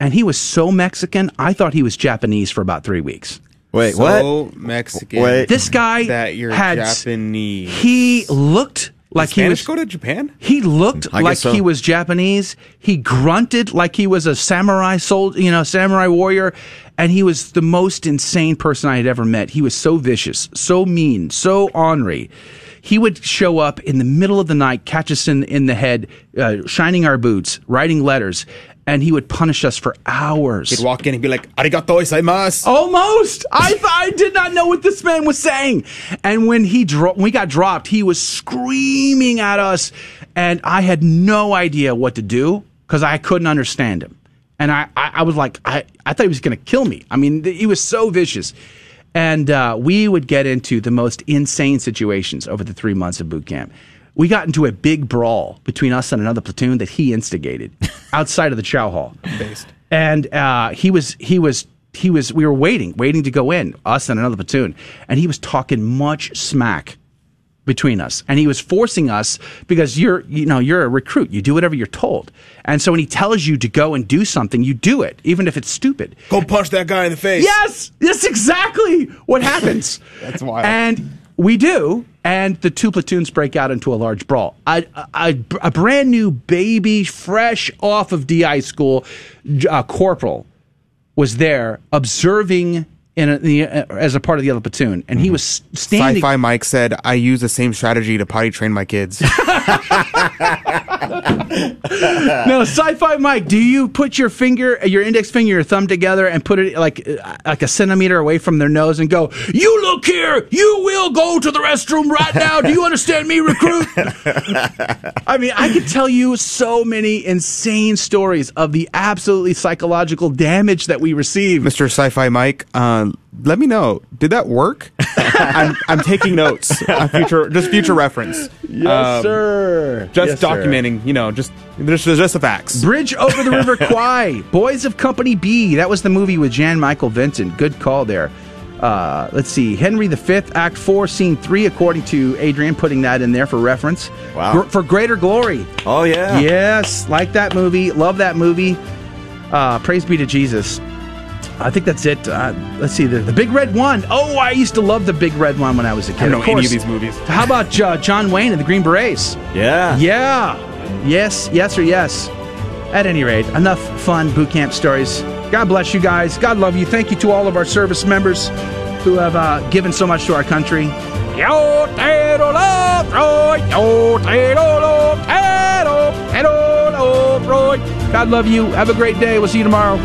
and he was so Mexican. I thought he was Japanese for about three weeks. Wait, what? so Mexican. Wait. This guy that you're had Japanese. He looked like Did he Spanish was. go to Japan? He looked I like so. he was Japanese. He grunted like he was a samurai soldier, you know, samurai warrior, and he was the most insane person I had ever met. He was so vicious, so mean, so ornery. He would show up in the middle of the night, catch us in in the head, uh, shining our boots, writing letters, and he would punish us for hours. He'd walk in and be like, "Arigato gozaimasu." Almost. I th- I did not know what this man was saying. And when he dro- when we got dropped, he was screaming at us, and I had no idea what to do because I couldn't understand him. And I, I, I was like, I, I thought he was going to kill me. I mean, th- he was so vicious. And uh, we would get into the most insane situations over the three months of boot camp. We got into a big brawl between us and another platoon that he instigated [LAUGHS] outside of the chow hall. Based. and uh, he was he was he was we were waiting waiting to go in us and another platoon. And he was talking much smack between us. And he was forcing us because you're you know you're a recruit. You do whatever you're told. And so when he tells you to go and do something you do it even if it's stupid. Go punch that guy in the face. yes! That's exactly what happens. [LAUGHS] That's wild. and we do and the two platoons break out into a large brawl. A, a, a brand new baby, fresh off of DI school, uh, corporal was there observing in a, the, uh, as a part of the other platoon, and he was standing. Sci-fi Mike said, "I use the same strategy to potty train my kids." [LAUGHS] [LAUGHS] no, sci-fi Mike, do you put your finger, your index finger, your thumb together and put it like uh, like a centimeter away from their nose and go, "You look here, you will go to the restroom right now. Do you understand me, recruit?" [LAUGHS] I mean, I could tell you so many insane stories of the absolutely psychological damage that we receive. Mr. Sci-Fi Mike, uh, let me know. Did that work? [LAUGHS] I'm, I'm taking notes. Uh, future, just future reference. Yes, sir. Just Yes, sir. documenting. You know, just just just the facts. Bridge over the River [LAUGHS] Kwai. Boys of Company B. That was the movie with Jan Michael Vincent. Good call there. Uh, let's see. Henry V, Act 4, Scene 3, according to Adrian, putting that in there for reference. Wow. Gr- for greater glory. Oh, yeah. Yes. Like that movie. Love that movie. Uh, praise be to Jesus. I think that's it. Uh, let's see. The, the Big Red One. Oh, I used to love the Big Red One when I was a kid. I don't know Of any of these movies. How about uh, John Wayne and the Green Berets? Yeah. Yeah. Yes, yes, or yes. At any rate, enough fun boot camp stories. God bless you guys. God love you. Thank you to all of our service members who have uh, given so much to our country. Yo, tero, lo, Troy. Yo, tero, lo, tero, tero, lo, Troy. God love you. Have a great day. We'll see you tomorrow.